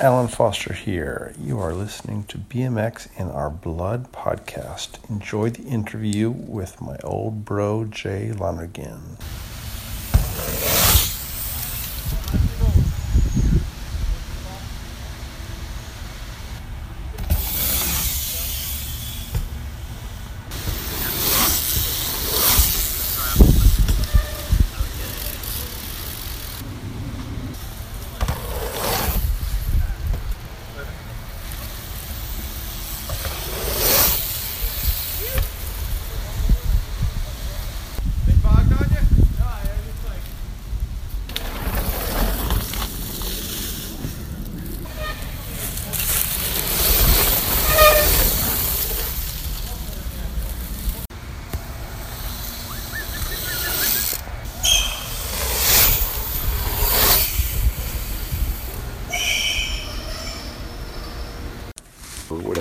Alan Foster here. You are listening to BMX in Our Blood podcast. Enjoy the interview with my old bro, Jay Lonergan.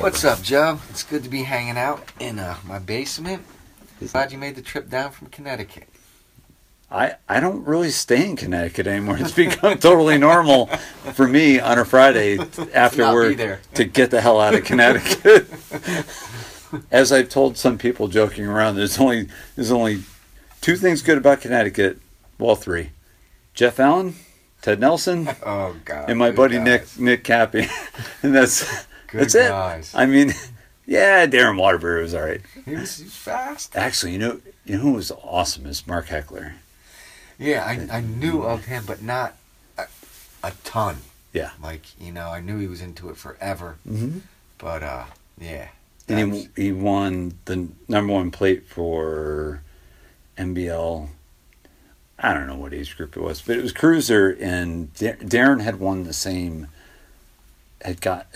What's up, Joe? It's good to be hanging out in uh, my basement. Glad you made the trip down from Connecticut. I, I don't really stay in Connecticut anymore. It's become totally normal for me on a Friday after work to get the hell out of Connecticut. As I've told some people joking around, there's only there's only two things good about Connecticut. Well, three: Jeff Allen, Ted Nelson, Oh God! and my buddy. Nick Nick Cappy. and that's Good that's guys. it. I mean, yeah, Darren Waterbury was all right. He was, he was fast. Actually, you know, you know who was awesome is Mark Heckler. Yeah, I, I knew of him, but not a, a ton. Yeah. Like you know, I knew he was into it forever. Mm-hmm. But uh, yeah. And he, he won the number one plate for NBL. I don't know what age group it was, but it was cruiser, and Da- Darren had won the same. Had got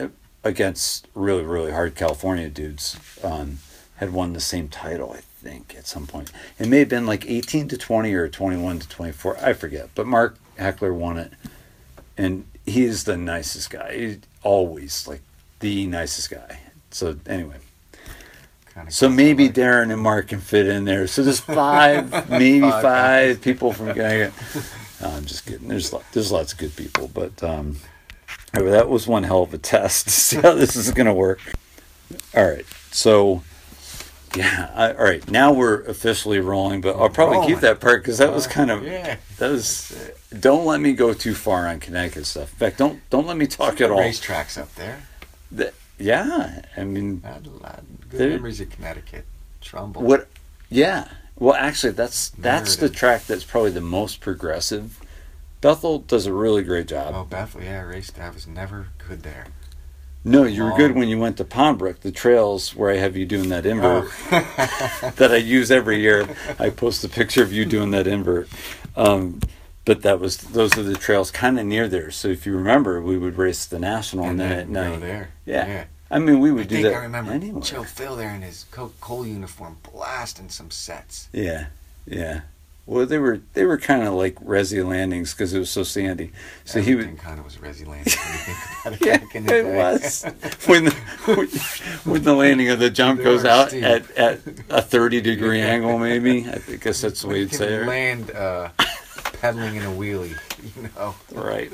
against really really hard California dudes. Um, had won the same title, I think, at some point. It may have been like eighteen to twenty or twenty one to twenty four. I forget, but Mark Heckler won it, and he is the nicest guy. He's always like the nicest guy. So anyway. kinda So maybe like- Darren and Mark can fit in there. So there's five, maybe Five five, people from. No, I'm just kidding. There's there's lots of good people, but um, anyway, that was one hell of a test to see how this is going to work. All right, so yeah, I, all right. Now we're officially rolling, but I'll probably Rolling. keep that part because that was uh, kind of yeah. that was. Don't let me go too far on Connecticut stuff. In fact, don't don't let me talk at all. Racetracks up there. The- yeah, I mean, I had a lot of good There- memories of Connecticut. Trumbull. What? Yeah. Well, actually, that's that's the track that's probably the most progressive. Bethel does a really great job. Oh, Bethel. Yeah, raced. I was never good there. no, you were good when you went to Pondbrook, the trails where I have you doing that invert Oh. that I use every year. I post a picture of you doing that invert. Um, but that was those are the trails kind of near there. So if you remember, we would race the national and, and then, at go there. Yeah. I mean, we I would do think that I remember anyway. Joe Phil there in his Coca-Cola uniform blasting some sets. Yeah, yeah. Well, they were they were kind of like resi landings because it was so sandy. So he would. kind of was Resi Land. When you think about it Yeah, it day. was when the when, when the landing of the jump goes out steep. at, at a thirty degree angle, maybe. I guess that's the way you you'd say it. land uh, pedaling in a wheelie, you know. Right.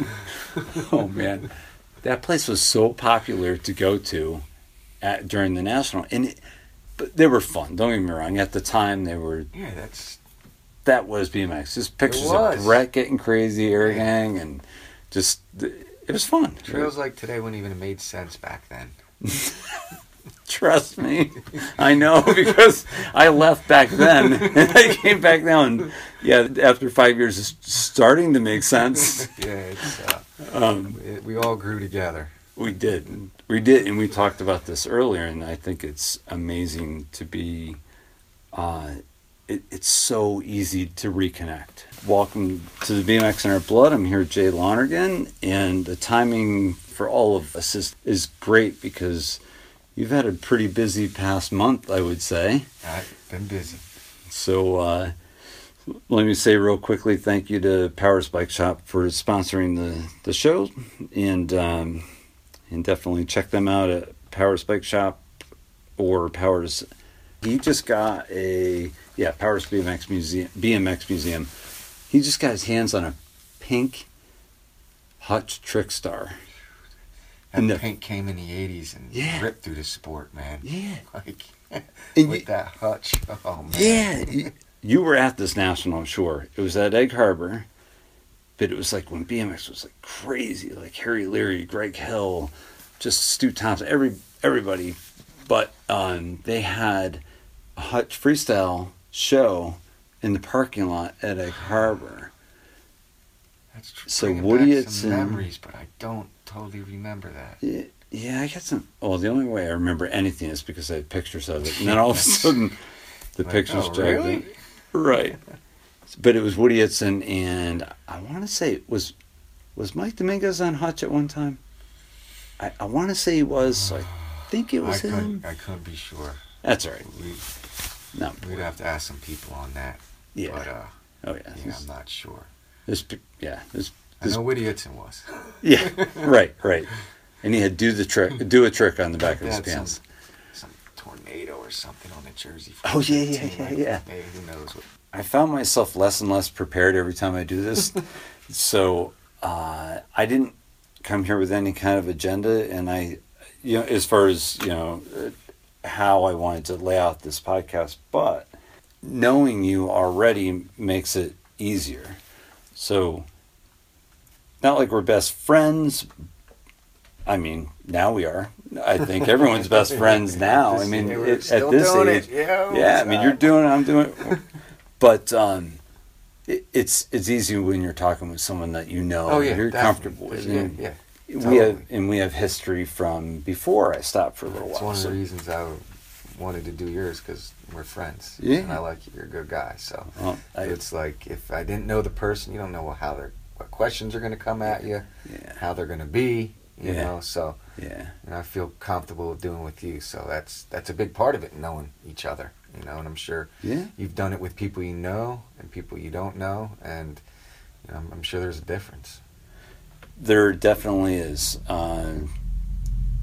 Oh man, that place was so popular to go to at during the national, and it, but they were fun. Don't get me wrong. At the time, they were Yeah, that's that was BMX. Just pictures of Brett getting crazy, air gang, and just it was fun. trails like today wouldn't even have made sense back then. Trust me, I know because I left back then and I came back now, and yeah, after five years, it's starting to make sense. yeah, it's, uh, Um, it, we all grew together. we did, we did, and we talked about this earlier, and I think it's amazing to be. Uh, it, it's so easy to reconnect. Welcome to the BMX in Our Blood. I'm here, with Jay Lonergan, and the timing for all of us is, is great because you've had a pretty busy past month, I would say. I've been busy. So uh, let me say real quickly, thank you to Powers Bike Shop for sponsoring the, the show, and um, and definitely check them out at Powers Bike Shop or Powers. He just got a yeah Powers BMX Museum BMX Museum. He just got his hands on a pink Hutch Trickstar. And And the paint came in the '80s and Yeah. ripped through the sport, man. Yeah. Like And with you- that hutch. Oh man. Yeah, you, you were at this national, I'm sure. It was at Egg Harbor, but it was like when BMX was like crazy, like Harry Leary, Greg Hill, just Stu Thompson, every everybody. But um, they had a Hutch freestyle show in the parking lot at Egg Harbor. That's true. So bringing Woody back had some some- memories, but I don't totally remember that. Yeah, yeah, I got some. Well, the only way I remember anything is because I had pictures of it, and then all of a sudden, the Like, pictures oh, dragged really? in. Right. But it was Woody Itson, and I want to say it was was Mike Dominguez on Hutch at one time. I, I want to say he was. So I think it I was him. couldn't, I couldn't be sure. That's all right. We, No. we'd have to ask some people on that. Yeah. But uh, oh yeah. yeah, This, I'm not sure. this, yeah. This, I this, know Woody Itson was. yeah. Right. Right. And he had do the trick, do a trick on the back of his pants. Some, some tornado or something on the jersey. Oh, yeah, yeah, team, yeah, yeah. Maybe who knows what. I found myself less and less prepared every time I do this. so uh, I didn't come here with any kind of agenda, and I, you know, as far as you know, uh, how I wanted to lay out this podcast, but knowing you already makes it easier. So, not like we're best friends. I mean, now we are. I think everyone's best friends now. I mean, it, at this age, it. Yeah, yeah. I mean, you're doing it. I'm doing it. But um, it, it's it's easy when you're talking with someone that you know. Oh yeah, you're definitely. comfortable with. Yeah, and yeah. We have and we have history from before I stopped for a little It's while. one of so- the reasons I wanted to do yours because we're friends. Yeah. And I like you. You're a good guy. So well, I, it's like if I didn't know the person, you don't know how they're, what questions are going to come at you, yeah, how they're going to be. You Yeah. know, so yeah, and I feel comfortable doing with you. So that's that's a big part of it, knowing each other. You know, and I'm sure yeah. you've done it with people you know and people you don't know, and you know, I'm, I'm sure there's a difference. There definitely is. Uh,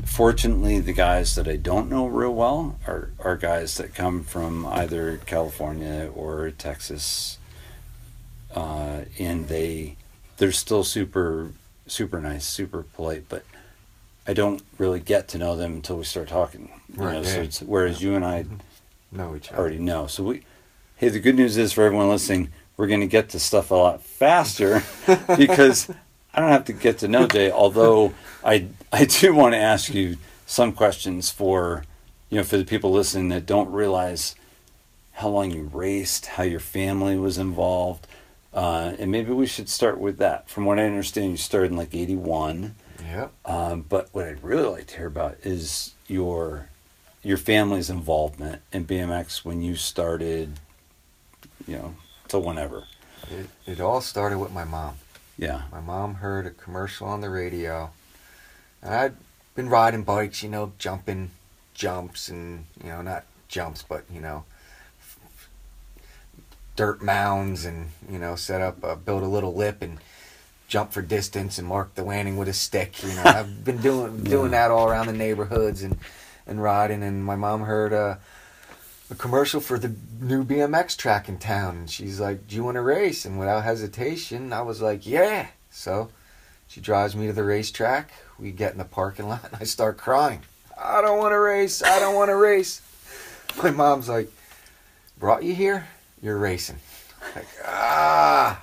fortunately, the guys that I don't know real well are, are guys that come from either California or Texas, uh, and they they're still super super nice, super polite, but I don't really get to know them until we start talking. You Right, know, so it's, whereas you and I Know each other. already know. So we, hey, the good news is for everyone listening, we're going to get to stuff a lot faster because I don't have to get to know Jay. Although I, I do want to ask you some questions for, you know, for the people listening that don't realize how long you raced, how your family was involved, uh, and maybe we should start with that. From what I understand, you started in like '81. Yep. Um, but what I'd really like to hear about is your your family's involvement in BMX when you started, you know, to whenever. It, it all started with my mom. Yeah. My mom heard a commercial on the radio, and I'd been riding bikes, you know, jumping jumps and you know, not jumps, but you know, dirt mounds, and you know, set up, uh, build a little lip and jump for distance and mark the landing with a stick. You know, I've been doing doing that all around the neighborhoods and and riding. And my mom heard uh, a commercial for the new BMX track in town, and she's like, "Do you want to race?" And without hesitation, I was like, "Yeah." So she drives me to the racetrack. We get in the parking lot, and I start crying. I don't want to race. I don't want to race. My mom's like, "Brought you here? You're racing." Like ah.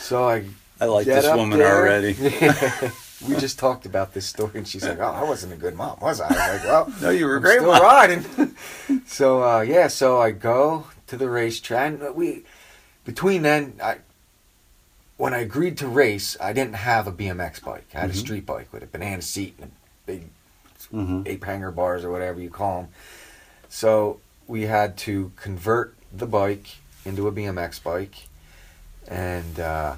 So I I like this woman there. already. we just talked about this story, and she's like, "Oh, I wasn't a good mom, was I?" I was like, "Well, No, you were a I'm great still mom. riding." so uh, yeah, so I go to the racetrack. and We between then, I when I agreed to race, I didn't have a BMX bike. I had a Mhm. street bike with a banana seat and a big hmm ape hanger bars or whatever you call them. So we had to convert the bike into a BMX bike, and uh,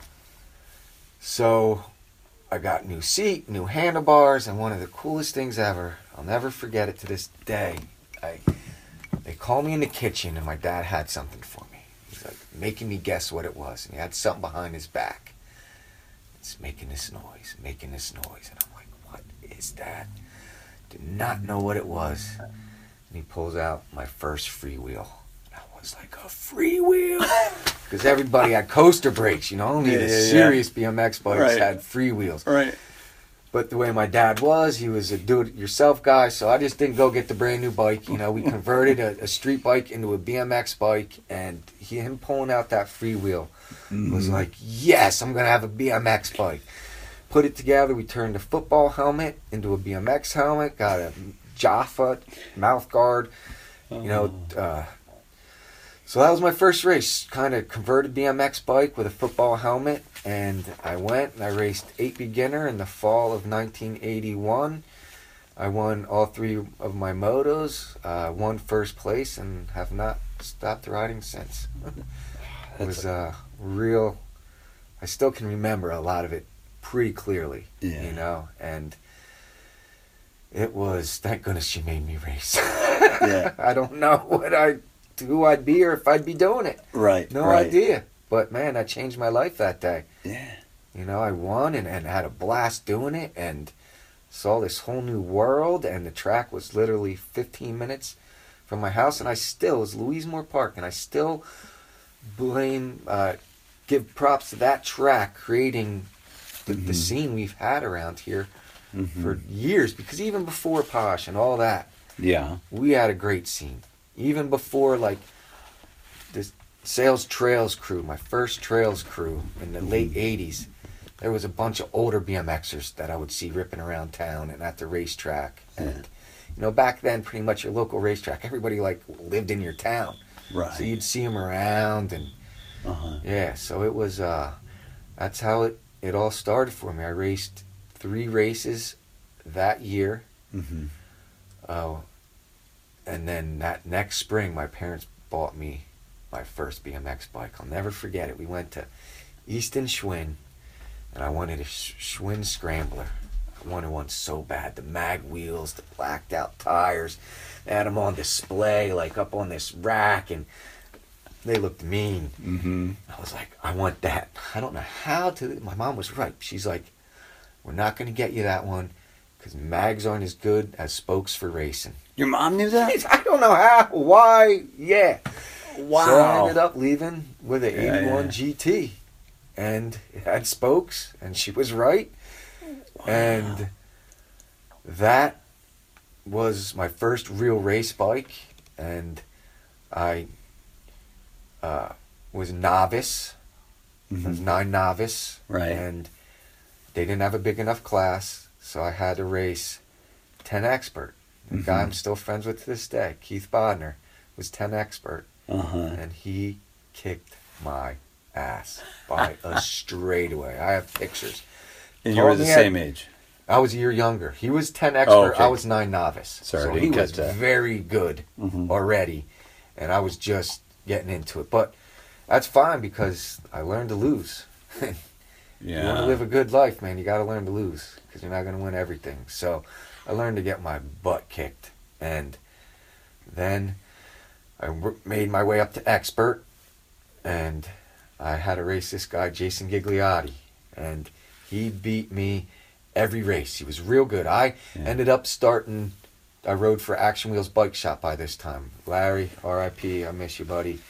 so I got new seat, new handlebars, and one of the coolest things ever. I'll never forget it to this day. I they called me in the kitchen, and my dad had something for me. He's like making me guess what it was, and he had something behind his back. It's making this noise, making this noise, and I'm like, what is that? Did not know what it was. And he pulls out my first freewheel. Was like, a freewheel? Because everybody had coaster brakes, you know, only Yeah, the yeah, yeah. serious BMX bikes Right. had freewheels. Right. But the way my dad was, he was a do-it-yourself guy, so I just didn't go get the brand new bike. You know, we converted a, a street bike into a BMX bike, and he, him pulling out that freewheel was Mhm. like, yes, I'm gonna have a BMX bike. Put it together. We turned a football helmet into a BMX helmet. Got a Jofa mouth guard. You know, uh, so that was my first race. Kind of converted BMX bike with a football helmet, and I went and I raced eight beginner in the fall of 1981. I won all three of my motos, uh, won first place, and have not stopped riding since. it was uh, real. I still can remember a lot of it pretty clearly, Yeah. you know, and it was. Thank goodness she made me race. Yeah. I don't know what I, who I'd be or if I'd be doing it. right. No right. idea. But man, that changed my life that day. Yeah. You know, I won and, and had a blast doing it and saw this whole new world. And the track was literally 15 minutes from my house. And I still, is Louise Moore Park, and I still blame, uh, give props to that track creating the, the Mhm. scene we've had around here Mhm. for years. Because even before Posh and all that, yeah. we had a great scene. Even before like this sales trails crew, my first trails crew in the late '80s, there was a bunch of older BMXers that I would see ripping around town and at the racetrack. And you know, back then, pretty much your local racetrack, everybody like lived in your town, Right. so you'd see them around and uh-huh. yeah. So it was. uh That's how it it all started for me. I raced three races that year. hmm Oh, and then that next spring, my parents bought me my first BMX bike. I'll never forget it. We went to Easton Schwinn, and I wanted a Schwinn Scrambler. I wanted one so bad. The mag wheels, the blacked out tires. They had them on display, like up on this rack, and they looked mean. hmm I was like, I want that. I don't know how to. My mom was right. She's like, we're not going to get you that one because mags aren't as good as spokes for racing. Your mom knew that? I don't know how, why, yeah. Wow. So I ended up leaving with an Yeah, 81 yeah. GT. And it had spokes, and she was right. And that was my first real race bike. And I uh, was novice. I was nine novice. Right. And they didn't have a big enough class, so I had to race 10 expert. The guy Mhm. I'm still friends with to this day, Keith Bodner, was 10 expert, Uh-huh. and he kicked my ass by a straightaway. I have pictures. And you were the same age. I was a year younger. He was 10 expert, Oh, okay. I was 9 novice. Sorry, so he was that. very good Mhm. already, and I was just getting into it. But that's fine because I learned to lose. yeah. You want to live a good life, man. You got to learn to lose because you're not going to win everything. So I learned to get my butt kicked, and then I made my way up to expert, and I had to race this guy Jason Gigliotti, and he beat me every race. He was real good. I Yeah. ended up starting. I rode for Action Wheels Bike Shop by this time. Larry, R.I.P. I miss you, buddy.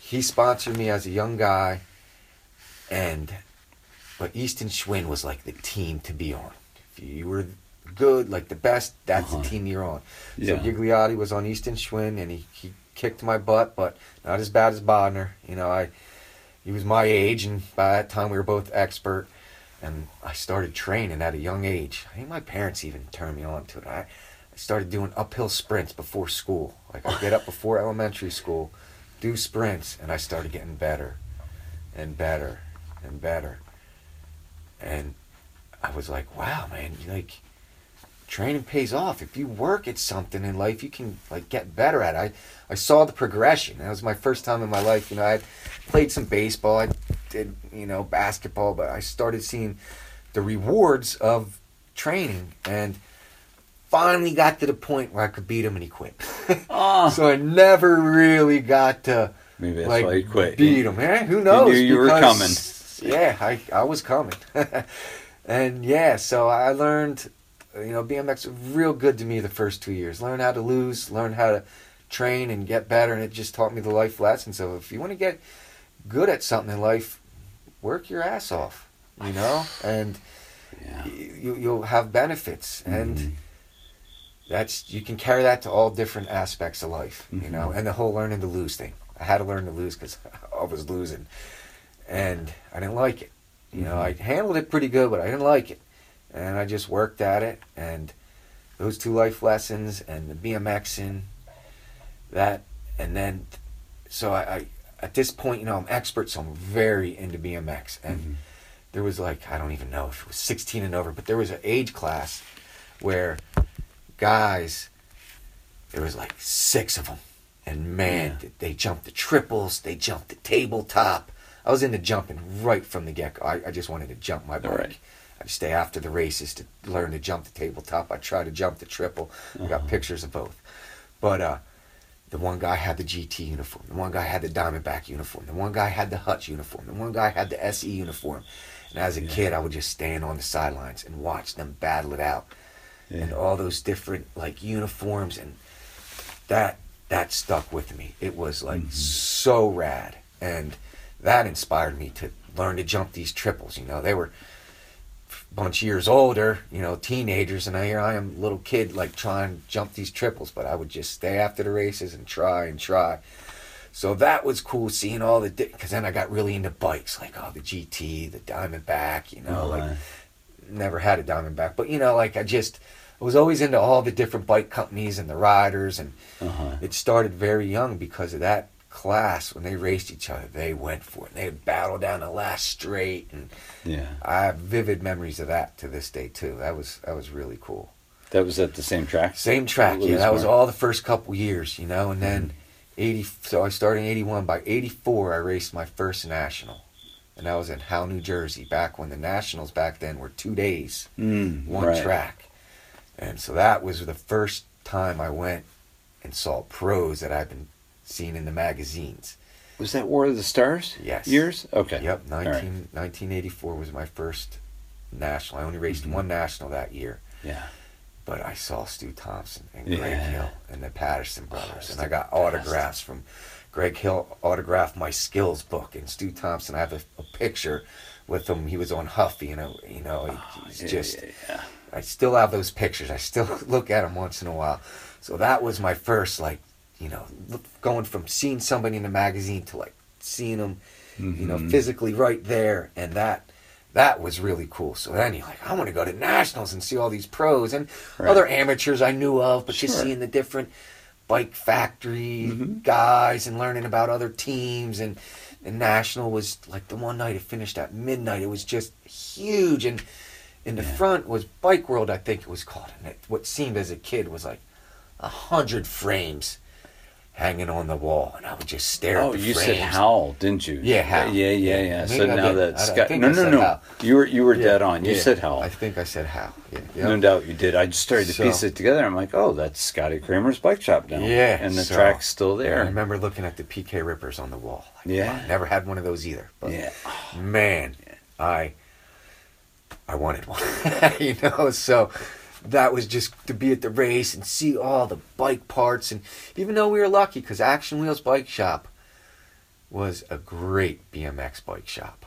He sponsored me as a young guy, and but Easton Schwinn was like the team to be on. If you were good, like the best, that's Uh-huh. the team you're on. Yeah. So Gigliotti was on Easton Schwinn, and he, he kicked my butt, but not as bad as Bodner. You know, I he was my age, and by that time we were both expert. And I started training at a young age. I think my parents even turned me on to it. I, I started doing uphill sprints before school. Like I get up before elementary school, do sprints, and I started getting better, and better, and better. And I was like, wow, man, you like training pays off. If you work at something in life, you can like get better at it. I, I saw the progression. That was my first time in my life. You know, I played some baseball. I did, you know, basketball, but I started seeing the rewards of training and finally got to the point where I could beat him and he quit. Oh, so I never really got to maybe that's like why you quit. beat him. Eh? Who knows? knew you were Yeah, I I was coming, and yeah, so I learned, you know, BMX was real good to me the first two years. Learn how to lose, learn how to train and get better, and it just taught me the life lessons of if you want to get good at something in life, work your ass off, you know, and Yeah. you, you'll have benefits and Mhm. that's you can carry that to all different aspects of life you know Mhm. and the whole learning to lose thing i had to learn to lose because i was losing and i didn't like it you know i handled it pretty good but i didn't like it and i just worked at it and those two life lessons and the bmxing that and then so I, I at this point you know i'm expert so i'm very into bmx and Mhm. there was like I don't even know if it was 16 and over, but there was an age class where guys, there was like six of them, and man, Yeah. they jumped the triples, they jumped the tabletop. I was into jumping right from the get go. I, I just wanted to jump my bike. Right. I'd stay after the races to learn to jump the tabletop. I try to jump the triple. I got Uh-huh. pictures of both. But uh, the one guy had the GT uniform. The one guy had the Diamondback uniform. The one guy had the Hutch uniform. The one guy had the SE uniform. And as a Yeah. kid, I would just stand on the sidelines and watch them battle it out, and all those different like uniforms, and that that stuck with me. It was like Mhm. so rad, and that inspired me to learn to jump these triples. You know, they were a bunch of years older, you know, teenagers, and here I am, little kid, like trying to jump these triples. But I would just stay after the races and try and try. So that was cool seeing all the because then I got really into bikes, like oh the GT, the Diamondback, you know, like Uh-huh. never had a Diamondback, but you know, like I just I was always into all the different bike companies and the riders, and Uh-huh. it started very young because of that class when they raced each other, they went for it. They would battle down the last straight, and Yeah. I have vivid memories of that to this day too. That was that was really cool. That was at the same track. Same track, yeah. That was all the first couple years, you know, and then eighty. So I started in eighty one. By eighty four, I raced my first national, and that was in Howell, New Jersey. Back when the nationals back then were two days, Mm, one right. track, and so that was the first time I went and saw pros that I've been seeing in the magazines. Was that War of the Stars? Yes. Years? Okay. Yep, All 19, right. 1984 was my first national. I only raced Mhm. one national that year. Yeah. but I saw Stu Thompson and Greg Yeah. Hill and the Patterson Oh, brothers, it's and I got best. autographs from Greg Hill. Autographed my skills book, and Stu Thompson. I have a, a picture with him. He was on Huffy, you know. You know, he- he's Yeah, just. yeah. I still have those pictures. I still look at them once in a while. So that was my first, like, you know, going from seeing somebody in the magazine to like seeing them, you know, Mhm. physically right there, and that that was really cool. So then you're like, I want to go to nationals and see all these pros and Right. other amateurs I knew of, but just seeing the different bike factory Mhm. guys and learning about other teams and the national was like the one night it finished at midnight. It was just huge and in the Yeah. front was Bike World, I think it was called, and it, what seemed as a kid was like a hundred frames hanging on the wall, and I would just stare Oh, at the you frames. said Howl, didn't you? Yeah, Hal. Yeah, yeah, Yeah. Maybe So I now that I- I Scott, no, no, no, Hal. you were you were Yeah, dead on. You yeah. said Hal. I think I said Hal. Yeah, yeah. No doubt you did. I just started to So- piece it together. I'm like, oh, that's Scotty Cranmer's bike shop now. Yeah, and the so- track's still there. I remember looking at the PK Rippers on the wall. Like, Yeah. wow, never had one of those either. But Yeah. man, I I wanted one. you know, so that was just to be at the race and see all the bike parts and even though we were lucky because Action Wheels Bike Shop was a great BMX bike shop.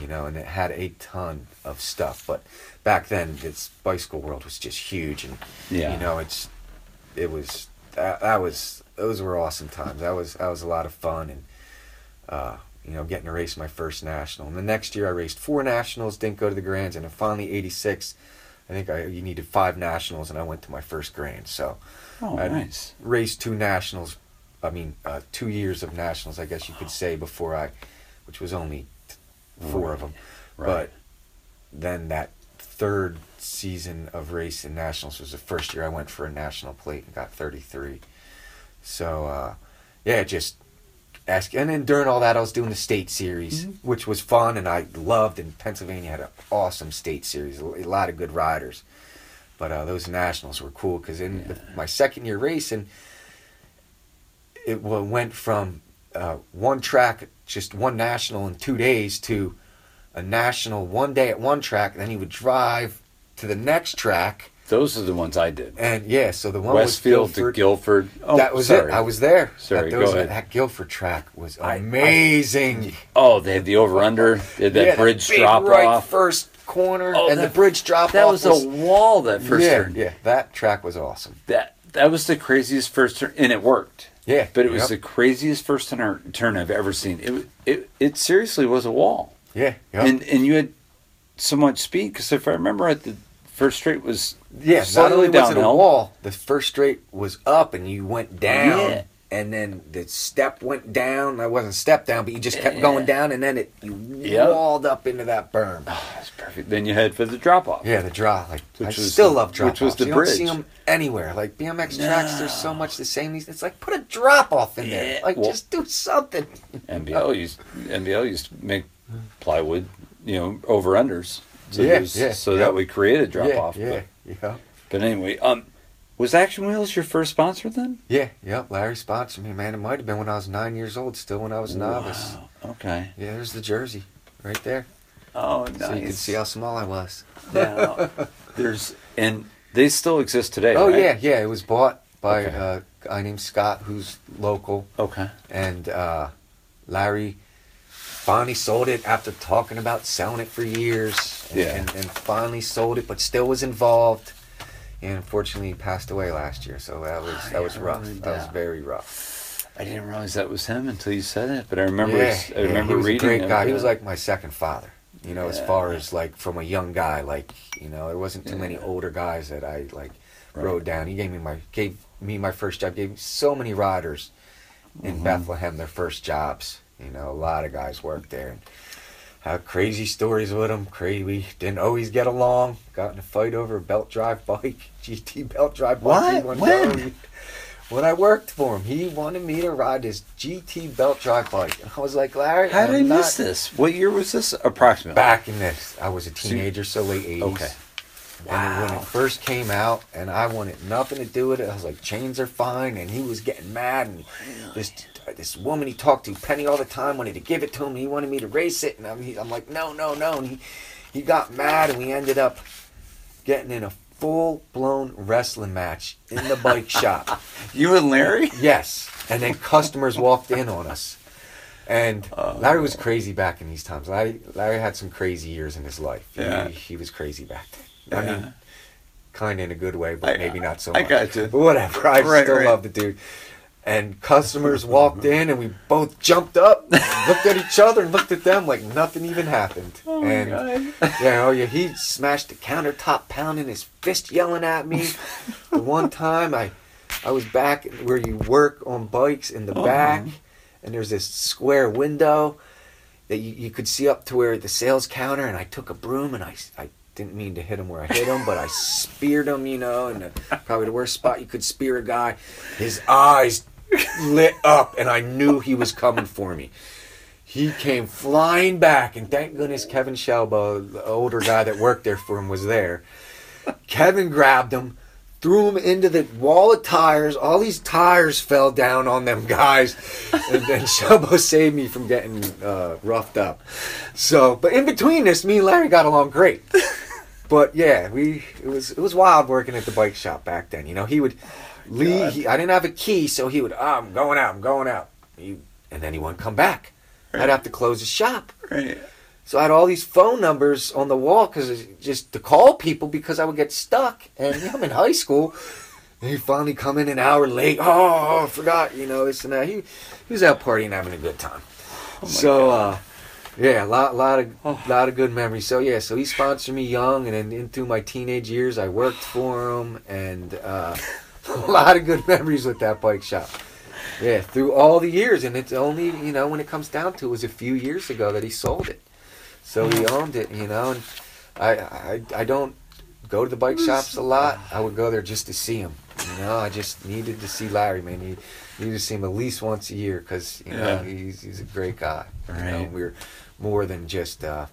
You know, and it had a ton of stuff. But back then, this bicycle world was just huge, and Yeah. you know, it's it was that, that was those were awesome times. That was that was a lot of fun, and uh, you know, getting to race my first national. And the next year, I raced four nationals, didn't go to the grands, and then finally '86, I think I you needed five nationals, and I went to my first grand. So Oh, I nice. raced two nationals. I mean, uh, two years of nationals, I guess you could say, before I, which was only t- four of them. Right. But then that third season of racing nationals was the first year I went for a national plate and got 33. So, uh, yeah, just ask. And then during all that, I was doing the state series, Mhm. which was fun and I loved. And Pennsylvania had an awesome state series, a lot of good riders. But uh, those nationals were cool because in the, my second year racing, it went from uh, one track, just one national in two days, to a national one day at one track. And then he would drive to the next track, Those are the ones I did. and yeah, so the one Westfield Guilford. to Guilford. Oh, that was sorry. it. I was there. Sorry, that, go ahead. that Guilford track was I- I- amazing. Oh, they had the over under. They had that Yeah, bridge drop right off. First corner Oh, and the bridge drop off. That off was a wall that first yeah, turn. yeah. That track was awesome. That that was the craziest first turn, and it worked. Yeah, But it was the craziest first turn, turn I've ever seen. It it it seriously was a wall, yeah, yep. and and you had so much speed because if I remember right, the first straight was yeah. Not only was it a wall, the first straight was up, and you went oh, down, Yeah. and then the step went down. That wasn't step down, but you just kept Yeah. going down, and then it you Yep. walled up into that berm. Ah, that's perfect. Then you head for the drop off. Yeah, the drop. Like Which I was still the- love drop which was offs. the you don't see bridge. them anywhere. Like BMX tracks, there's so much the same. It's like put a drop off in there. Like well- just do something. NBL used NBL used to make plywood, you know, over unders. So, Yeah, yeah, so yep. that we created drop off. yeah, yeah, but anyway, um, was Action Wheels your first sponsor then? yeah, yeah. Larry sponsored me, man. It might have been when I was nine years old, still when I was a novice. Wow. Okay. Yeah, there's the jersey right there. Oh, nice. So you can see how small I was. Now, there's and they still exist today. Oh right? yeah, yeah. It was bought by Okay. uh, a guy named Scott, who's local, Okay. and uh, Larry finally sold it after talking about selling it for years, and, Yeah. and, and finally sold it, but still was involved. And unfortunately, he passed away last year, so that was that was rough. really, That was very rough. I didn't realize that was him until you said it, but I remember. yeah, I yeah, remember he was reading a great it, guy. He was like my second father. You know, as far as like from a young guy, like you know, there wasn't too many older guys that I like Right. rode down. He gave me my gave me my first job. Gave me so many riders in Mhm. Bethlehem their first jobs. You know, a lot of guys worked there. And had crazy stories with him. Crazy, we didn't always get along. Got in a fight over a belt drive bike, GT belt drive bike. What? When? When I worked for him, he wanted me to ride his GT belt drive bike. And I was like, Larry, How did I miss this? What year was this? Approximately. Back in this, I was a teenager, so late 80s. Okay. And when Wow. it first came out, and I wanted nothing to do with it, I was like, chains are fine. And he was getting mad. And this Uh, this woman he talked to, Penny, all the time, wanted to give it to him. He wanted me to race it. And I'm, he, I'm like, no, no, no. And he, he got mad, and we ended up getting in a full blown wrestling match in the bike shop. You and Larry? Yes. And then customers walked in on us. And Oh. Larry was crazy back in these times. Larry, Larry had some crazy years in his life. He, Yeah. he was crazy back then. Yeah. I mean, kind of in a good way, but I- maybe not so much. I got you. But whatever. I Right, still right. love the dude. And customers walked in, and we both jumped up, looked at each other, and looked at them like nothing even happened. Oh my and God. yeah, oh yeah, he smashed the countertop, pounding his fist, yelling at me. the one time I, I was back where you work on bikes in the Uh-huh. back, and there's this square window that you, you could see up to where the sales counter, and I took a broom and I, I didn't mean to hit him where I hit him, but I speared him, you know, and probably the worst spot you could spear a guy. His eyes lit up, and I knew he was coming for me. He came flying back, and thank goodness Kevin Shelba, the older guy that worked there for him, was there. Kevin grabbed him, threw him into the wall of tires. All these tires fell down on them guys, and then Shelbo saved me from getting uh, roughed up. So, but in between this, me and Larry got along great. But yeah, we it was it was wild working at the bike shop back then. You know, he would leave. He, I didn't have a key, so he would. Oh, I'm going out. I'm going out. He, and then he wouldn't come back. I'd have to close the shop. Right. So I had all these phone numbers on the wall because just to call people because I would get stuck. And you know, I'm in high school. And he finally come in an hour late. Oh, I forgot, you know, this and that. He, he was out partying, having a good time. so, uh, yeah, a lot, lot of, lot of good memories. So yeah, so he sponsored me young, and then into my teenage years, I worked for him, and uh, a lot of good memories with that bike shop. Yeah, through all the years, and it's only you know when it comes down to it, was a few years ago that he sold it, so he owned it, you know. And I I, I don't go to the bike shops a lot. I would go there just to see him. You know, I just needed to see Larry, man. He needed to see him at least once a year because you know Yeah. he's he's a great guy. You know, Right. we're more than just uh,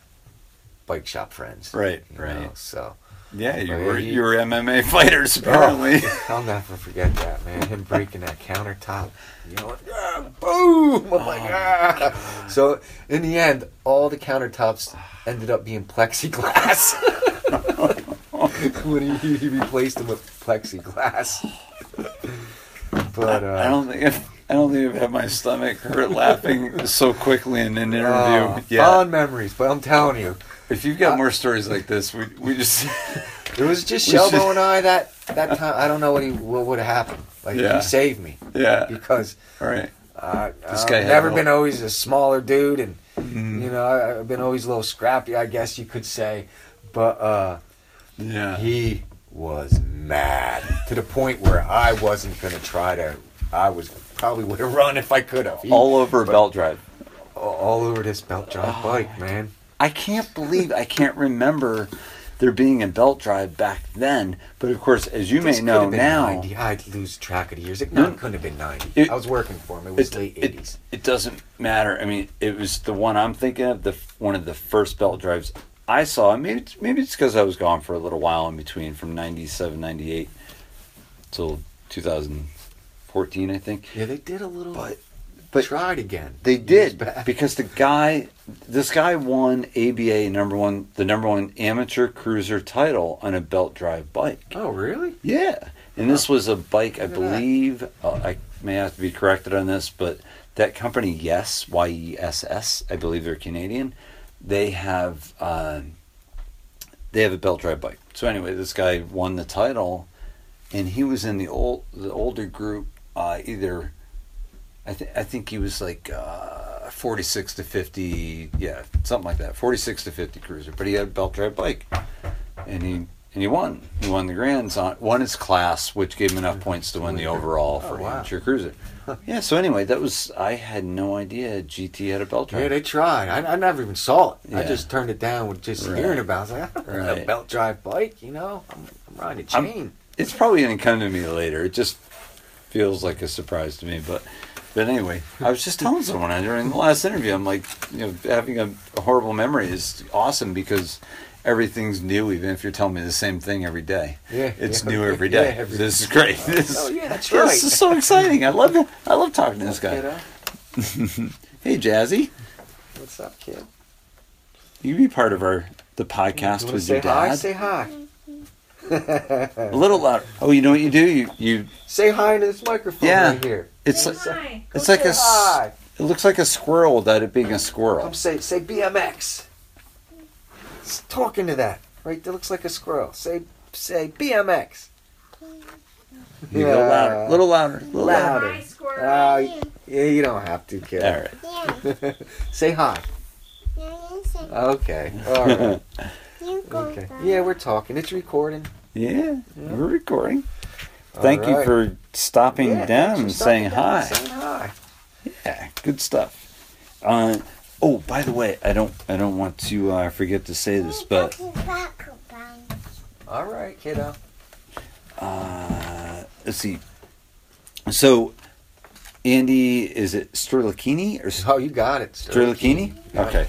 bike shop friends. Right, you right. know, So. Yeah, you Oh, were he- you were MMA fighters apparently. Oh, I'll never forget that, man. Him breaking that countertop. You know, ah, boom! I'm like, ah. So, in the end, all the countertops ended up being plexiglass. when he, he replaced them with plexiglass. But, uh, I don't think I've, I don't think I've had my stomach hurt laughing so quickly in an interview. oh, yeah. fond memories. But I'm telling you, if you've got more stories like this, we we just It was just We should- Shelbo and I that that time. I don't know what he what would have happened. Like Yeah. he saved me yeah. because All right. uh, This I've guy never no- been always a smaller dude, and Mhm. you know I, I've been always a little scrappy, I guess you could say. But uh, Yeah. he was mad to the point where I wasn't gonna try to. I was probably would have run if I could have. All over a but- belt drive. all- all over this belt drive Oh, bike, man. I can't believe I can't remember there being a belt drive back then. But of course, as you This may know now, 90. I'd lose track of the years. It No. couldn't have been 90. It- I was working for him. It was it, late 80s. it doesn't matter. I mean, it was the one I'm thinking of, the one of the first belt drives I saw. Maybe it's, maybe it's because I was gone for a little while in between, from 97, 98 till 2014, I think. Yeah, they did a little. But- But tried again. They did because the guy, this guy won ABA number one, the number one amateur cruiser title on a belt drive bike. Oh, really? Yeah, and this was a bike, I Look believe. Uh, I may have to be corrected on this, but that company, Yes, Y E S S, I believe they're Canadian. They have uh, they have a belt drive bike. So anyway, this guy won the title, and he was in the old the older group. Uh, either I think I think he was like uh, forty six to fifty, yeah, something like that, forty six to fifty cruiser. But he had a belt drive bike, and he and he won. He won the grands on won his class, which gave him enough points to win the overall Oh, for wow. amateur cruiser. Yeah. So anyway, that was I had no idea GT had a belt drive. Yeah, they tried. I, I never even saw it. I just turned it down with just Right. hearing about it. I was like, I don't Right. a belt drive bike, you know? I'm, I'm riding a I'm- chain. it's probably going to come to me later. It just feels like a surprise to me. But but anyway, I was just telling someone during the last interview, I'm like, you know, having a, a horrible memory is awesome because everything's new, even if you're telling me the same thing every day. Yeah, It's yeah. new every day. Yeah, every- this is great. This, Oh, yeah, that's right. this is so exciting. I love it. I love talking to this guy. Hey, Jazzy, What's up, kid? you be part of our the podcast You with your dad. hi? Say hi. A little louder. Oh, you know what you do? You you. Say hi to this microphone Yeah. right here. It's Say like hi. it's Go like say a. s- hi. It looks like a squirrel without it being a squirrel. Come say say BMX. It's talking to that. Right there looks like a squirrel. Say say BMX. You go louder, little louder, little louder. Louder. Hi, squirrel. Uh, yeah, you don't have to, kid. All right. Yeah, say hi. yeah, you say, Okay. All right. you go Okay. back. Yeah, we're talking. It's recording. Yeah, Yeah. we're recording. Thank All you for stopping Yeah, down and saying down hi. and Saying hi. Yeah, good stuff. Uh, oh, by the way, I don't I don't want to uh, forget to say this, but All right, kiddo. uh, let's see. So, Andy, is it Sterlachini or Oh, you got it. Sterlachini? Okay.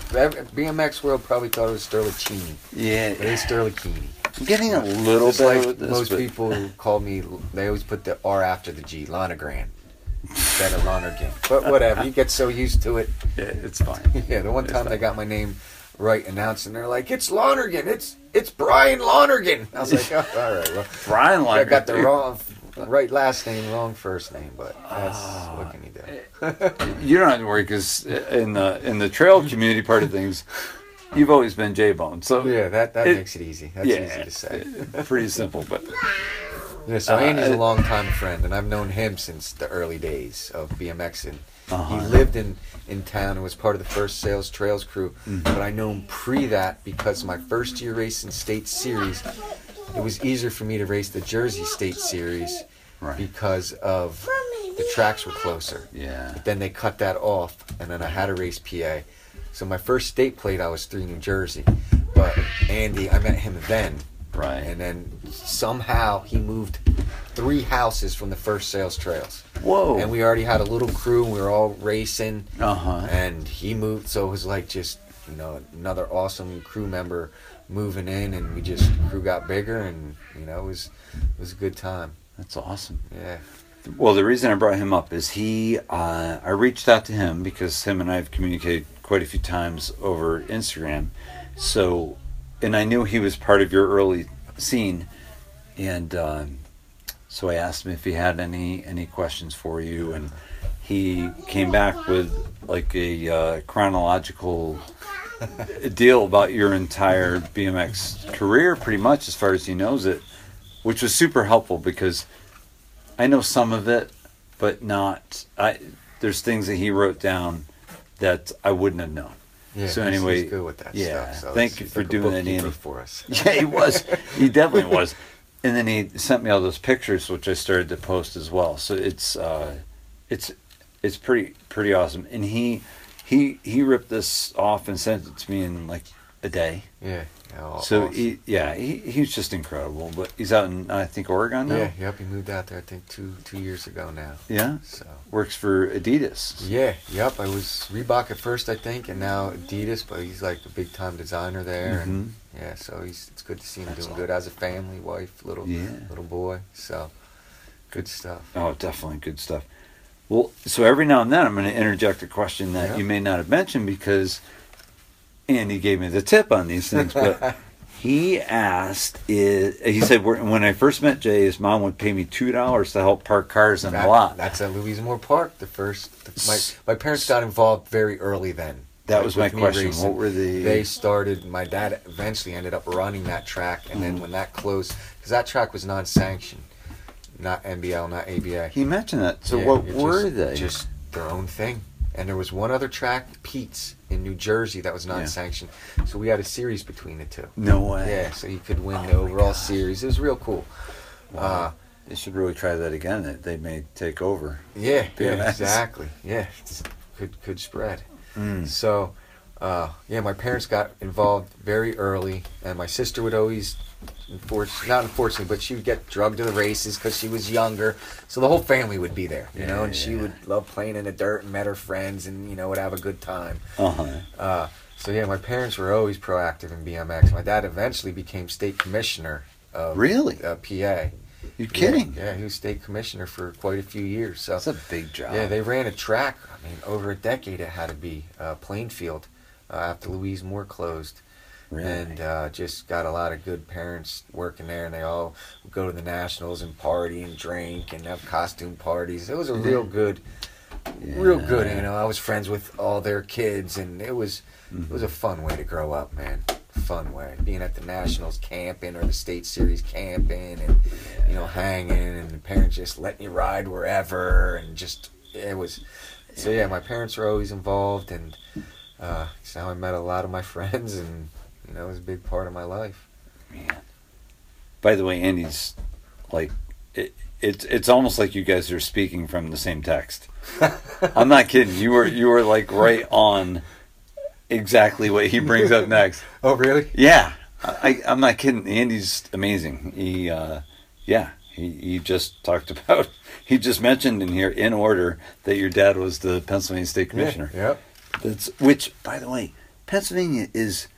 BMX World probably thought it was Sterlachini. Yeah, It is Sterlachini. I'm getting a little Just better like this. most but- people who call me, they always put the R after the G, Lonergan. Instead of Lonergan. But whatever, you get so used to it. yeah, it's fine. Yeah, the one It's time they got my name right announced, and they're like, "It's Lonergan. It's it's Brian Lonergan." I was like, oh, "All right, well, Brian Lonergan." I got the wrong right last name, wrong first name, but that's Ah. what can you do?" You don't have to worry because in the in the trail community part of things, you've always been J Bone. So yeah, that that It- makes it easy. That's yeah, easy to say. pretty simple. But Yeah, so Uh, Andy's a uh, longtime friend, and I've known him since the early days of BMX. And Uh-huh. he lived in, in town and was part of the first Sales Trails crew. Mm-hmm. But I know him pre that because my first year racing State Series, it was easier for me to race the Jersey State Series right, because of the tracks were closer. yeah, Then they cut that off, and then I had to race PA. So my first state plate, I was three New Jersey. But Andy, I met him then, right. and then somehow he moved three houses from the first sales trails. Whoa. And we already had a little crew, and we were all racing. uh huh. And he moved, so it was like just you know another awesome crew member moving in, and we just crew got bigger, and you know it was it was a good time. That's awesome. Yeah. Well, the reason I brought him up is he. Uh, I reached out to him because him and I have communicated quite a few times over Instagram. So, and I knew he was part of your early scene, and um, so I asked him if he had any any questions for you, and he came back with like a uh, chronological deal about your entire BMX career, pretty much as far as he knows it, which was super helpful because I know some of it, but not. I there's things that he wrote down that I wouldn't have known. Yeah, So anyway, he's good with that yeah, stuff. So thank you for like doing that, Andy. for us. Yeah, he was. He definitely was. And then he sent me all those pictures, which I started to post as well. So it's uh, it's it's pretty pretty awesome. And he he he ripped this off and sent it to me in like a day. Yeah. yeah So awesome. he yeah he he's just incredible. But he's out in I think Oregon now. yeah, yep. He moved out there. I think two two years ago now. Yeah. So Works for Adidas. yeah, yep. I was Reebok at first, I think, and now Adidas. But he's like a big time designer there, and Mhm. yeah. So he's it's good to see him That's doing all. good as a family, wife, little Yeah. little boy. So good stuff. Oh, definitely good stuff. Well, so every now and then I'm going to interject a question that Yeah. you may not have mentioned because Andy gave me the tip on these things, but he asked, is, he said, "When I first met Jay, his mom would pay me $2 to help park cars in That- the lot. That's at Louise Moore Park. The first, the, my my parents got involved very early then. That was my question. racing. What were the. They started. My dad eventually ended up running that track, and Mm-hmm. then when that closed, because that track was non-sanctioned, not NBL, not ABA. he mentioned that. So Yeah, what were just, they? Just their own thing. And there was one other track, Pete's, in New Jersey, that was non-sanctioned. So we had a series between the two. no way. Yeah, so you could win Oh the overall God. series. It was real cool. Wow. Uh, they should really try that again. They, they may take over. yeah, yeah, exactly. Yeah, it's- could could spread. Mm. So, uh, yeah, my parents got involved very early, and my sister would always, not unfortunately, but she would get drugged to the races because she was younger. So the whole family would be there, you know, and she Yeah. would love playing in the dirt and met her friends, and you know would have a good time. Uh-huh. Uh, so yeah, my parents were always proactive in BMX. My dad eventually became state commissioner of Really? uh, PA. You kidding? Yeah, yeah, he was state commissioner for quite a few years. So That's a big job. yeah, they ran a track. I mean, over a decade it had to be uh, Plainfield uh, after Louise Moore closed, really. and uh, just got a lot of good parents working there, and they all would go to the nationals and party and drink and have costume parties. It was a real good, real good. You know, I was friends with all their kids, and it was it was a fun way to grow up, man. Fun way being at the nationals camping or the state series camping, and you know hanging, and the parents just letting you ride wherever, and just it was. So yeah, my parents were always involved, and uh, how I met a lot of my friends, and know, was a big part of my life. Man. By the way, Andy's like it, it's it's almost like you guys are speaking from the same text. I'm not kidding. You were you were like right on exactly what he brings up next. Oh, really? Yeah, I, I'm not kidding. Andy's amazing. He, uh, yeah, he, he just talked about. He just mentioned in here in order that your dad was the Pennsylvania State Commissioner. Yeah. Yep. That's which, by the way, Pennsylvania is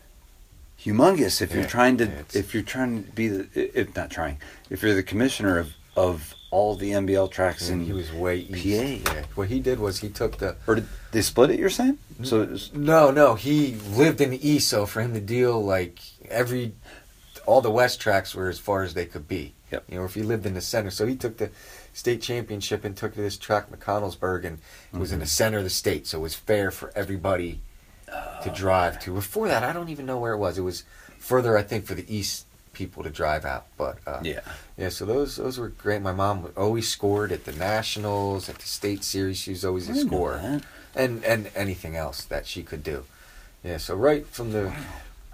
humongous. If you're trying to, if you're trying to be the, if not trying, if you're the commissioner of of all the NBL tracks And in he was way east. PA. Yeah. What he did was he took the or did they split it? You're saying so? It was, No, no, he lived in the east, so for him to deal like every, all the west tracks were as far as they could be. Yep. You know, if he lived in the center, so he took the state championship and took this track McConnellsburg, and it was in Mm-hmm. the center of the state, so it was fair for everybody to drive to. Before that, I don't even know where it was. It was further, I think, for the east people to drive out. But uh, yeah. yeah, so those those were great. My mom always scored at the nationals, at the state series. She was always a scorer and and anything else that she could do. Yeah, so right from the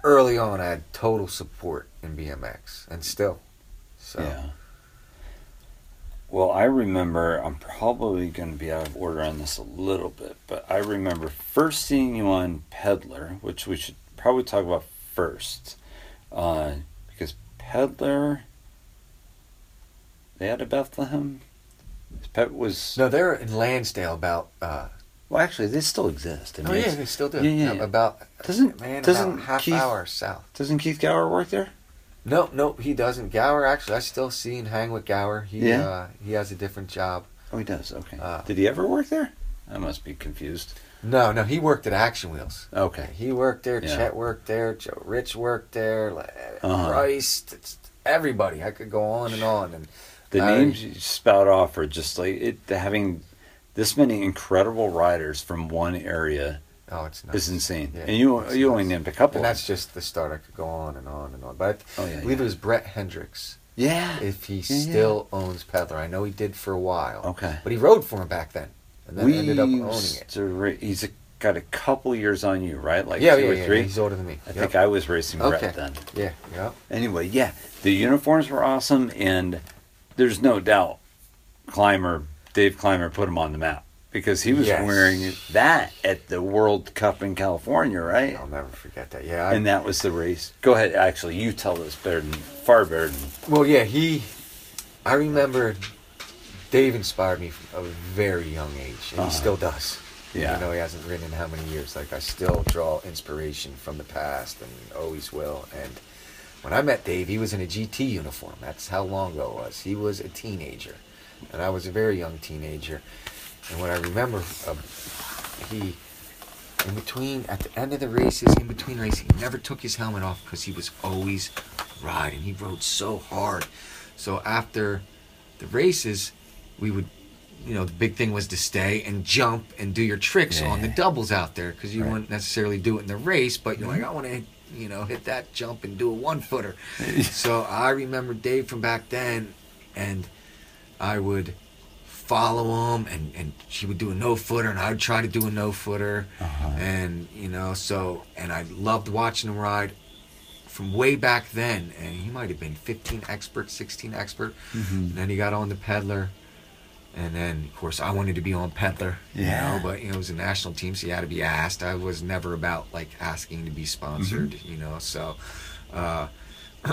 early on, I had total support in BMX, and still. So Yeah. Well, I remember, I'm probably going to be out of order on this a little bit, but I remember first seeing you on Peddler, which we should probably talk about first. Uh, because Peddler, they had a Bethlehem? Pet was. no, they're in Lansdale about. Uh, Well, actually, they still exist. I oh yeah, they still do. yeah, yeah, yeah. About Doesn't- man doesn't about half Keith- hour south. Doesn't Keith Gower work there? No, no, he doesn't. Gower actually, I still see and hang with Gower. He Yeah? uh, he has a different job. Oh, he does. Okay. Uh, Did he ever work there? I must be confused. No, no, he worked at Action Wheels. Okay. He worked there. Yeah. Chet worked there. Joe Rich worked there. Uh-huh. It's- everybody. I could go on and on. And The I- names you spout off are just like it having this many incredible riders from one area Oh, it's nuts. is insane. Yeah, and you it's you only named a couple. And that's just the start. I could go on and on and on. But I Oh, yeah, believe yeah. it was Brett Hendricks. yeah. If he still owns Peddler, I know he did for a while. Okay. But he rode for him back then, and then we ended up owning it. ra- he's a, got a couple years on you, right? Like yeah, two or three. He's older than me. I Yep. think I was racing Okay. Brett then. Yeah, yeah. Anyway, yeah, the uniforms were awesome, and there's no doubt Clymer, Dave Clymer, put him on the map because he was Yes. wearing that at the World Cup in California, right? I'll never forget that. Yeah. I, And that was the race. Go ahead. Actually, you tell this better than far better than well, yeah. He. I remember. Dave inspired me from a very young age, and Uh-huh. he still does. Yeah. You know, he hasn't ridden in how many years. Like I still draw inspiration from the past, and always will. And when I met Dave, he was in a GT uniform. That's how long ago it was. He was a teenager, and I was a very young teenager. And what I remember, uh, he, in between, at the end of the races, in between races, he never took his helmet off because he was always riding. He rode so hard. So after the races, we would, you know, the big thing was to stay and jump and do your tricks on the doubles out there because you Right. wouldn't necessarily do it in the race, but you're like, I want to, you know, hit that jump and do a one footer. so I remember Dave from back then, and I would follow him, and and she would do a no footer, and I'd try to do a no footer, Uh-huh. and you know, so and I loved watching him ride from way back then, and he might have been 15 expert, 16 expert, and then he got on the peddler. And then, of course, I wanted to be on Peddler, you Yeah. know, but you know, it was a national team, so you had to be asked. I was never about like asking to be sponsored, you know. So, uh,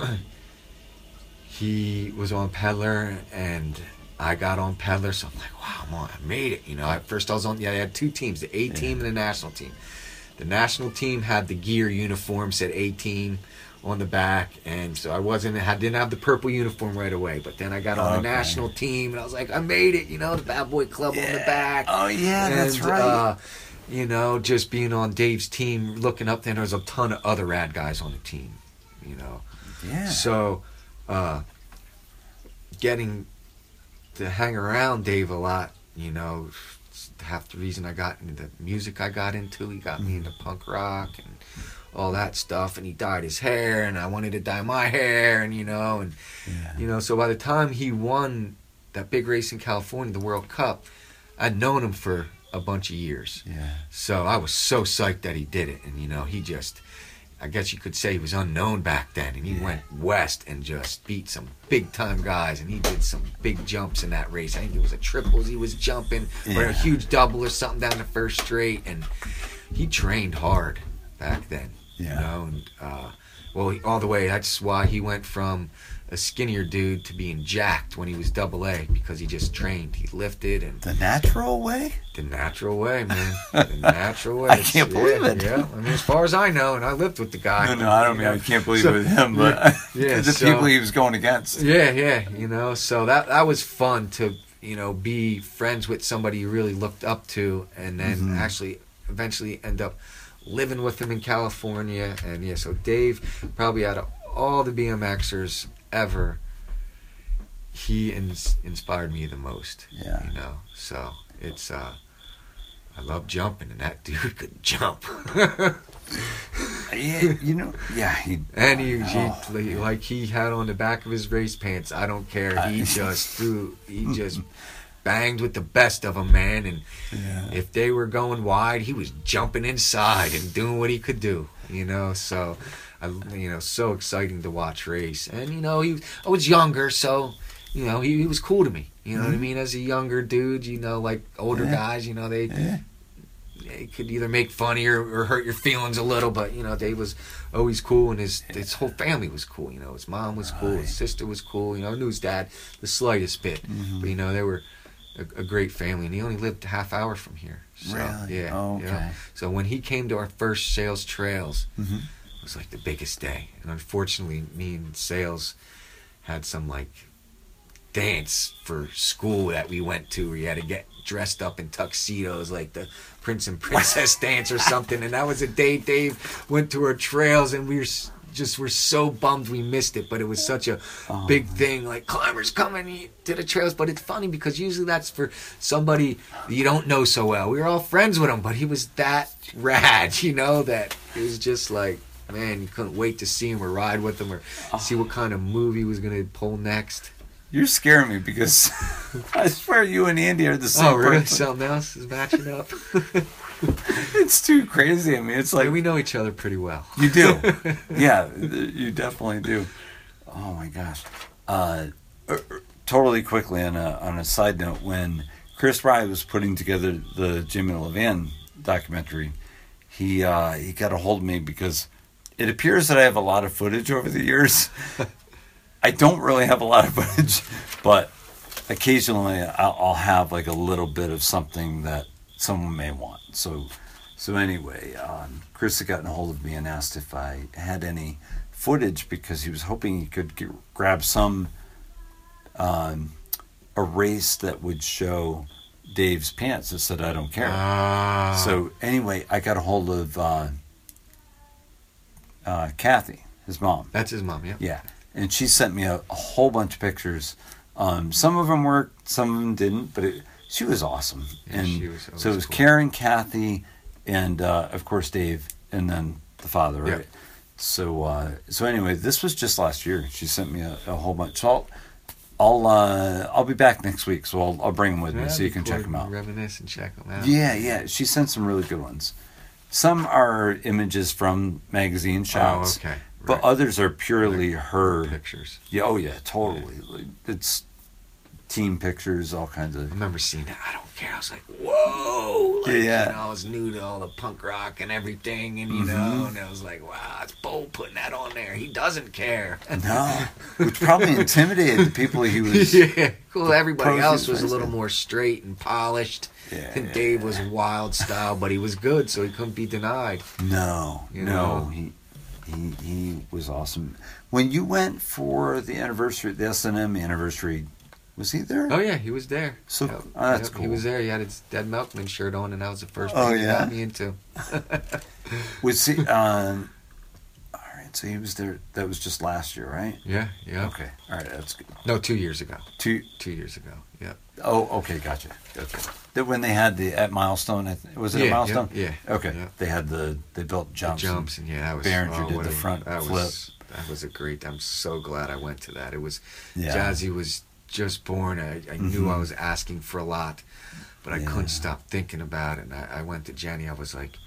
he was on Peddler, and I got on Peddler. So I'm like, wow, I'm on, I made it, you know. At first, I was on. Yeah, I had two teams, the A team and the national team. The national team had the gear uniform, said A team on the back, and so I wasn't. I didn't have the purple uniform right away. But then I got on the national team, and I was like, I made it, you know, the Bad Boy Club on the back. Oh yeah, that's right. Uh, you know, just being on Dave's team, looking up there, there's a ton of other rad guys on the team. You know, yeah. so uh, getting to hang around Dave a lot, you know, half the reason I got into the music I got into. He got me mm-hmm. into punk rock and all that stuff, and he dyed his hair, and I wanted to dye my hair, and you know, and yeah. you know, so by the time he won that big race in California, the World Cup, I'd known him for a bunch of years. yeah. So I was so psyched that he did it. And, you know, he just, I guess you could say he was unknown back then. And he Yeah. went west and just beat some big time guys. And he did some big jumps in that race. I think it was a triples he was jumping, or a huge double or something down the first straight. And he trained hard back then. You Yeah. know, and, uh, well, he, all the way. That's why he went from a skinnier dude to being jacked when he was double A because he just trained. He lifted and The natural way. the natural way, man. The natural way. I can't believe yeah, it. Yeah, I mean, as far as I know, and I lived with the guy. No, no, I don't mean I can't believe So- it with him, but yeah, the so- people he was going against. Yeah, yeah, you know. So that that was fun to you know be friends with somebody you really looked up to, and then Mhm. actually eventually end up living with him in California. And yeah, so Dave probably out of all the BMXers ever, he ins- inspired me the most. Yeah. you know. So it's uh, I love jumping, and that dude could jump. Yeah, you know, yeah, he. And he, Oh, he like he had on the back of his race pants. I don't care. He just threw. He just banged with the best of them, man. And yeah. if they were going wide, he was jumping inside and doing what he could do. You know, so I, you know, so exciting to watch race. And you know, he I was younger, so you know, he, he was cool to me. You know what I mean? As a younger dude, you know, like older Mm-hmm. Yeah. guys, you know, they yeah. it could either make funny or, or hurt your feelings a little, but you know, Dave was always cool, and his his whole family was cool. You know, his mom was cool, Right. his sister was cool. You know, I knew his dad the slightest bit, Mhm. but you know, they were a, a great family, and he only lived a half hour from here. So, Really? Yeah. Okay. yeah. So when he came to our first sales trails, Mhm. It was like the biggest day, and unfortunately, me and sales had some like dance for school that we went to where you had to get dressed up in tuxedos like the prince and princess dance or something and that was a day dave went to our trails and we were just were so bummed we missed it, but it was such a Oh. big thing. Like Clymer's coming to the trails, but it's funny because usually that's for somebody you don't know so well. We were all friends with him, but he was that rad, you know, that it was just like. Man, you couldn't wait to see him or ride with him or see what kind of movie he was gonna pull next. You're scaring me because I swear you and Andy are the same Oh, really? person. Something else is matching up. It's too crazy. I mean, it's like like we know each other pretty well. You do. yeah, you definitely do. Oh my gosh. Uh, er, er, totally quickly on a, on a side note, when Chris Rye was putting together the Jimmy Levan documentary, he uh, he got a hold of me because it appears that I have a lot of footage over the years. I don't really have a lot of footage, but occasionally I'll, have like a little bit of something that someone may want. So, so anyway, um, Chris had gotten a hold of me and asked if I had any footage because he was hoping he could g grab some um, a race that would show Dave's pants. I said I don't care. Ah. So anyway, I got a hold of uh, uh, Kathy, his mom. that's his mom, yeah. Yeah, and she sent me a, a whole bunch of pictures. Um, some of them worked, some of them didn't, but it, she was awesome. Yeah, and she was so it was cool. Karen, Kathy, and uh, of course Dave, and then the father, Yeah. right? So uh, so anyway, this was just last year. She sent me a, a whole bunch. So I'll I'll uh, I'll be back next week, so I'll I'll bring them with me so you can check them out. Reminisce and check them out. Yeah, yeah. She sent some really good ones. Some are images from magazine Oh, shots, okay. but others are purely her. pictures. Yeah, oh yeah, totally. Like, It's team pictures, all kinds of. I remember seeing that. I don't care. I was like, whoa. Like, Yeah, yeah. You know, I was new to all the punk rock and everything, and you Mhm. know, and I was like, wow, it's bold putting that on there. He doesn't care. No, which probably intimidated the people he was. yeah. Well, Everybody else was a little yeah. more straight and polished. Yeah, and yeah, Dave was wild style, but he was good, so he couldn't be denied. No, You no, know? he he he was awesome. When you went for the anniversary, the S and M anniversary, was he there? Oh yeah, he was there. So Yep, oh, that's yep, cool. He was there. He had his Dead Milkman shirt on, and that was the first Oh, yeah? got me into. Was he? Um, all right, so he was there. That was just last year, right? Yeah, yeah. Okay, all right, that's good. No, two years ago. Two Two years ago. Yep. Oh, okay, gotcha. Gotcha. That when they had the at Milestone, was it yeah, a Milestone? Yeah. yeah Okay, yeah. they had the they built The jumps. jumps and yeah, that was Behringer oh, did the front that flip. Was, that was a great. I'm so glad I went to that. It was Yeah. Jazzy was just born. I, I knew I Mhm. was asking for a lot, but I Yeah. couldn't stop thinking about it. And I, I went to Jenny. I was like,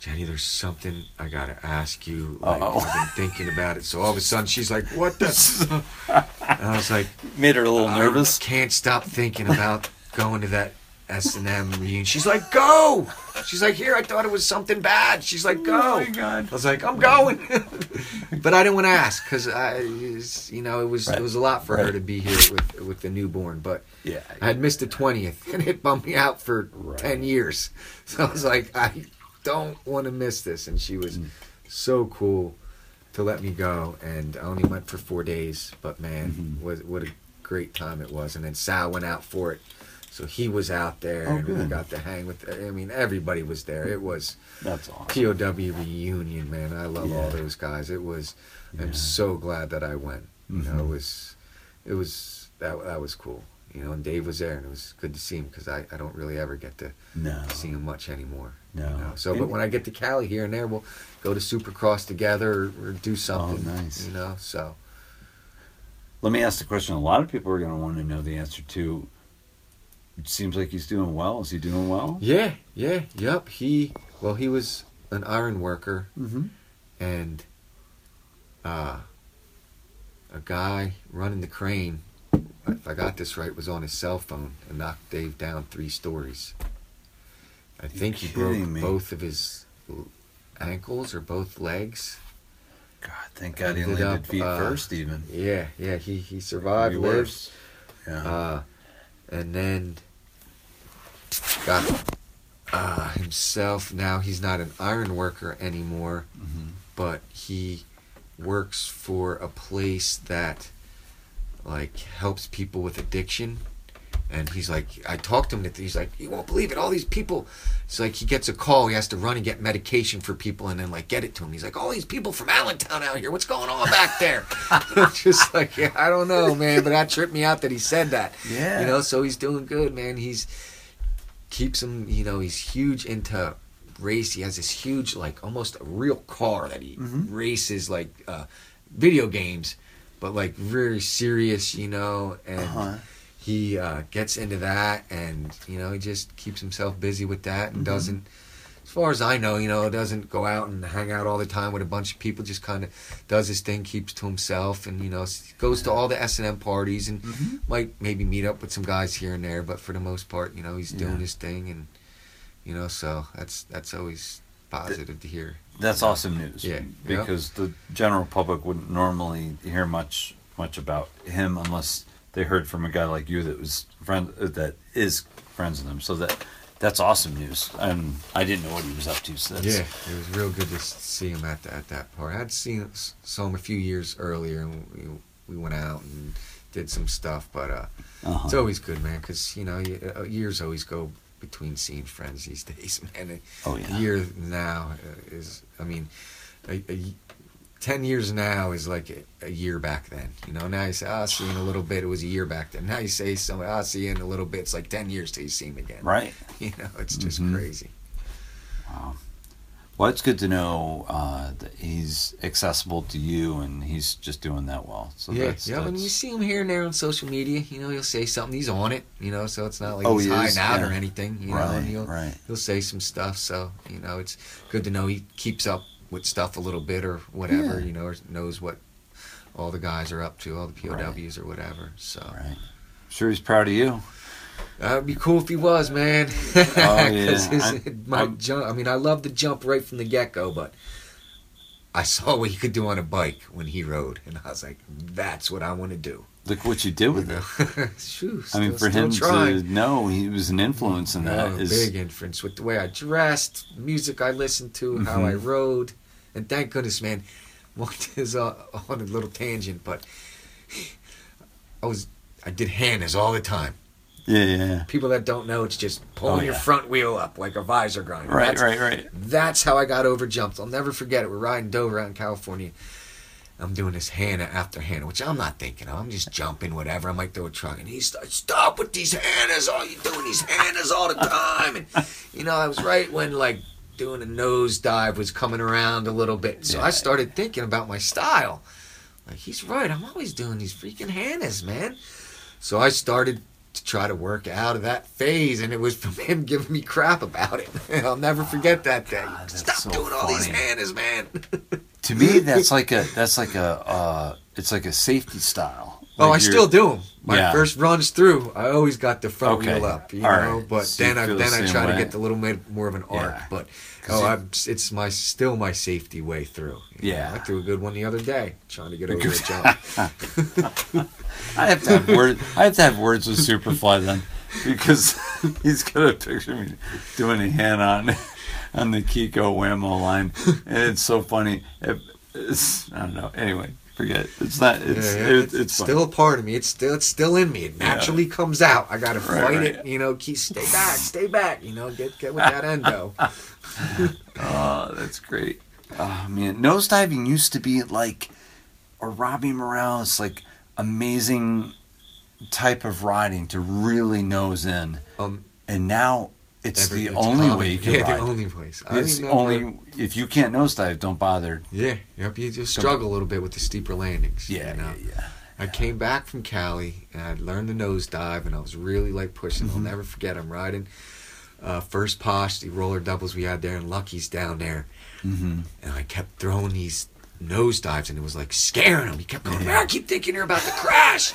Jenny, there's something I gotta ask you. Like, I've been thinking about it. So all of a sudden, she's like, "What the?" and I was like, Made her a little I nervous. can't stop thinking about going to that S and M reunion. She's like, "Go!" She's like, "Here, I thought it was something bad." She's like, "Go!" Oh my God. I was like, "I'm going," but I didn't want to ask because I, you know, it was Right. it was a lot for her to be here with with the newborn. But Yeah. I had missed the twentieth, and it bumped me out for Right. ten years. So I was like, I don't want to miss this, and she was Mm. so cool to let me go. And I only went for four days, but man, Mhm. what what a great time it was. And then Sal went out for it, so he was out there, Oh, and we got to hang with. I mean, everybody was there. It was That's awesome. POW reunion, man. I love all those guys. It was. Yeah. I'm so glad that I went. You know, it Mhm. was, it was that that was cool. You know, and Dave was there, and it was good to see him because I, I don't really ever get to No. see him much anymore. No. You know? So, but when I get to Cali here and there, we'll go to Supercross together or, or do something. Oh, nice. You know, so Let me ask the question a lot of people are going to want to know the answer to. It seems like he's doing well. Is he doing well? yeah, yeah, yep. He well, he was an iron worker Mm-hmm. and uh, a guy running the crane. If I got this right, was on his cell phone and knocked Dave down three stories. I think he broke me. both of his ankles or both legs. God, thank God he landed up, feet uh, first, even. Yeah, yeah. He he survived, worse. Yeah. uh, and then got uh, himself. Now he's not an iron worker anymore, Mhm. but he works for a place that like helps people with addiction, And he's like, I talked to him. He's like, you won't believe it. All these people. It's like he gets a call. He has to run and get medication for people, and then like get it to him. He's like, all these people from Allentown out here. What's going on back there? Just like, yeah, I don't know, man. But that tripped me out that he said that. Yeah. You know, so he's doing good, man. He's keeps him. You know, he's huge into race. He has this huge, like almost a real car that he Mhm. races, like uh, video games, but like very serious. You know, and Uh-huh. he uh, gets into that and you know he just keeps himself busy with that and Mhm. doesn't far as i know you know doesn't go out and hang out all the time with a bunch of people just kind of does his thing keeps to himself and you know goes to all the s&m parties and Mhm. might maybe meet up with some guys here and there but for the most part you know he's doing Yeah. his thing and you know so that's that's always positive to hear That's awesome news. Yeah. Because the general public wouldn't normally hear much much about him unless they heard from a guy like you that was friend that is friends with him. So that that's awesome news. And I didn't know what he was up to. So that's, yeah, it was real good to see him at the, at that part. I'd seen saw him a few years earlier, and we, we went out and did some stuff. But uh, Uh-huh. it's always good, man, because you know uh, years always go between seeing friends these days, man. A Oh yeah. year now is, I mean, a, a y- ten years now is like a, year back then. You know, now you say, "Oh, I'll see you in a little bit." It was a year back then. Now you say, "So I'll see you in a little bit." It's like ten years till you see him again. Right. You know, it's just Mhm. crazy. Wow. Well, it's good to know uh, that he's accessible to you, and he's just doing that well. So yeah, that's, yeah. When you see him here and there on social media, you know, he'll say something. He's on it, you know, so it's not like Oh, he's he hiding is? out Yeah. or anything, you know. And he'll right. he'll say some stuff. So you know, it's good to know he keeps up with stuff a little bit or whatever, Yeah. you know, or knows what all the guys are up to, all the POWs or whatever. So Right. Sure, he's proud of you. that would be cool if he was, man. Oh, yeah. his- I'm- my I'm- jump. I mean, I love to jump right from the get go, but. I saw what he could do on a bike when he rode, and I was like, "That's what I want to do." Look what you did with it. Shoo, I mean, for him trying. to know he was an influence in that Oh, is big influence with the way I dressed, music I listened to, how I Mhm. rode, and thank goodness, man. What is uh, on a little tangent, but I was I did Hannah's all the time. yeah, yeah. People that don't know, it's just pulling Oh, your front wheel up like a visor grinder. Right, That's- right, right. That's how I got over jumped. I'll never forget it. We're riding Dover out in California. I'm doing this Hannah after Hannah, which I'm not thinking of. I'm just jumping, whatever. I might throw a truck. And he starts, stop with these Hannahs. All you doing these Hannahs all the time. And, you know, I was right when, like, doing a nose dive was coming around a little bit. So Yeah. I started thinking about my style. Like, he's right. I'm always doing these freaking Hannahs, man. So I started to try to work out of that phase, and it was from him giving me crap about it. I'll never forget oh, that day. God, Stop so doing all these funny. Hannahs, man. To me, that's like a that's like a uh, it's like a safety style. oh, I still do them. My Yeah. first runs through, I always got the front Okay. wheel up, you All know. right. But So then I feel the then I try to get the little bit more of an arc. Yeah. But oh, I'm, it's my still my safety way through. You know, Yeah. I threw a good one the other day, trying to get over a jump. I have to have words. I have to have words with Superfly then, because he's got a picture of me doing a hand on on the Kiko Whammo line, and it's so funny. It, it's, I don't know. Anyway, forget it. It's not. It's Yeah, yeah, it, it's, funny. still a part of me. It's still it's still in me. It Yeah. naturally comes out. I gotta Right, fight right. it. You know, keep stay back, stay back. You know, get get with that endo. Oh, that's great. Oh man, nosediving used to be like a Robbie Morales like amazing type of riding to really nose in, Um, and now it's the only way you can yeah, ride. the only place. I it's only if you can't nosedive, don't bother. Yeah, yep. You just struggle a little bit with the steeper landings. Yeah, you know? yeah, yeah. I came back from Cali and I learned the nosedive and I was really like pushing. Mm-hmm. I'll never forget. I'm riding uh, first posh, the roller doubles we had there, and Lucky's down there, Mm-hmm. and I kept throwing these nose dives and it was like scaring him. He kept going, Yeah. "I keep thinking you're about to crash."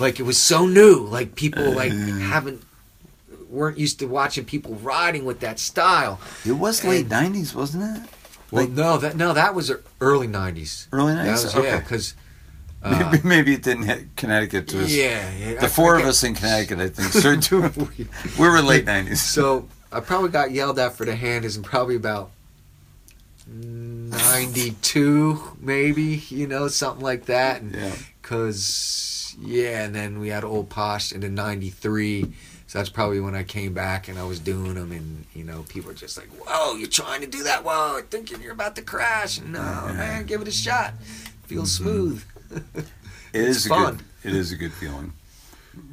like it was so new. Like people like Uh. haven't weren't used to watching people riding with that style. It was late '90s, wasn't it? Well, Like- no, that no, that was early '90s. Early That '90s. was, okay. Yeah, because maybe, uh, maybe it didn't hit Connecticut to us. yeah, yeah, The I four of forget. us in Connecticut, I think, started doing. We were late '90s. So I probably got yelled at for the hand is probably about ninety two, maybe you know something like that, and Yeah. because Yeah, and then we had Old Posh in the '93. So that's probably when I came back and I was doing them, and you know, people were just like, "Whoa, you're trying to do that? Whoa, thinking you're about to crash." No, man, give it a shot. Feel smooth. It is a fun. good. It is a good feeling,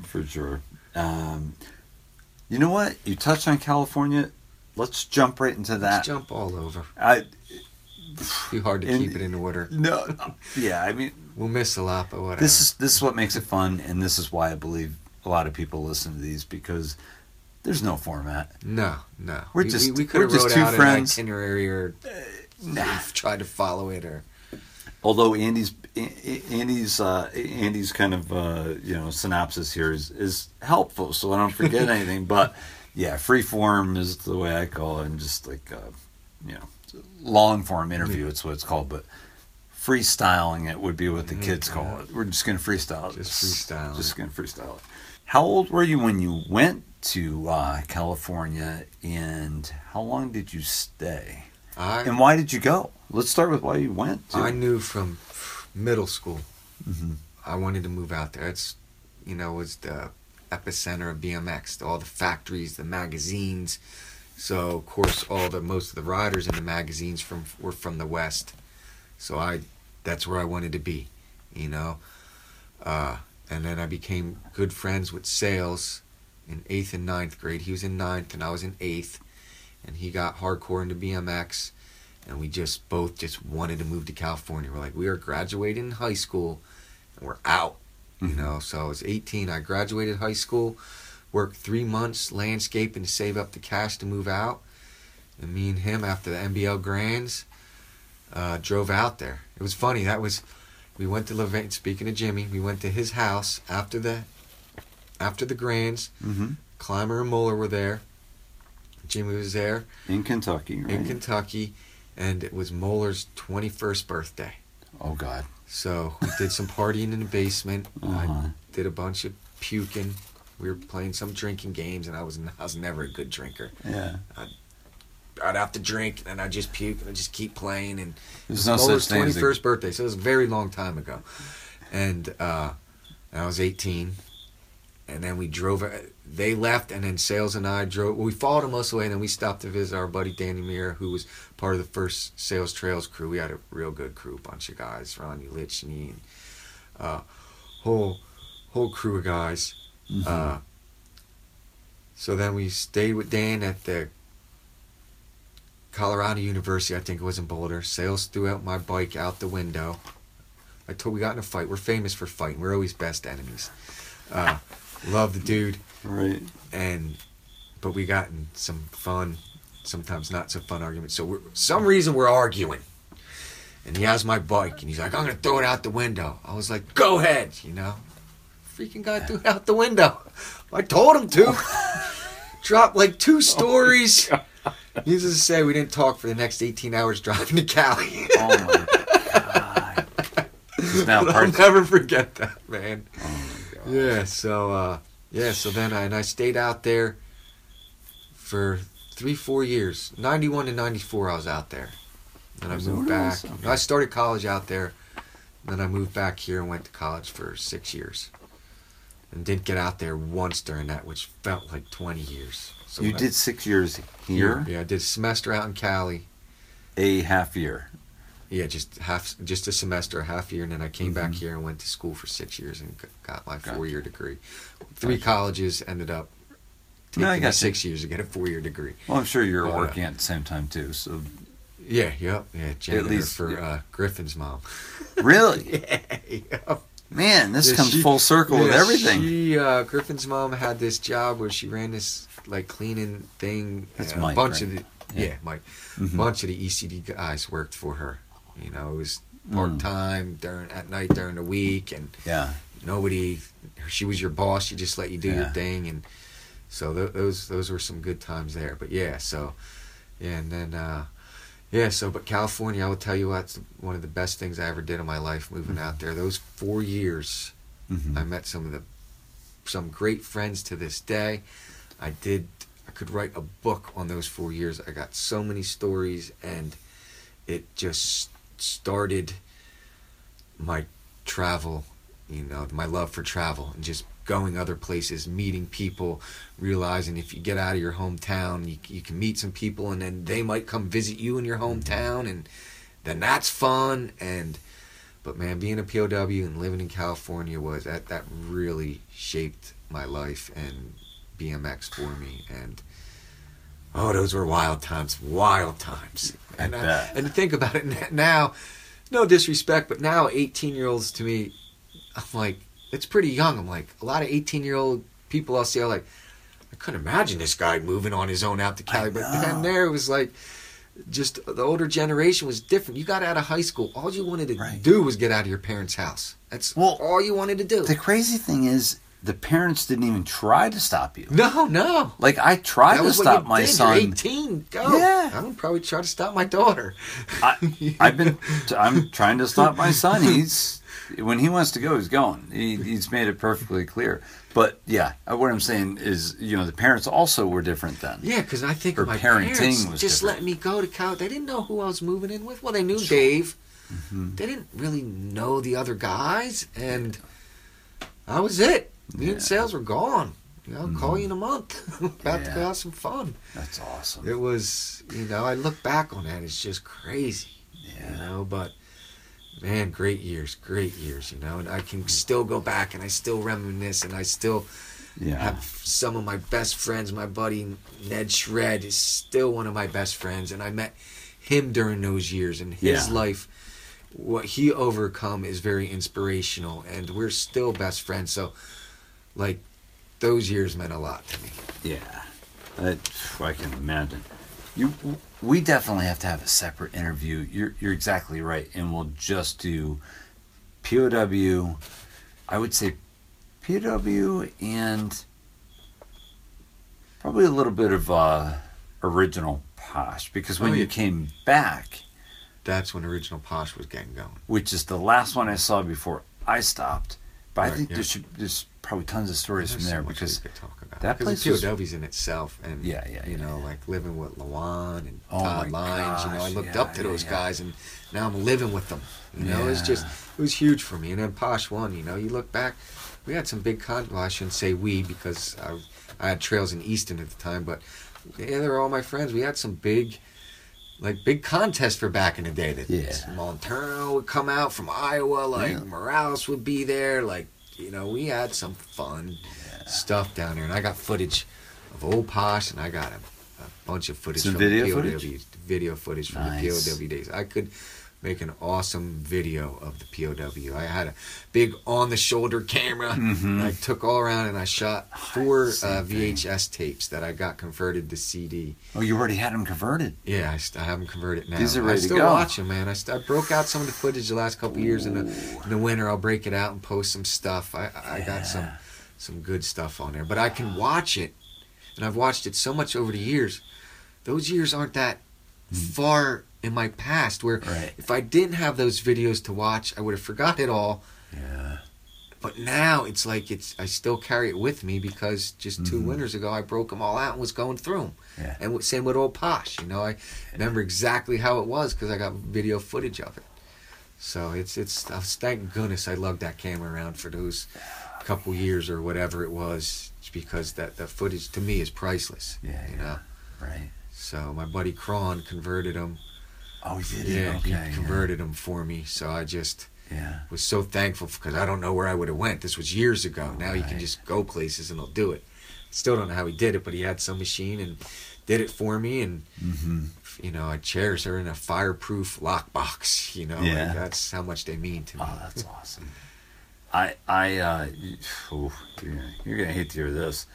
for sure. Um, you know what? You touched on California. Let's jump right into that. Let's jump all over. I It's Too hard to And- keep it in order. no. Yeah, I mean, We'll miss a lot, but whatever. this is this is what makes it fun, and this is why I believe a lot of people listen to these because there's no format. no, no. We're we, just- we, we we're could have just wrote two out friends. an itinerary or Nah. tried to follow it or Although Andy's Andy's uh, Andy's kind of uh, you know synopsis here is is helpful, so I don't forget anything. But yeah, free form is the way I call it, and just like uh, you know, long form interview. It's what it's called, but freestyling it would be what the kids call it. We're just gonna freestyle it. Just freestyle Just gonna freestyle it. How old were you when you went to uh, California, and how long did you stay? I And why did you go? Let's start with why you went. I knew from middle school Mhm. I wanted to move out there. It's you know was the epicenter of BMX. All the factories, the magazines. So of course all the most of the riders in the magazines from were from the west. So I that's where I wanted to be, you know. Uh, and then I became good friends with Sales in eighth and ninth grade. He was in ninth and I was in eighth, and he got hardcore into BMX, and we just both just wanted to move to California. We're like, we are graduating high school, and we're out, you Mhm. know. So I was 18. I graduated high school, worked three months landscaping to save up the cash to move out, and me and him after the NBL Grands uh, drove out there. It was funny. That was we went to Levan. Speaking of Jimmy, we went to his house after the after the Grands. Mhm. Clymer and Moeller were there. Jimmy was there in Kentucky, right? in Kentucky, and it was Moeller's 21st birthday. oh God. So we did some partying in the basement. Uh-huh. I did a bunch of puking. We were playing some drinking games, and I was I was never a good drinker. Yeah. I'd have to drink, and I'd just puke, and I'd just keep playing. And There's no such thing a- 21st birthday, so it was a very long time ago. And uh, I was 18, and then we drove. They left, and then Sales and I drove. We followed them most of the way, and then we stopped to visit our buddy Danny Meir, who was part of the first Sales Trails crew. We had a real good crew, bunch of guys, Ronnie Lichny, and uh, whole whole crew of guys. Mhm. Uh, so then we stayed with Dan at the Colorado University, I think it was in Boulder. Sales threw out my bike out the window. I told we got in a fight. We're famous for fighting. We're always best enemies. Uh, love the dude, right. and but we got in some fun, sometimes not so fun arguments. So we're, some reason we're arguing, and he has my bike, and he's like, "I'm gonna throw it out the window." I was like, "Go ahead," you know. Freaking guy threw it out the window. I told him to. Dropped like two stories. Needless to say, we didn't talk for the next 18 hours driving to Cali. Oh my God. Now I'll never forget that, man. Oh my God. Yeah, so uh, yeah, so then I, and I stayed out there for three, four years. Ninety one to ninety four, I was out there. Then I moved back. Okay. I started college out there. Then I moved back here and went to college for six years. And didn't get out there once during that, which felt like twenty years. So You I- did six years here, Yeah, I did a semester out in Cali. a half year. Yeah, just half, just a semester, a half year, and then I came back Mhm. here and went to school for six years and got my Gotcha. four year degree. Three Gotcha. colleges ended up taking No, I got six years to get a four year degree. Well, I'm sure you're Uh, working at the same time too. So Yeah, yep, yeah. Janitor least- for yeah. uh, Griffin's mom. really, yeah, yep. man, this Yeah, comes she- full circle with everything. She, uh, Griffin's mom had this job where she ran this like cleaning thing. That's uh, Mike, A bunch right? of the Yeah. yeah, Mike. Mhm. bunch of the ECD guys worked for her. You know, it was Mm. part time during at night during the week, and Yeah, nobody. She was your boss. She just let you do your thing, and so th- those those were some good times there. But yeah, so yeah, and then uh, yeah, so but California, I will tell you what's one of the best things I ever did in my life moving out there. Those four years, Mhm. I met some of the some great friends to this day. I did. I could write a book on those four years. I got so many stories, and it just started my travel you know, my love for travel and just going other places, meeting people, realizing if you get out of your hometown, you, you can meet some people and then they might come visit you in your mm-hmm. hometown and then that's fun and but man, being a POW and living in California was that that really shaped my life and BMX for me and oh those were wild times wild times. And I, and uh, to think about it now no disrespect but now 18 year olds to me I'm like it's pretty young. I'm like a lot of 18 year old people I'll see are like I couldn't imagine this guy moving on his own out to Cali but then there it was like just the older generation was different. You got out of high school all you wanted to Right. do was get out of your parents house. That's Well, all you wanted to do. The crazy thing is, the parents didn't even try to stop you. no no Like I tried to stop my did. son. You're 18. Go. Yeah. I'm probably try to stop my daughter. I, I've been. I'm trying to stop my son. He's when he wants to go, he's going. He, he's made it perfectly clear. But yeah, uh, what I'm saying is, you know, the parents also were different then. Yeah, because I think Her my parenting parents was just different. let me go to college. They didn't know who I was moving in with. Well, they knew Dave. Mm-hmm. They didn't really know the other guys, and that was it. Me Yeah. and sales were gone. You know, I'll call you in a mm-hmm. month. About to go have some fun. That's awesome. It was, you know, I look back on that. It's just crazy. Yeah. you know but man great years great years you know and i can mm. still go back and i still reminisce and i still Yeah. have some of my best friends my buddy ned shred is still one of my best friends and i met him during those years and his Yeah. life what he overcome is very inspirational and we're still best friends so like those years meant a lot to me Yeah, that, I can imagine. You, we definitely have to have a separate interview. You're, you're exactly right, and we'll just do POW. I would say POW and probably a little bit of uh, original posh because when Oh, you came back, that's when original posh was getting going which is the last one I saw before I stopped. But I think yeah. there should, there's probably tons of stories from so there much because we could talk about that place the POWs in itself, and Yeah, yeah, you yeah, know, yeah. like living with Lawan and Oh Todd Lyons. You know, I looked up to those guys, and now I'm living with them. You know, it's just it was huge for me. And then Posh One, You know, you look back, we had some big con. Well, I shouldn't say we because I, I had trails in Easton at the time, but yeah, they were all my friends. We had some big. Like big contests for back in the day. That Yeah. Montano would come out from Iowa. Like Yeah. Morales would be there. Like you know, we had some fun stuff down there, and I got footage of old Posh, and I got a, a bunch of footage Some from video the POW, footage? video footage from Nice. the POW days. I could make an awesome video of the POW. I had a big on the shoulder camera. Mhm. and I took all around and I shot four uh, thing. VHS tapes that I got converted to CD. oh, you already had them converted. Yeah, I, st- I have them converted now. These are I ready to still go. watch them, man. I, st- I broke out some of the footage the last couple years in the in the winter. I'll break it out and post some stuff. I I got some some good stuff on there, but I can watch it, and I've watched it so much over the years. Those years aren't that far in my past. Where. Right. if I didn't have those videos to watch, I would have forgot it all. Yeah. But now it's like it's I still carry it with me because just 2 Mhm. winters ago I broke them all out and was going through them. Yeah. And same with old Posh, you know, I remember exactly how it was because I got video footage of it. So it's it's thank goodness I lugged that camera around for those couple years or whatever it was, because that that footage to me is priceless. Yeah, you yeah. know. Right. So my buddy Cron converted them. Oh, you did. Yeah, okay. he converted them for me. So I just Yeah. was so thankful because I don't know where I would have went. This was years ago. Now you can just go places and he'll do it. Still don't know how he did it, but he had some machine and did it for me. And Mm-hmm. you know, cherish her in a fireproof lockbox. You know, Yeah. like, that's how much they mean to me. Oh, that's awesome. I I uh, oh, you're, you're gonna hate to hear this.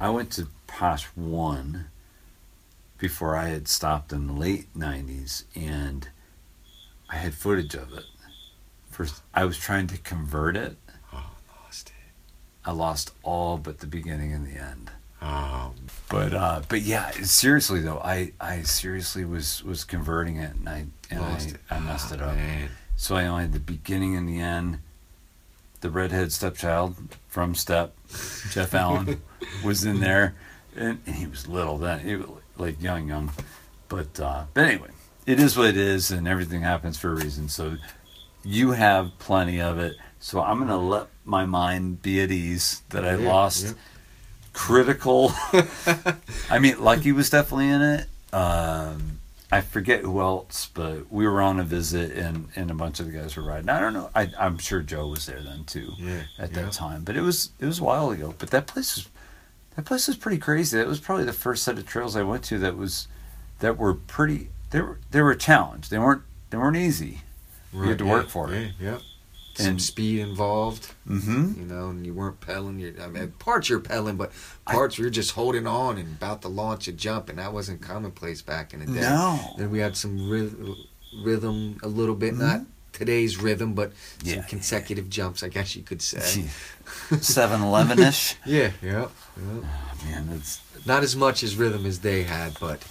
I went to Posh One before I had stopped in the late '90s, and I had footage of it. First, I was trying to convert it. Oh, I lost it. I lost all but the beginning and the end. Oh, But uh, but yeah, seriously though, I, I seriously was was converting it, and I and I, it. I messed Oh, it up. Man. So I only had the beginning and the end. The redhead stepchild from Step, Jeff Allen, was in there, and, and he was little then, he like young, young. But uh, but anyway, it is what it is, and everything happens for a reason. So you have plenty of it. So I'm gonna let my mind be at ease that I Yeah, lost yeah. critical. I mean, Lucky was definitely in it. Um, I forget who else, but we were on a visit and, and a bunch of the guys were riding. I don't know. I, I'm sure Joe was there then too Yeah, at that time, but it was it was a while ago. But that place was that place was pretty crazy. That was probably the first set of trails I went to that was that were pretty. They were they were a challenge. They weren't they weren't easy. You had to Right, work yeah, for it. Yeah, yeah. Some And- speed involved, Mm-hmm. you know, and you weren't pedaling. You're, I mean, parts you're pedaling, but parts you're just holding on and about to launch a jump, and that wasn't commonplace back in the day. No. Then we had some rhythm, rhythm a little bit, not today's rhythm, but Yeah, some consecutive jumps, I guess you could say. 7 Eleven ish. yeah, yeah, yeah. Man, it's Not as much as rhythm as they had, but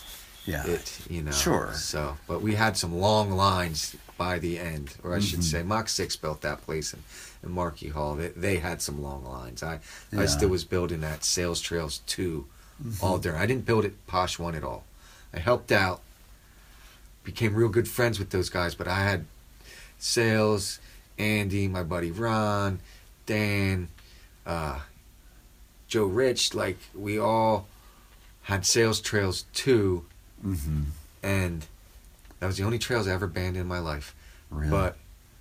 yeah. it, you know. Sure. So, but we had some long lines by the end, or I should Mhm. say, Mach Six built that place in, in Markey Hall. They, they had some long lines. I, Yeah. I still was building that Sal's Trails 2 all during. I didn't build it Posh Woods at all. I helped out, became real good friends with those guys, but I had Sales, Andy, my buddy Ron, Dan, uh, Joe Rich. Like we all had Sal's Trails too, Mm-hmm. and that was the only trails I ever banned in my life. Really? But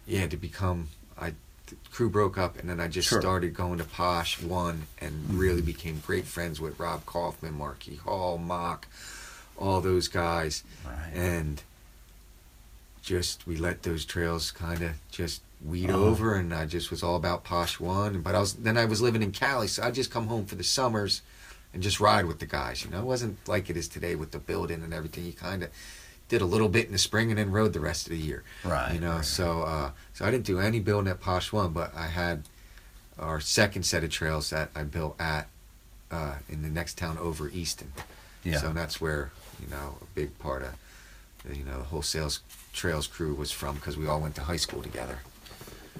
yeah, to become, I the crew broke up, and then I just Sure. started going to Posh Woods, and really became great friends with Rob Kaufman, Marky Hall, Mock, all those guys, right. and just we let those trails kind of just weed Uh-huh. over, and I just was all about Posh Woods. But I was then I was living in Cali, so I would just come home for the summers and just ride with the guys. You know, it wasn't like it is today with the building and everything. You kind of did a little bit in the spring and then rode the rest of the year. right. You know, right. so uh, so I didn't do any building at Posh Woods, but I had our second set of trails that I built at uh, in the next town over Easton. yeah. So that's where you know a big part of you know the whole sales trails crew was from because we all went to high school together.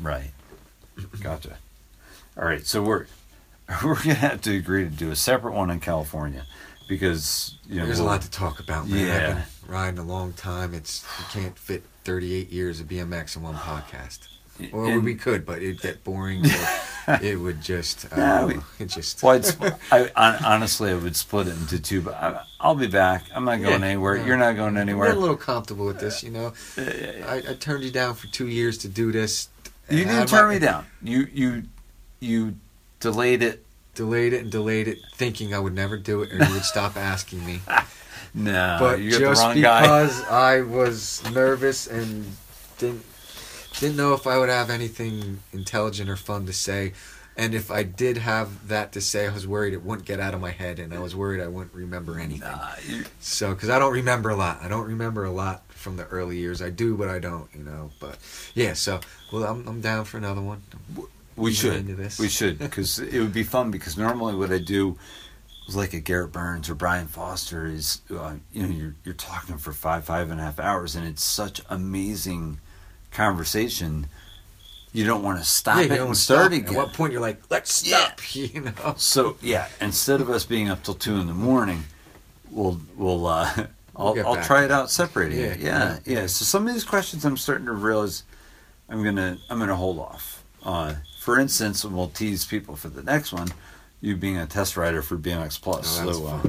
Right. Gotcha. All right, so we're we're gonna have to agree to do a separate one in California because you know There's a we'll- lot to talk about, man. I've Yeah. been riding a long time. It's you can't fit 38 years of BMX in one podcast. Or and- we could, but it'd get boring. it would just, Nah, don't we- it just. Well, it's, I, honestly, I would split it into two, but I, I'll be back. I'm not going Yeah, anywhere. You're not going anywhere. a little comfortable with this, you know. I, I turned you down for two years to do this. You didn't turn might- me down. You you you delayed it. Delayed it and delayed it, thinking I would never do it, or you would stop asking me. No, but just the wrong guy. because I was nervous and didn't didn't know if I would have anything intelligent or fun to say, and if I did have that to say, I was worried it wouldn't get out of my head, and I was worried I wouldn't remember anything. Nah, So, because I don't remember a lot, I don't remember a lot from the early years. I do, but I don't, you know. But yeah, so well, I'm I'm down for another one. we should. into this. We should because it would be fun. Because normally what I do is like a Garrett Burns or Brian Foster is uh, you know you're you're talking for five five and a half hours and it's such amazing conversation. You don't want to stop yeah, it and start start At what point you're like, let's Yeah. stop, you know. So yeah, instead of us being up till two in the morning, we'll we'll uh, We'll I'll I'll try it out separating it. Yeah, Yeah, yeah, yeah, So some of these questions I'm starting to realize I'm gonna I'm gonna hold off. Uh, for instance, and we'll tease people for the next one. You being a test rider for BMX Plus, Oh, so uh,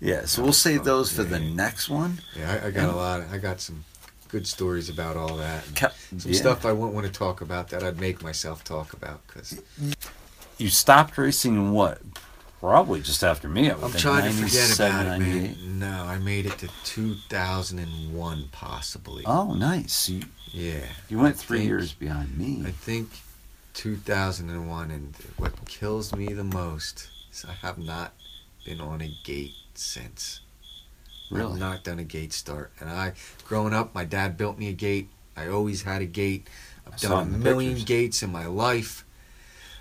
yeah. So we'll save fun. those for Yeah, the yeah. next one. Yeah, I, I got a lot. Of, I got some good stories about all that. some yeah. stuff I wouldn't want to talk about that I'd make myself talk about because You stopped racing in what? Probably just after me. I think, trying to forget 97, about it, 98. man. No, I made it to 2001 possibly. Oh, nice. You, Yeah, you went I three think- years behind me. I think 2001, and what kills me the most is I have not been on a gate since. Really? I've not done a gate start. And I, growing up, my dad built me a gate. I always had a gate. I I've saw done a million pictures. gates in my life.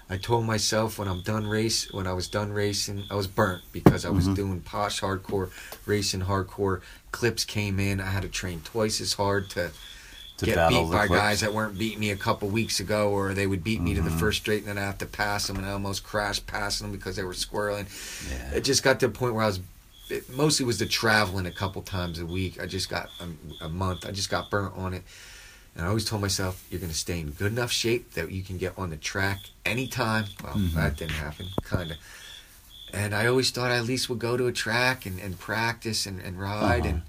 I told myself when I'm done race, when I was done racing, I was burnt because I was Mhm. doing posh hardcore, racing hardcore. Clips came in. I had to train twice as hard to, To get beat by clips. guys that weren't beating me a couple weeks ago, or they would beat me to the Mhm. first straight, and then I have to pass them, and I almost crashed passing them because they were squirreling. Yeah. It just got to a point where I was. It mostly was the traveling a couple times a week. I just got a, a month. I just got burnt on it, And I always told myself, you're going to stay in good enough shape that you can get on the track anytime. Well, Mhm. that didn't happen, kind of. And I always thought I at least would go to a track and, and practice and, and ride, Uh-huh. and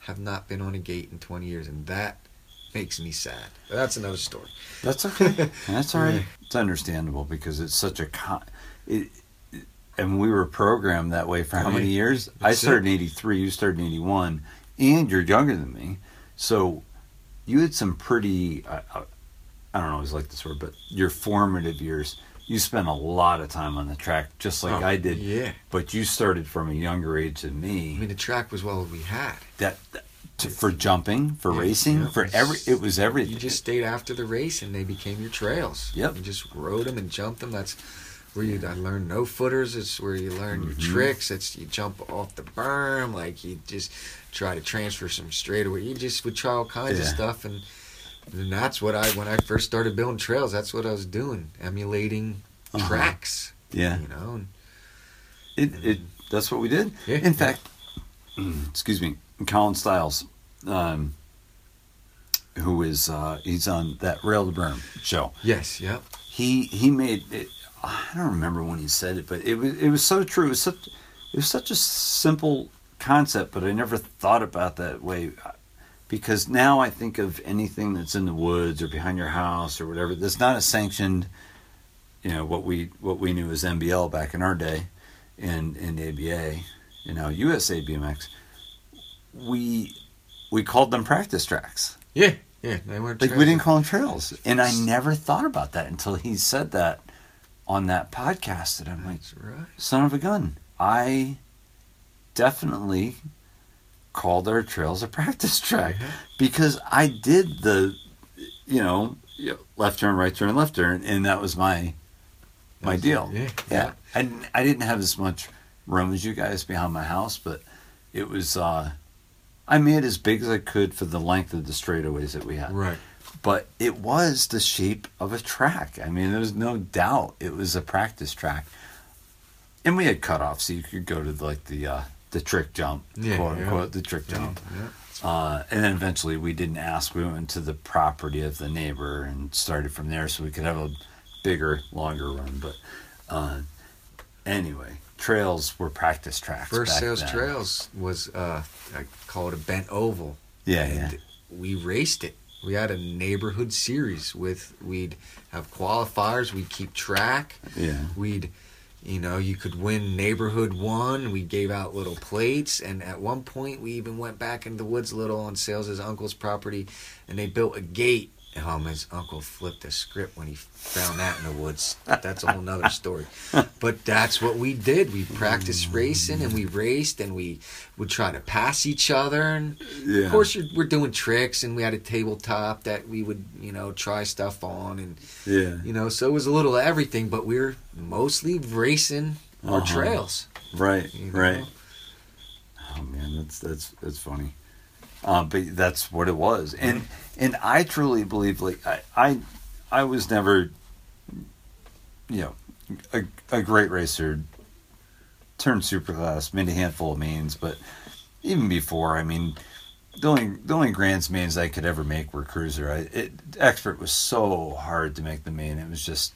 have not been on a gate in 20 years. And that makes me sad. But that's another story. That's okay. That's all right. Yeah. It's understandable because it's such a con. It- and we were programmed that way for how many years? I started in '83. You started in '81, and you're younger than me, so you had some pretty. I, I, I don't always like this word, but your formative years. You spent a lot of time on the track, just like Oh, I did. Yeah. But you started from a younger age than me. I mean, the track was all we had. that, that to, for jumping, for Yeah, racing, yeah. for every. It was everything. You just stayed after the race, and they became your trails. Yep. You just rode them and jumped them. That's where you. I learned no footers. It's where you learn your Mhm. tricks. It's you jump off the berm. Like you just try to transfer some straightaway. You just would try all kinds of stuff, and and that's what I when I first started building trails. That's what I was doing, emulating Uh-huh. tracks. yeah. You know. And, It, it that's what we did. Yeah. In fact, excuse me, Colin Stiles, um, who is uh, he's on that Rail to Berm show. yes. Yep. He he made it. I don't remember when he said it, but it was it was so true. It was such it was such a simple concept, but I never thought about that way. Because now I think of anything that's in the woods or behind your house or whatever that's not a sanctioned, you know, what we what we knew as NBL back in our day, and and ABA, you know, USA BMX. We we called them practice tracks. Yeah. Yeah. They weren't. Like we didn't call them trails, and I never thought about that until he said that on that podcast. that I'm like, right. son of a gun, I definitely called our trails a practice track Yeah. because I did the, you know, left turn, right turn, left turn, and that was my my That's deal. it. Yeah. Yeah, I I didn't have as much room as you guys behind my house, but it was. uh I made as big as I could for the length of the straightaways that we had Right. But it was the shape of a track. I mean, there was no doubt it was a practice track. And we had cutoffs, so you could go to like the uh, the trick jump, Yeah, quote yeah. unquote, the trick jump. Yeah. Uh, and then eventually we didn't ask. We went to the property of the neighbor and started from there so we could have a bigger, longer run. But uh, anyway, trails were practice tracks. First sales then. trails was uh, I call it a bent oval. Yeah, and yeah. we raced it. We had a neighborhood series with we'd have qualifiers. We'd keep track. Yeah. We'd, you know, you could win neighborhood one. We gave out little plates, and at one point we even went back into the woods a little on Sales' as uncle's property, and they built a gate. Um, his uncle flipped a script when he found that in the woods. That's a whole nother story. But that's what we did. We practiced racing, and we raced, and we would try to pass each other, and Yeah. of course, you're, we're doing tricks, and we had a tabletop that we would, you know, try stuff on, and Yeah. you know, so it was a little of everything, but we were mostly racing our Uh-huh. trails. Right. you know? Right. Oh man, that's that's that's funny. Uh, but that's what it was, and and I truly believe like I I, I was never, you know, a, a great racer. Turned super superclass, made a handful of mains, but even before, I mean, the only the only grands mains I could ever make were cruiser. I it, expert was so hard to make the main. It was just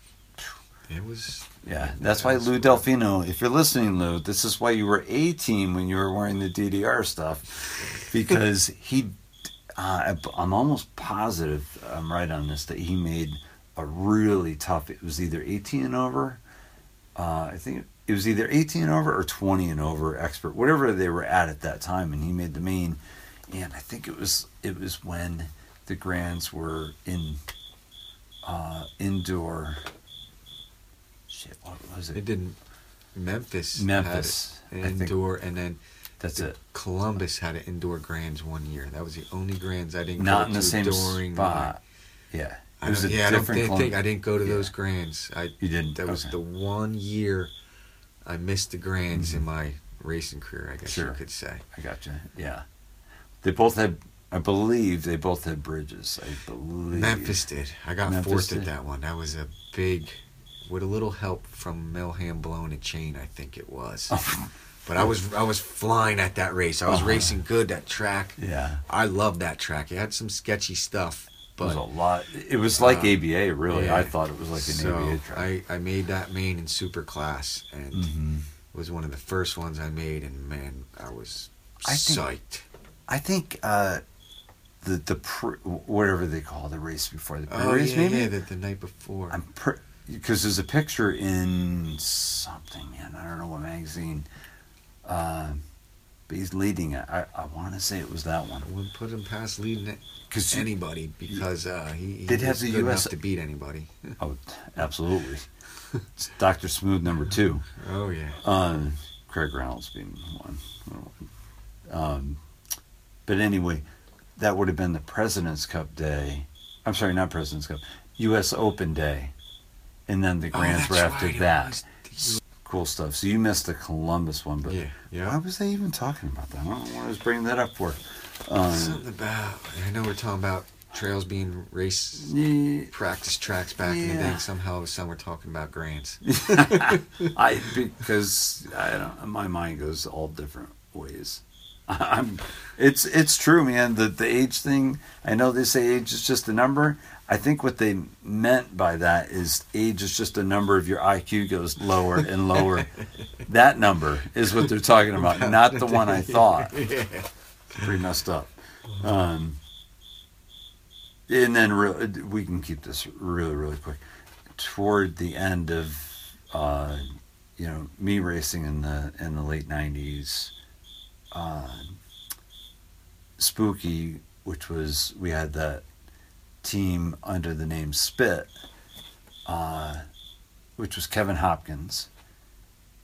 It was yeah, that's why Lou Delfino, if you're listening, Lou, this is why you were A team when you were wearing the DDR stuff, because he, uh, I'm almost positive, I'm right on this, that he made a really tough. It was either 18 and over, uh, I think it was either 18 and over or 20 and over expert, whatever they were at at that time, and he made the main, and I think it was it was when the grands were in uh, indoor. What was It it? didn't. Memphis. Memphis, had an indoor, and then That's it. Columbus had an indoor grands one year. That was the only grands I didn't Not go in the to same during spot. Yeah, My, it was I yeah, I don't think, think I didn't go to Yeah. those grands. I You didn't. that was Okay. the one year I missed the grands in my racing career. I guess Mm-hmm. Sure. you could say. I gotcha. Yeah, they both had. I believe they both had bridges. I believe Memphis did. I got Memphis fourth did. at that one. That was a big, with a little help from Melham blowing a chain. I think it was. But I was I was flying at that race. I was Uh-huh. racing good that track. Yeah. I loved that track. It had some sketchy stuff, It was a lot. It was like Uh, ABA, really. yeah. I thought it was like an so ABA track. I, I made that main in super class and Mhm. it was one of the first ones I made and man, I was I think- psyched. I think uh, the the pre, whatever they call the race before the Oh pre-race, yeah, maybe. yeah, the, the night before. I'm because there's a picture in something, man. I don't know what magazine. Um, but he's leading it. I, I want to say it was that one I wouldn't put him past leading it because anybody because uh, he, he They'd have the US to beat anybody. oh, absolutely. it's Doctor Smooth number two. Oh yeah. Um, Craig Reynolds being one. Um, but anyway, that would have been the President's Cup day. I'm sorry, not President's Cup. U.S. Open day, and then the oh, were after right, it that. was Cool stuff. So you missed the Columbus one, but yeah, why was I even talking about that? I don't know what I was bringing that up for. Um, Something about I know we're talking about trails being race yeah, practice tracks back in the day. Yeah. Somehow, some we're talking about grands. I because I don't. My mind goes all different ways. I'm. It's it's true, man. The the age thing. I know they say age is just a number. I think what they meant by that is age is just a number of your IQ goes lower and lower. that number is what they're talking about, not the one I thought. yeah. Pretty messed up. Um, and then re- we can keep this really really quick. Toward the end of uh, you know me racing in the in the late '90s, uh, Spooky, which was we had that team under the name Spit, uh, which was Kevin Hopkins,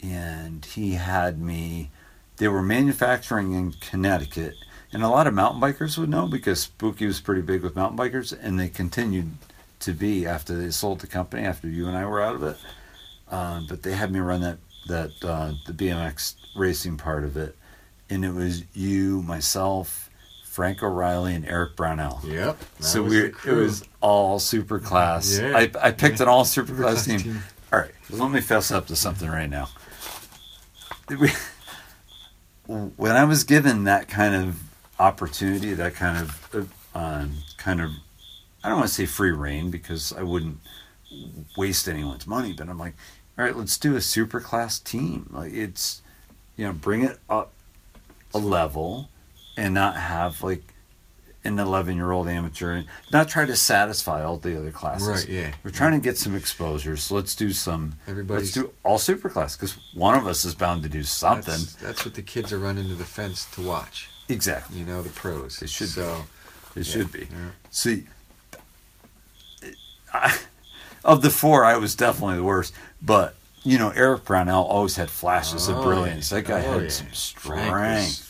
and he had me. They were manufacturing in Connecticut, and a lot of mountain bikers would know because Spooky was pretty big with mountain bikers, and they continued to be after they sold the company after you and I were out of it. Um, but they had me run that that uh, the BMX racing part of it, and it was you, myself, Frank O'Reilly, and Eric Brownell. Yep. so we it was all super class. Yeah. I, I picked an all super class team. team. All right, let me fess up to something right now. We- When I was given that kind of opportunity, that kind of uh, um, kind of, I don't want to say free reign because I wouldn't waste anyone's money, but I'm like, all right, let's do a super class team. Like it's, you know, bring it up a level, and not have like an 11 year old amateur and not try to satisfy all the other classes. Right, yeah. We're trying to get some exposure, so let's do some. Everybody's- let's do all super class because one of us is bound to do something. That's, that's what the kids are running to the fence to watch. exactly, You know, the pros. They should be. So, it should be. yeah. See, I, of the four, I was definitely the worst. But you know, Eric Brownell always had flashes of Oh, brilliance. yeah. That guy Oh, had yeah. some strength.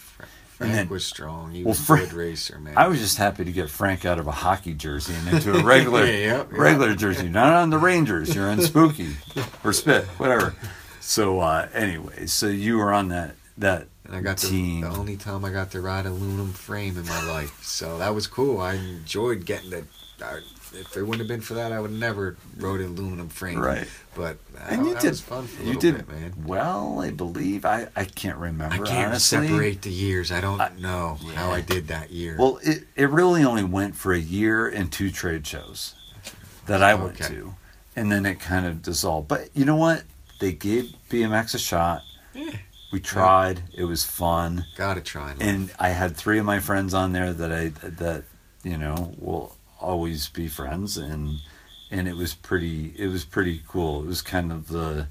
Frank And then- was strong. He Well, was a Frank- good racer, man. I was just happy to get Frank out of a hockey jersey and into a regular Yeah, yeah, yeah. regular jersey. Not on the Rangers. You're on Spooky or Spit, whatever. So uh, anyway, so you were on that that and I got the, team. the only time I got to ride aluminum frame in my life. So that was cool. I enjoyed getting. I, if it wouldn't have been for that, I would never rode an aluminum frame. Right. But and you did was fun for a you did bit, man. well, I believe. I I can't remember. I can't honestly. separate the years. I don't I- know how. I did that year. Well, it, it really only went for a year and two trade shows that I went Okay. to. And then it kind of dissolved. But you know what? They gave BMX a shot. Yeah. We tried. It was fun. Gotta try. And And I had three of my friends on there that I that you know will always be friends and and it was pretty it was pretty cool. It was kind of the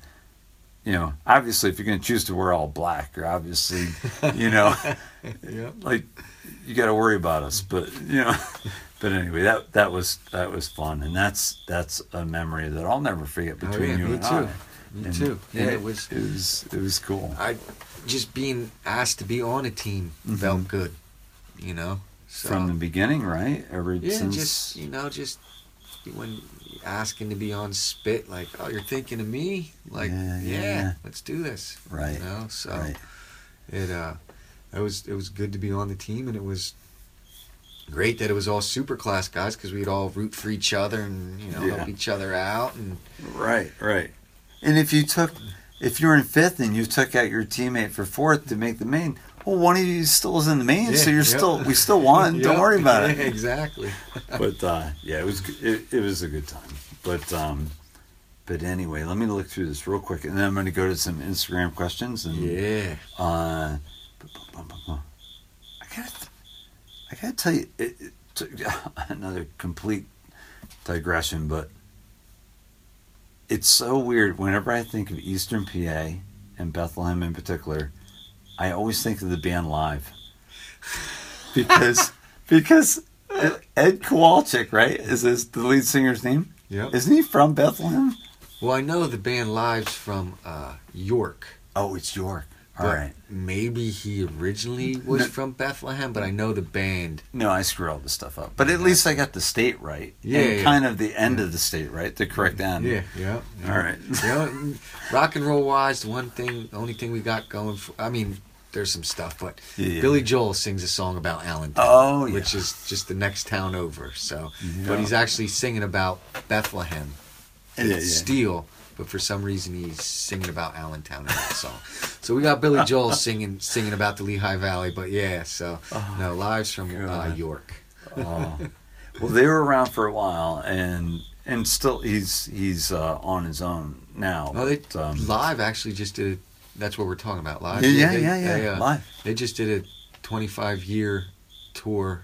you know, obviously if you're going to choose to wear all black, you're obviously, you know, yeah. like you got to worry about us but you know but anyway that that was that was fun and that's that's a memory that i'll never forget Oh, between yeah, you and too. i Me And- too. Yeah, and it was. it was it was cool I just being asked to be on a team Mhm. felt good. You know. So, from the beginning right ever yeah, since just you know, just when asking to be on spit, like, oh, you're thinking of me, like, Yeah, yeah, yeah. let's do this. right You know, so right it uh, it was it was good to be on the team, and it was great that it was all super class guys because we'd all root for each other and you know Yeah. help each other out and right right and if you took if you were in fifth and you took out your teammate for fourth to make the main well, one of you still is in the main, so you're yeah. still we still won. Don't worry about yeah, it. Exactly. But uh, yeah, it was it, it was a good time. But um, but anyway, let me look through this real quick, and then I'm going to go to some Instagram questions. And Yeah. uh, bu- bu- bu- bu- bu- I got I got to tell you it, it, another complete digression, but it's so weird. Whenever I think of Eastern PA and Bethlehem in particular, I always think of the band live because because Ed Kowalczyk, right? Is this the lead singer's name? Yep. Isn't he from Bethlehem? Well, I know the band Lives from uh, York. Oh, it's York. All right. Maybe he originally was No. from Bethlehem, but I know the band. No, I screw all this stuff up. But at least I got the state right. Yeah, And yeah. kind of the end of the state right, the correct end. Yeah, yeah. All right. You know, rock and roll wise, the one thing, the only thing we got going for, I mean, there's some stuff, but Yeah. Billy Joel sings a song about Allentown, Oh, yeah. which is just the next town over. So, but he's actually singing about Bethlehem. Yeah. Steel, but for some reason he's singing about Allentown in that song. So we got Billy Joel singing singing about the Lehigh Valley, but yeah, so no lives from uh, York. Oh. well, they were around for a while, and and still he's he's uh, on his own now. No, they but, um, live actually just did. That's what we're talking about. Live. Yeah, yeah, yeah, yeah. They, uh, Live. They just did a 25 year tour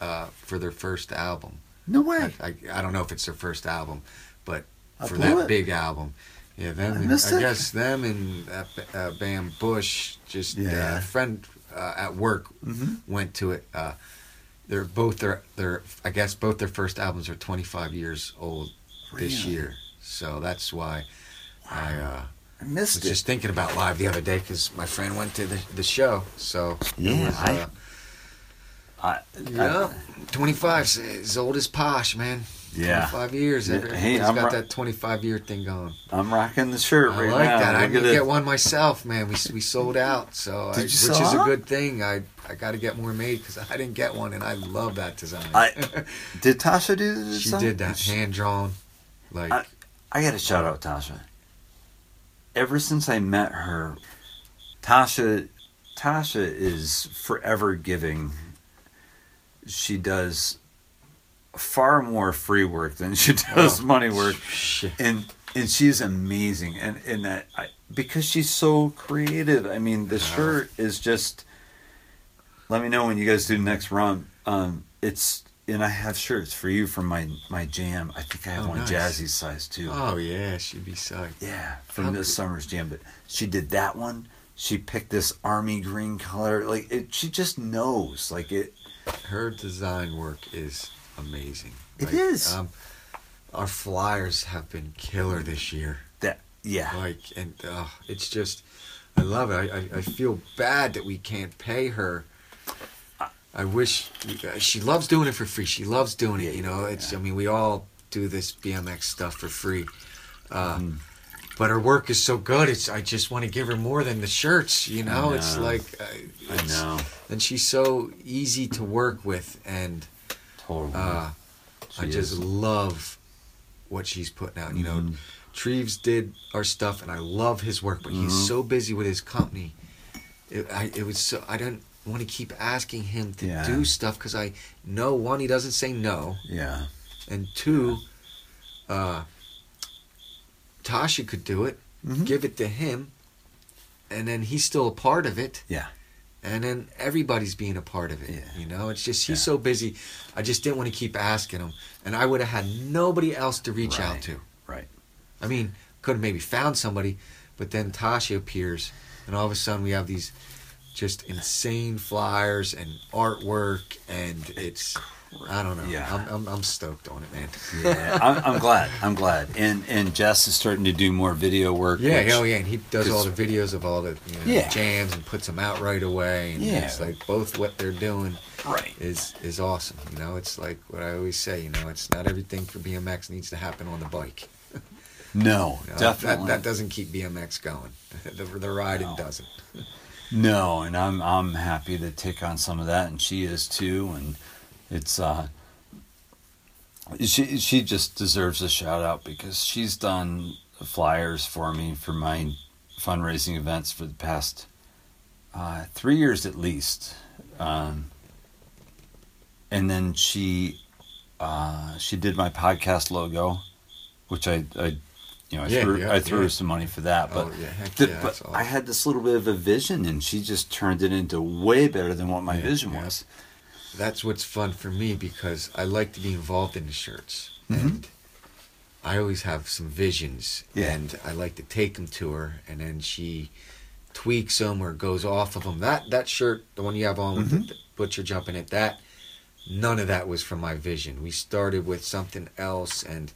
uh, for their first album. No way. I, I, I don't know if it's their first album, but I for that it. big album, yeah, them. I and- I guess them and uh, uh, Bam Bush. Just uh, Yeah. a friend uh, at work hmm went to it. Uh, they're both their their I guess both their first albums are 25 years old this Really? year, so that's why I. Uh, I I missed was it. just thinking about live the other day because my friend went to the, the show. So Yeah, was, I- uh, I, yeah, twenty five is as old as Posh, man. yeah. twenty five years. Yeah, Every- hey, I'm got ri- that twenty five year thing going. I'm rocking the shirt I right like now. that. I Look didn't at get one myself, man. We we sold out, so I, you which sell is a good thing. I I got to get more made because I didn't get one, and I love that design. I- Did Tasha do the she did that hand drawn, like I- I got to shout out Tasha. Ever since I met her, Tasha, Tasha is forever giving. She does far more free work than she does Oh, money work, shit. and and she's amazing. And and that I, because she's so creative. I mean, the shirt is just. Let me know when you guys do the next run. Um, it's and I have shirts for you from my my jam. I think I have Oh, one nice. Jazzy's size too. Oh yeah, she'd be psyched. Yeah, from How this could- summer's jam. But she did that one. She picked this army green color. Like it, she just knows. Like it. her design work is amazing. It is. is. Um, our flyers have been killer this year. That yeah. Like, and uh, it's just, I love it. I, I, I feel bad that we can't pay her. I wish she loves doing it for free. She loves doing it. You know, it's. I mean, we all do this BMX stuff for free. Uh, Mhm. But her work is so good. It's. I just want to give her more than the shirts. You know, it's like. Uh, I know. and she's so easy to work with and Totally. uh, i just is. love what she's putting out you know Mhm. treves did our stuff and i love his work but Mhm. he's so busy with his company it, I, it was so i didn't want to keep asking him to Yeah. do stuff because i know one he doesn't say no yeah. and two uh, tasha could do it Mhm. give it to him and then he's still a part of it Yeah. and then everybody's being a part of it. Yeah. You know, it's just he's Yeah. so busy. I just didn't want to keep asking him, and I would have had nobody else to reach Right. out to. Right. I mean, could have maybe found somebody, but then Tasha appears, and all of a sudden we have these just insane flyers and artwork, and it's I don't know. Yeah. I'm, I'm I'm stoked on it, man. Yeah. I'm, I'm glad. I'm glad. And and Jess is starting to do more video work. Yeah, which- oh yeah, and he does all the videos of all the you know, Yeah. jams and puts them out right away, and Yeah. it's like both what they're doing Right. is is awesome. You know, it's like what I always say. You know, it's not everything for BMX needs to happen on the bike. No, You know, definitely. that, that doesn't keep BMX going. the the riding No. doesn't. No, and I'm I'm happy to take on some of that, and she is too. And it's uh, she she just deserves a shout out because she's done flyers for me for my fundraising events for the past uh, three years at least. Um, and then she uh, she did my podcast logo, which I, I you know I Yeah, threw yeah, I threw yeah. her some money for that. But oh the- but awesome. I had this little bit of a vision, and she just turned it into way better than what my vision was. that's what's fun for me because I like to be involved in the shirts, Mhm. and I always have some visions, and I like to take them to her, and then she tweaks them or goes off of them. That that shirt, the one you have on with Mhm. the, the butcher jumping it, that none of that was from my vision. We started with something else, and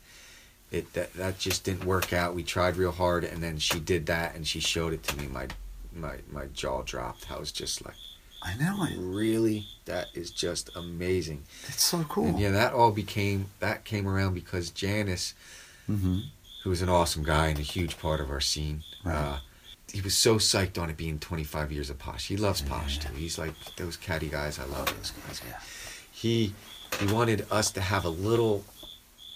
it that that just didn't work out. We tried real hard, and then she did that, and she showed it to me. My my my jaw dropped. I was just like, I know it. really, that is just amazing. It's so cool. And yeah, that all became that came around because Janice, hmm who was an awesome guy and a huge part of our scene, Right. uh, he was so psyched on it being 25 years of Posh. He loves Posh Yeah. too. He's like those catty guys. I love those guys. Yeah. He he wanted us to have a little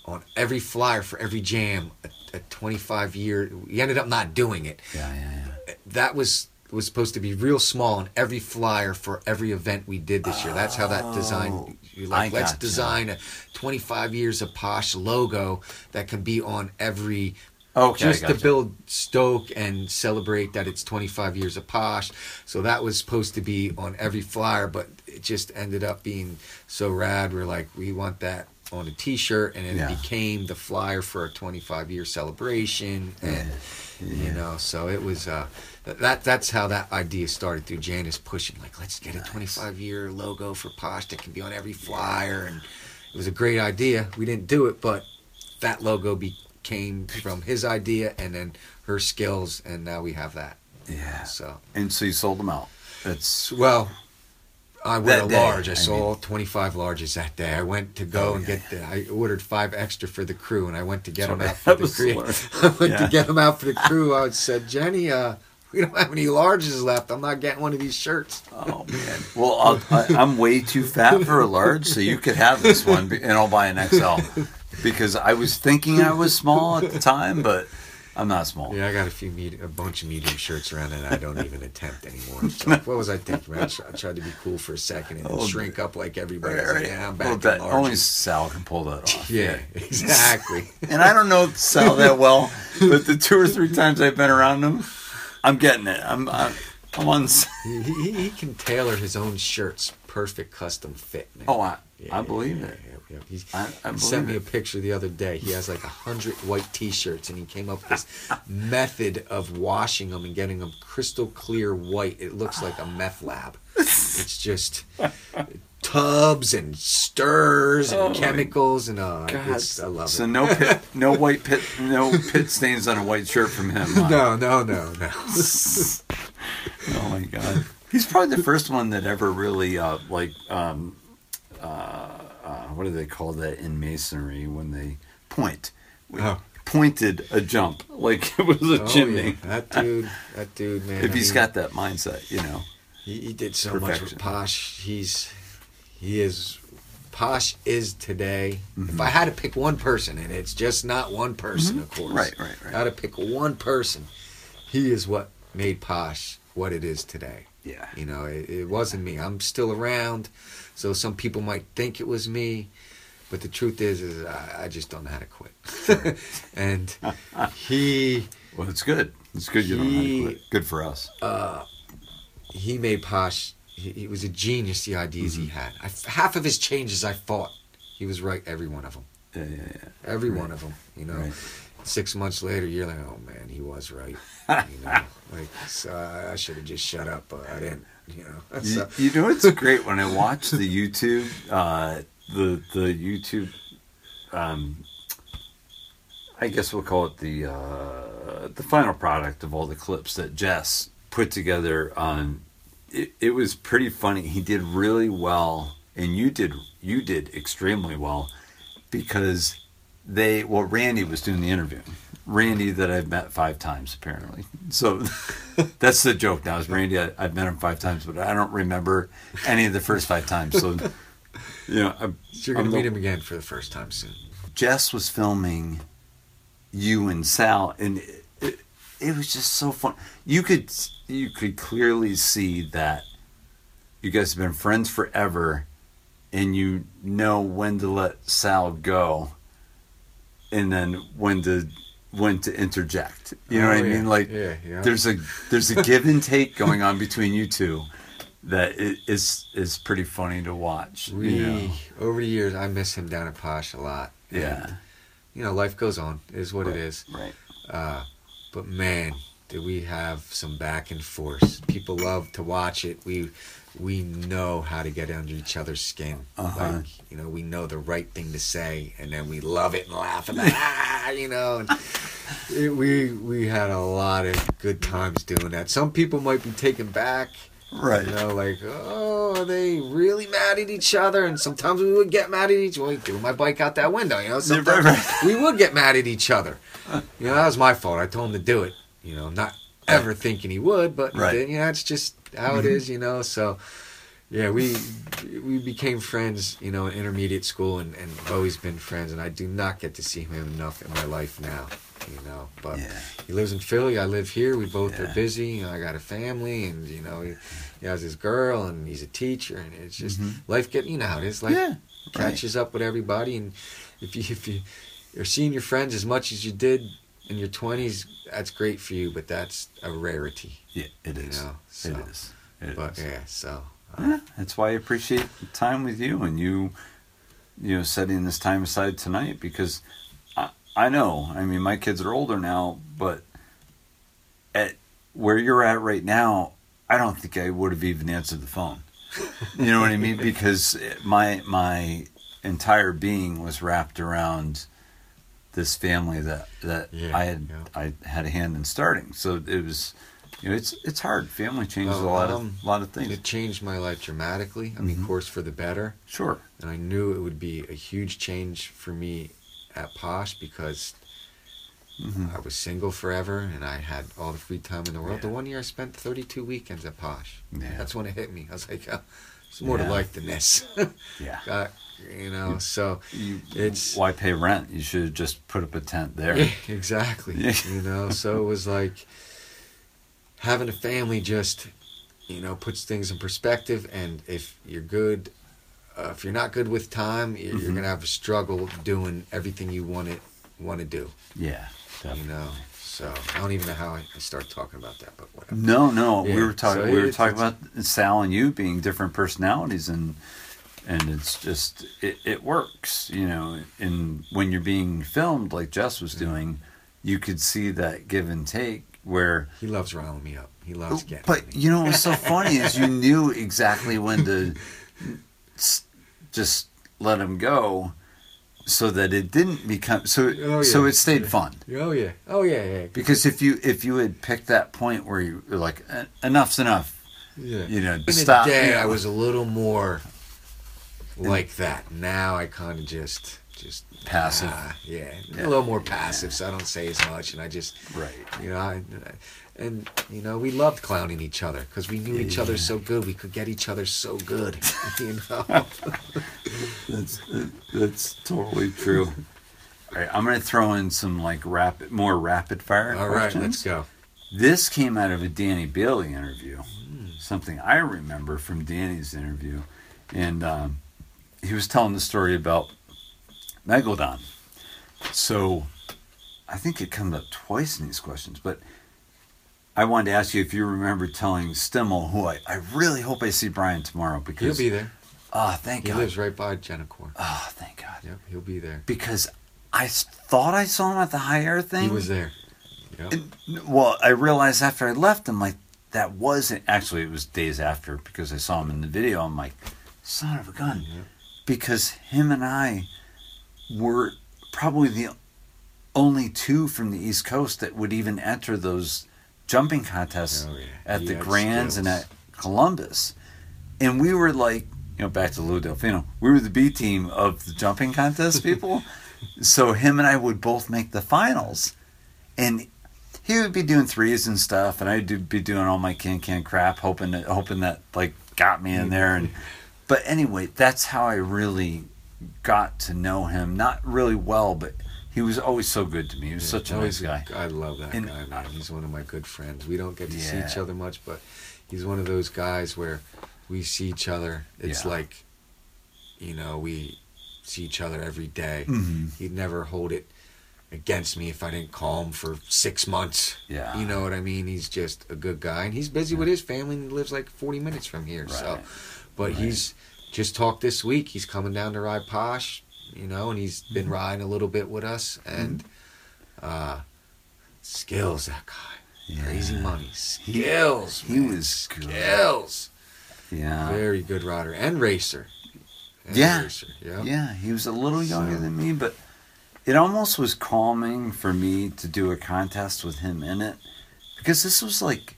on every flyer for every jam a, a 25 year. We ended up not doing it. Yeah, yeah, yeah. That was was supposed to be real small on every flyer for every event we did this year. That's how that design. Oh, like, I let's gotcha. design a 25 years of Posh logo that can be on every Okay, just to build stoke and celebrate that it's 25 years of posh so that was supposed to be on every flyer but it just ended up being so rad we're like we want that on a t-shirt and it Yeah. became the flyer for a 25 year celebration and you know so it was uh that that's how that idea started through Janice pushing like let's get a 25 year logo for posh that can be on every flyer and it was a great idea we didn't do it but that logo became from his idea and then her skills and now we have that Yeah. so And so you sold them out. It's well I went a day, large. I, I saw 25 larges that day. I went to go Oh, and yeah, get the. I ordered five extra for the crew, and I went to get them out for the crew. I went Yeah. to get them out for the crew. I said, Jenny, uh, we don't have any larges left. I'm not getting one of these shirts. oh man. Well, I'll, I, I'm way too fat for a large, so you could have this one, and I'll buy an XL because I was thinking I was small at the time, but I'm not small. Yeah, I got a few med- a bunch of medium shirts around that I don't even attempt anymore. So what was I thinking? I, tr- I tried to be cool for a second and Oh, shrink up like everybody. Right, right. yeah, I'm back that, only. Sal can pull that off. Yeah, exactly. And I don't know Sal that well, but the two or three times I've been around him, I'm getting it. I'm I'm, I'm on. he, he, he can tailor his own shirts, perfect custom fit. Man. Oh, I, Yeah, I believe yeah, it. He's- I, I he sent me believe a picture the other day. He has like a hundred white T-shirts, and he came up with this method of washing them and getting them crystal clear white. It looks like a meth lab. It's just tubs and stirs and Oh chemicals and uh, I love So it. no pit, no white pit, no pit stains on a white shirt from him. huh? No, no, no, no. Oh my god. He's probably the first one that ever really uh, like um, uh, uh, what do they call that in masonry when they point? We Oh. Pointed a jump like it was a Oh, chimney. yeah. That dude, that dude, man. If I he's mean, got that mindset, you know. He, he did so much with Posh. He's he is Posh is today. Mm-hmm. If I had to pick one person, and it's just not one person, of course. Right, right, right. I had to pick one person. He is what made Posh what it is today. Yeah. You know, it, it wasn't me. I'm still around, so some people might think it was me, but the truth is, is I, I just don't know how to quit. and he Well, it's good. It's good you don't know how to quit. Good for us. uh, he made Posh. He, he was a genius. The ideas he had. I, half of his changes, I fought. He was right. Every one of them. Yeah, yeah, yeah. Every Right. one of them. You know. Right. Six months later, you're like, oh man, he was right. You know, like so I should have just shut up, but I didn't. You know. You, So, you know it's great when I watch the YouTube, uh, the the YouTube, um, I guess we'll call it the uh, the final product of all the clips that Jess put together. On it, it was pretty funny. He did really well, and you did you did extremely well because they well Randy was doing the interview. Randy that I've met five times apparently. So that's the joke now. Is Randy? I, I've met him five times, but I don't remember any of the first five times. So you know, I, you're gonna I'm meet him again for the first time soon. Jess was filming you and Sal, and it, it, it was just so fun. You could you could clearly see that you guys have been friends forever, and you know when to let Sal go, and then when to when to interject. You know Oh, what I yeah. mean? Like Yeah, yeah. there's a there's a give and take going on between you two that is is pretty funny to watch. We you know? over the years, I miss him down at Posh a lot. And, Yeah. you know, life goes on. is what Right. it is. Right. Uh, but man, did we have some back and forth. People love to watch it. We we know how to get under each other's skin. Uh-huh. Like you know, we know the right thing to say, and then we love it and laugh about ah, you know. And it, we we had a lot of good times doing that. Some people might be taken back. Right. You know, like, oh, are they really mad at each other? And sometimes we would get mad at each other. Threw my bike out that window, you know. Sometimes we would get mad at each other. You know, that was my fault. I told him to do it. You know, not ever thinking he would, but Right. Mm-hmm. you know, it's just how it is. You know, so yeah, we we became friends. You know, in intermediate school, and and always been friends. And I do not get to see him enough in my life now. You know, but Yeah. he lives in Philly. I live here. We both Yeah. are busy. You know, I got a family, and you know, he, he has his girl, and he's a teacher, and it's just Mhm. life. getting you know how it is. Life Yeah, catches up with everybody, and if you if you you're seeing your friends as much as you did in your twenties, that's great for you. But that's a rarity, Yeah, it you is. know. So, It is. It but is. yeah, so uh, Yeah, that's why I appreciate the time with you and you, you know, setting this time aside tonight because I, I know. I mean, my kids are older now, but at where you're at right now, I don't think I would have even answered the phone. You know what I mean? Because my my entire being was wrapped around this family that that Yeah, I had yeah. I had a hand in starting. So it was. You know, it's it's hard. Family changes Well, a lot um, of lot of things. it changed my life dramatically. I mean, Mhm. of course, for the better. Sure. and I knew it would be a huge change for me at Posh because Mhm. I was single forever and I had all the free time in the world. The one year I spent 32 weekends at Posh. Yeah. That's when it hit me. I was like, oh, there's more to life than this. Yeah. Got, you know, so You, It's- why pay rent? You should have just put up a tent there. exactly. You know, so it was like having a family just, you know, puts things in perspective. And if you're good, uh, if you're not good with time, you're, you're Mhm. gonna have a struggle doing everything you want to want to do. Yeah. You know, so I don't even know how I, I start talking about that, but whatever. No, no. we were talking. so we were talking about Sal and you being different personalities, and and it's just it, it works. You know, and when you're being filmed like Jess was doing, you could see that give and take where He loves riling me up. He loves getting. But me. you know what's so funny is you knew exactly when to just let him go, so that it didn't become so. Oh, So it stayed Yeah. fun. oh yeah, oh yeah, yeah, Because if you if you had picked that point where you were like "Eh, enough's enough, yeah. you know, In stop. day, you know. I was a little more like that. Now I kind of just just Passive. ah, yeah, Yeah. a little more passive, so I don't say as much, and I just right. you know, I, and you know, we loved clowning each other because we knew each other so good. We could get each other so good, you know. That's that's totally true. All right, I'm gonna throw in some like rapid, more rapid fire All right, questions. let's go. This came out of a Danny Bailey interview, Hmm. something I remember from Danny's interview, and um, he was telling the story about Megalodon. So, I think it comes up twice in these questions, but I wanted to ask you if you remember telling Stimmel, who I, I really hope I see Brian tomorrow because He'll be there. oh thank He God He lives right by Genacor. oh ah, thank God Yep, he'll be there. because I thought I saw him at the high air thing. He was there. Yep. And, well, I realized after I left, I'm like, that wasn't actually. It was days after because I saw him in the video. I'm like, son of a gun, Yeah. Because him and I were probably the only two from the East Coast that would even enter those jumping contests Oh, yeah. at He the Grands and at Columbus, and we were like, you know, back to Lou Delfino, we were the B team of the jumping contest people. so him and I would both make the finals, and he would be doing threes and stuff, and I'd be doing all my can can crap, hoping that hoping that like got me in mm. there. And but anyway, that's how I really got to know him. Not really well, but he was always so good to me. He was such a nice guy. I love that And- guy, man. He's one of my good friends. We don't get to see each other much, but he's one of those guys where we see each other. It's Yeah. like, you know, we see each other every day. Mhm. He'd never hold it against me if I didn't call him for six months. Yeah. You know what I mean? He's just a good guy, and he's busy with his family. and He lives like forty minutes from here, so. But Right. he's just talked this week. He's coming down to ride Posh, you know, and he's been Mm-hmm. riding a little bit with us. And uh, skills, that guy. Yeah. Crazy money. Skills. he man. was good. skills. Yeah. Very good rider and racer. And Yeah. Racer. Yeah. Yeah, he was a little younger So- than me, but it almost was calming for me to do a contest with him in it because this was like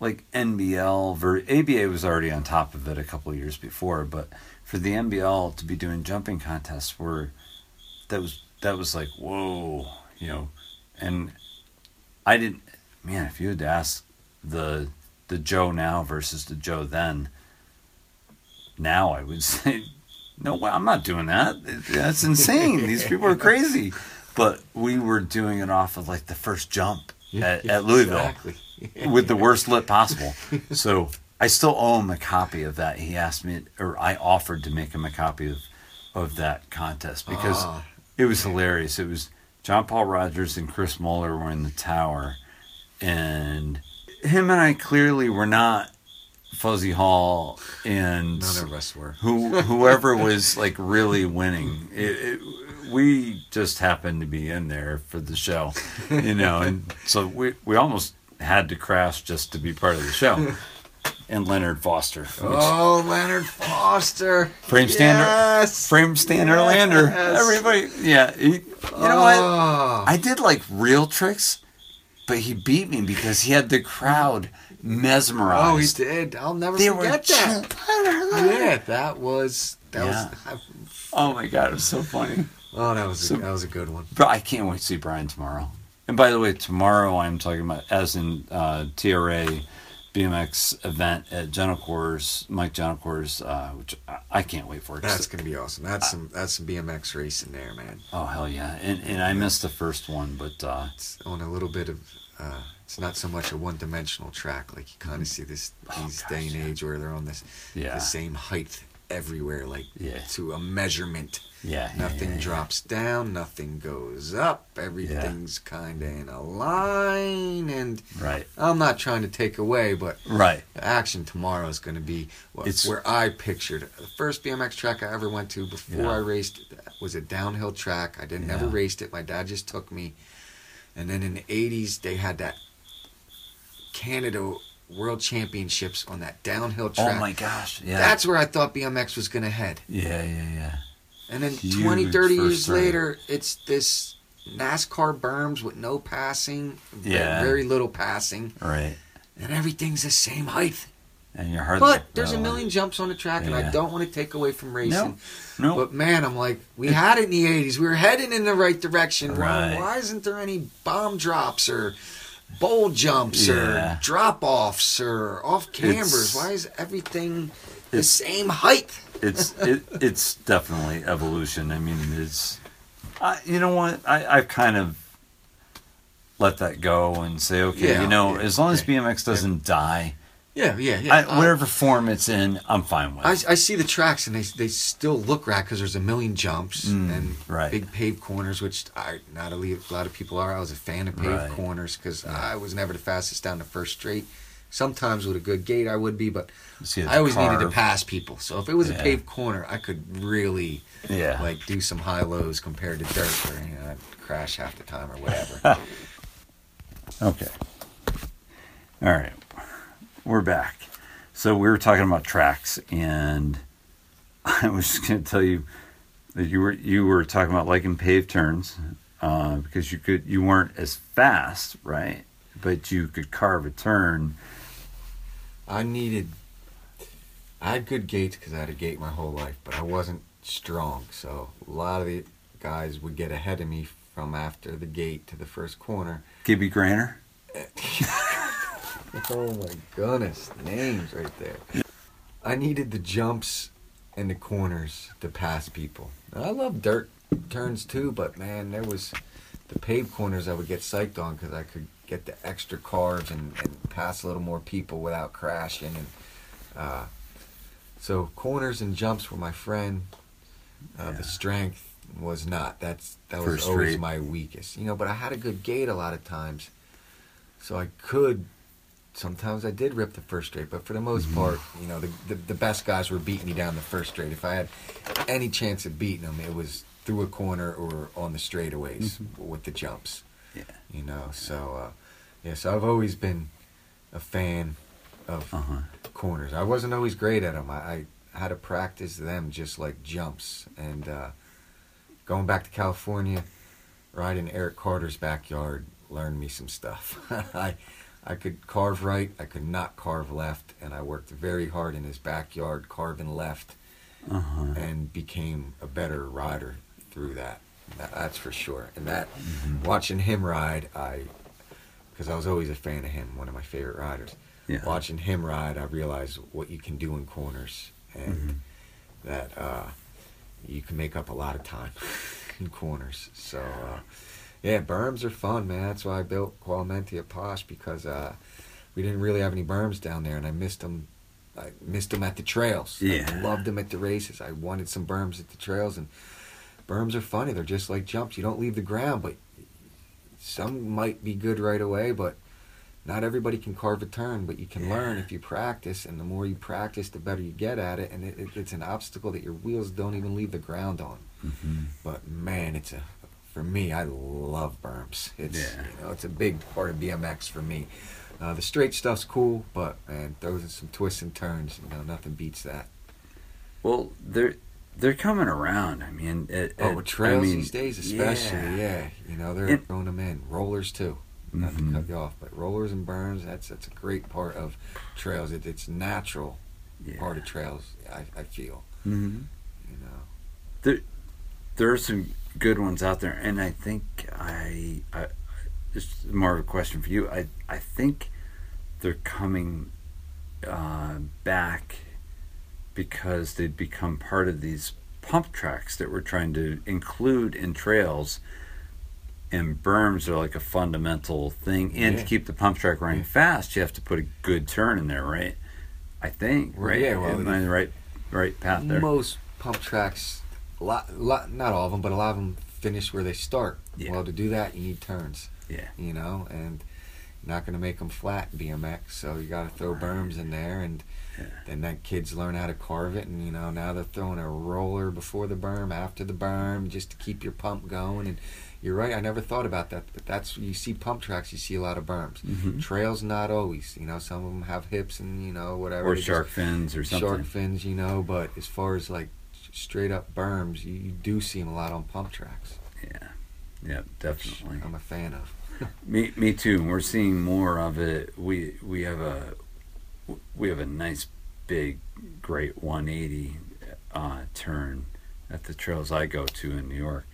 like NBL ver- ABA was already on top of it a couple of years before, but for the NBL to be doing jumping contests were that was that was like whoa, you know, and I didn't man, if you had asked the the Joe now versus the Joe then, now I would say no I'm not doing that. That's insane. These people are crazy. But we were doing it off of like the first jump at, at Louisville Exactly. with the worst lip possible. So I still owe him a copy of that. He asked me, or I offered to make him a copy of of that contest because Ah. it was hilarious. It was John Paul Rogers and Chris Moeller were in the tower, and him and I clearly were not Fuzzy Hall and None of us were. who whoever was like really winning. It, it, we just happened to be in there for the show, you know, and so we we almost had to crash just to be part of the show. And Leonard Foster, Oh, Leonard Foster. frame standard, Yes. frame standard lander. Everybody, yeah. He, you know what? Oh. I did like real tricks, but he beat me because he had the crowd mesmerized. Oh, he did. I'll never They forget that. Yeah, that was that was. Oh my god, it was so funny. Oh, that was a, that was a good one. But I can't wait to see Brian tomorrow. And by the way, tomorrow I'm talking about as in uh, TRA BMX event at Gentilcore's, Mike Gentilcore's, uh, which I, I can't wait for. That's gonna be awesome. That's some that's some BMX racing there, man. oh hell yeah! And and I missed the first one, but uh, It's on a little bit of. Uh, it's not so much a one-dimensional track like you kind of see this Oh, these gosh, day and yeah. age where they're on this yeah, the same height everywhere, like Yeah. to a measurement. yeah, Nothing yeah, drops down, nothing goes up. Everything's kind of in a line, and Right, I'm not trying to take away, but right. the action tomorrow is going to be what, It's- where I pictured the first BMX track I ever went to before. I raced was a downhill track. I didn't Yeah. raced it. My dad just took me, and then in the '80s they had that Canada World Championships on that downhill oh track. Oh my gosh, yeah, That's where I thought BMX was going to head. yeah, yeah, yeah. And then Huge 20, 30 first years time. later, it's this NASCAR berms with no passing, Yeah. very little passing, Right, and everything's the same height. and you're hardly. But there's a million jumps on the track, and I don't want to take away from racing. No, But man, I'm like, we had it in the 80s. We were heading in the right direction. Why, Right. why isn't there any bomb drops or bowl jumps Yeah. or drop offs or off cambers? It's- Why is everything the same height? it's it, it's definitely evolution. I mean, it's I, you know what I I've kind of let that go and say, okay, Yeah, you know, yeah, as long as BMX doesn't die, Yeah, yeah, yeah. I, Uh, whatever form it's in, I'm fine with. I, I see the tracks and they they still look right because there's a million jumps Mm, and right. big paved corners, which I not a, lot of people are. I was a fan of paved Right. corners because I was never the fastest down the first straight. Sometimes with a good gate I would be, but I always needed to pass people. So if it was Yeah. a paved corner, I could really Yeah, like do some high lows compared to dirt, where you know I'd crash half the time or whatever. Okay. All right. We're back. So we were talking about tracks and I was just going to tell you that you were you were talking about liking paved turns uh, because you could you weren't as fast, right? But you could carve a turn. I needed. I had good gates because I had a gate my whole life, but I wasn't strong. So a lot of the guys would get ahead of me from after the gate to the first corner. Gibby Grainer. Oh my goodness, names right there. I needed the jumps and the corners to pass people. Now, I love dirt turns too, but man, there was the paved corners I would get psyched on because I could get the extra carbs and, and pass a little more people without crashing. And uh, so corners and jumps were my friend. Uh, Yeah. The strength was not. That's that was always rate. my weakest. You know, but I had a good gate a lot of times, so I could. Sometimes I did rip the first straight, but for the most Mhm. part, you know, the, the the best guys were beating me down the first straight. If I had any chance of beating them, it was through a corner or on the straightaways Mhm. with the jumps. Yeah. You know, so uh, yeah, so I've always been a fan of Uh huh. corners. I wasn't always great at them. I, I had to practice them just like jumps. And uh, going back to California, riding Eric Carter's backyard learned me some stuff. I I could carve right, I could not carve left, and I worked very hard in his backyard carving left Uh huh. and became a better rider through that. that that's for sure. And that Mhm. watching him ride, I because I was always a fan of him, one of my favorite riders. Yeah. Watching him ride, I realized what you can do in corners, and Mhm. that uh, you can make up a lot of time in corners. So, uh, yeah, berms are fun, man. That's why I built Qualimenti at Posh because uh, we didn't really have any berms down there, and I missed them. I missed them at the trails. Yeah. I loved them at the races. I wanted some berms at the trails, and berms are funny. They're just like jumps. You don't leave the ground, but some might be good right away, but not everybody can carve a turn, but you can learn if you practice, and the more you practice, the better you get at it. And it, it, it's an obstacle that your wheels don't even leave the ground on. Mhm. But man, it's a for me. I love berms. It's Yeah. you know it's a big part of BMX for me. Uh, the straight stuff's cool, but man, those are some twists and turns. You know, nothing beats that. Well, they're they're coming around. I mean, it, Oh, with trails I mean, these days, especially, yeah. You know, they're And- throwing them in. Rollers too. Not Mhm. to cut you off, but rollers and berms. That's that's a great part of trails. It, it's natural Yeah. part of trails. I, I feel. Mhm. You know. There, there are some good ones out there, and I think I, I it's more of a question for you. I, I think they're coming uh, back because they've become part of these pump tracks that we're trying to include in trails. And berms are like a fundamental thing. And to keep the pump track running Yeah. fast, you have to put a good turn in there, right? I think, right? yeah, well, Am I the right, right path there? Most pump tracks, lot, lot, not all of them, but a lot of them finish where they start. Yeah. Well, to do that, you need turns. Yeah. You know, and not going to make them flat BMX, so you got to throw Right. berms in there, and Yeah. then that kids learn how to carve it, and you know now they're throwing a roller before the berm, after the berm, just to keep your pump going. And you're right, I never thought about that, but that's you see pump tracks, you see a lot of berms. Mhm. Trails, not always. You know, some of them have hips and you know whatever. or they just- shark fins or something. shark fins, you know. But as far as like straight up berms, you, you do see them a lot on pump tracks. Yeah, yeah, definitely. I'm a fan of. Me, me too. We're seeing more of it. We we have a we have a nice big great 180 uh, turn at the trails I go to in New York,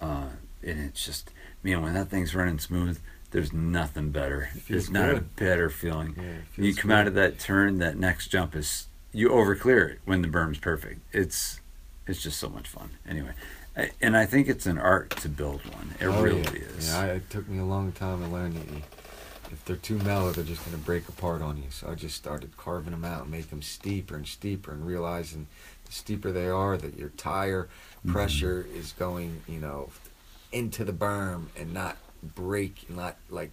uh, and it's just man when that thing's running smooth. There's nothing better. There's not a better feeling. Yeah, you come out of that turn, that next jump is you overclear it when the berm's perfect. It's it's just so much fun. Anyway, I- and I think it's an art to build one. It Oh, really yeah. is. Yeah, I, it took me a long time to learn that you, if they're too mellow, they're just going to break apart on you. So I just started carving them out and make them steeper and steeper, and realizing the steeper they are, that your tire Mhm. pressure is going, you know, into the berm and not break, not like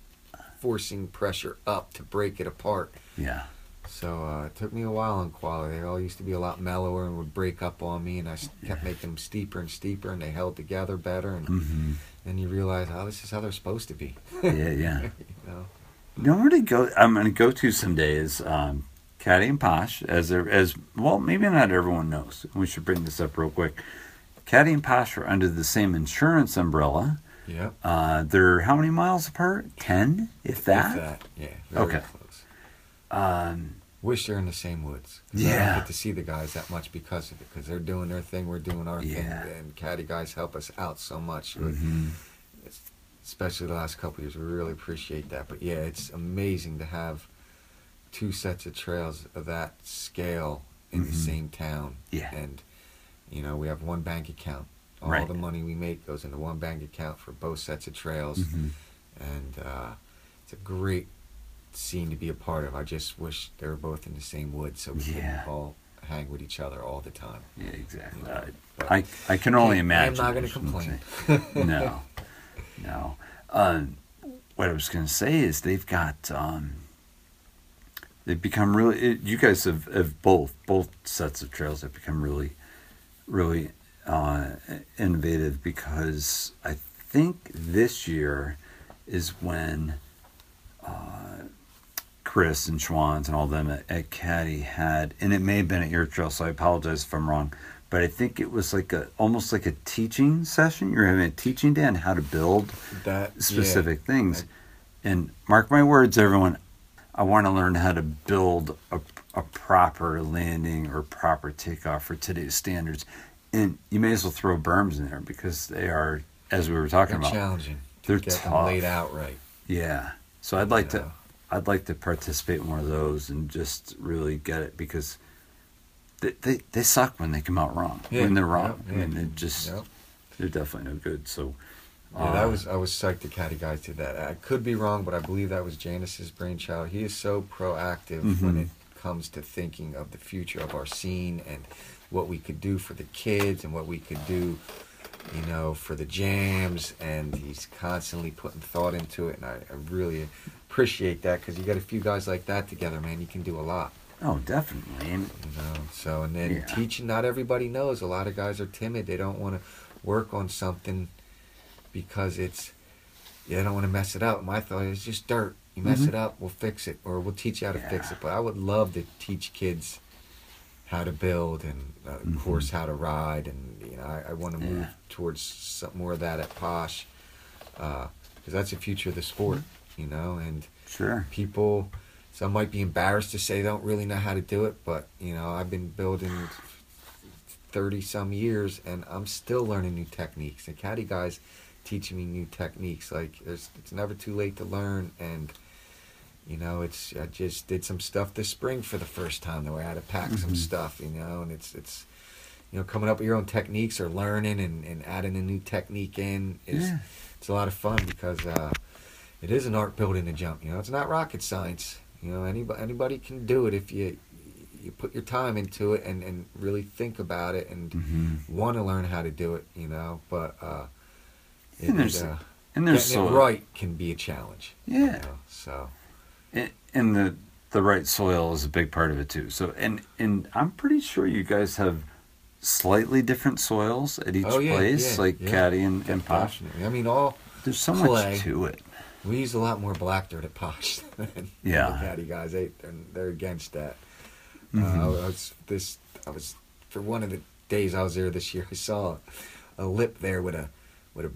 forcing pressure up to break it apart. yeah. So uh, it took me a while on quality. They all used to be a lot mellower and would break up on me, and I kept making them steeper and steeper, and they held together better. And hmm then you realize, oh, this is how they're supposed to be. Yeah, yeah. you know? You know where to go? I'm going to go to someday is um, Caddy and Posh, as as well. Maybe not everyone knows. We should bring this up real quick. Caddy and Posh are under the same insurance umbrella. Yeah. Uh, they're how many miles apart? Ten, if that. If that. Yeah. Okay. Close. Um, Wish they're in the same woods. 'Cause I Yeah. don't get to see the guys that much because of it. Because they're doing their thing, we're doing our Yeah. thing, and caddy guys help us out so much. mhm. especially the last couple years. We really appreciate that. But yeah, it's amazing to have two sets of trails of that scale in the Mhm. same town. Yeah. And you know, we have one bank account. All Right. the money we make goes into one bank account for both sets of trails, Mhm. and uh, it's a great scene to be a part of. I just wish they were both in the same woods so we Yeah. could all hang with each other all the time. Yeah, exactly. Yeah, I, I, I can only Can't- imagine. I'm not going to complain. no, no. Um, what I was going to say is they've got um, they've become really. It, you guys have, have both both sets of trails have become really, really uh, innovative because I think this year is when uh, Chris and Schwann's and all them at, at Caddy had, and it may have been at your trail, so I apologize if I'm wrong. But I think it was like a almost like a teaching session. You're having a teaching day on how to build That yeah. specific things. And mark my words, everyone, I want to learn how to build a, a proper landing or proper takeoff for today's standards. And you may as well throw berms in there because they are, as we were talking They're about, challenging. They're get them tough. laid out right. yeah. So I'd like Yeah. to, I'd like to participate in one of those and just really get it because they they, they suck when they come out wrong. Yeah, When they're wrong, yeah, I mean, yeah. they just Yep. they're definitely no good. So Yeah, that uh, was I was psyched the caddy guys did that. I could be wrong, but I believe that was Janice's brainchild. He is so proactive when Mhm. it comes to thinking of the future of our scene and what we could do for the kids and what we could do, you know, for the jams. And he's constantly putting thought into it, and I, I really appreciate that because you got a few guys like that together, man. You can do a lot. oh, definitely. And You know, so and then Yeah. teaching. Not everybody knows. A lot of guys are timid. They don't want to work on something because it's yeah, I don't want to mess it up. My thought is just dirt. You mess Mhm. it up, we'll fix it, or we'll teach you how to fix it. But I would love to teach kids how to build and uh, of Mhm. course how to ride, and you know I, I want to move Yeah. towards some more of that at Posh because that's the future of the sport. Mm-hmm. You know, and sure. people some might be embarrassed to say they don't really know how to do it but you know i've been building 30 some years and i'm still learning new techniques the caddy guys teaching me new techniques like there's, it's never too late to learn and you know it's i just did some stuff this spring for the first time the way i had to pack some Mhm. stuff you know and it's it's you know coming up with your own techniques or learning and, and adding a new technique in is Yeah. it's a lot of fun because uh, it is an art building a jump. You know, it's not rocket science. You know, anybody anybody can do it if you you put your time into it and, and really think about it and hmm want to learn how to do it. You know, but uh, it, And there's- uh, And there's getting soil. it right can be a challenge. you Yeah. know, so And- and the the right soil is a big part of it too. So and and I'm pretty sure you guys have slightly different soils at each Oh, yeah, place, yeah, like yeah. Caddy and, and Posh. I mean, all There's so much to it. We use a lot more black dirt at Posh than Yeah. the caddy guys. They they're, they're against that. Mhm. Uh, I was this. I was for one of the days I was there this year. I saw a lip there with a with a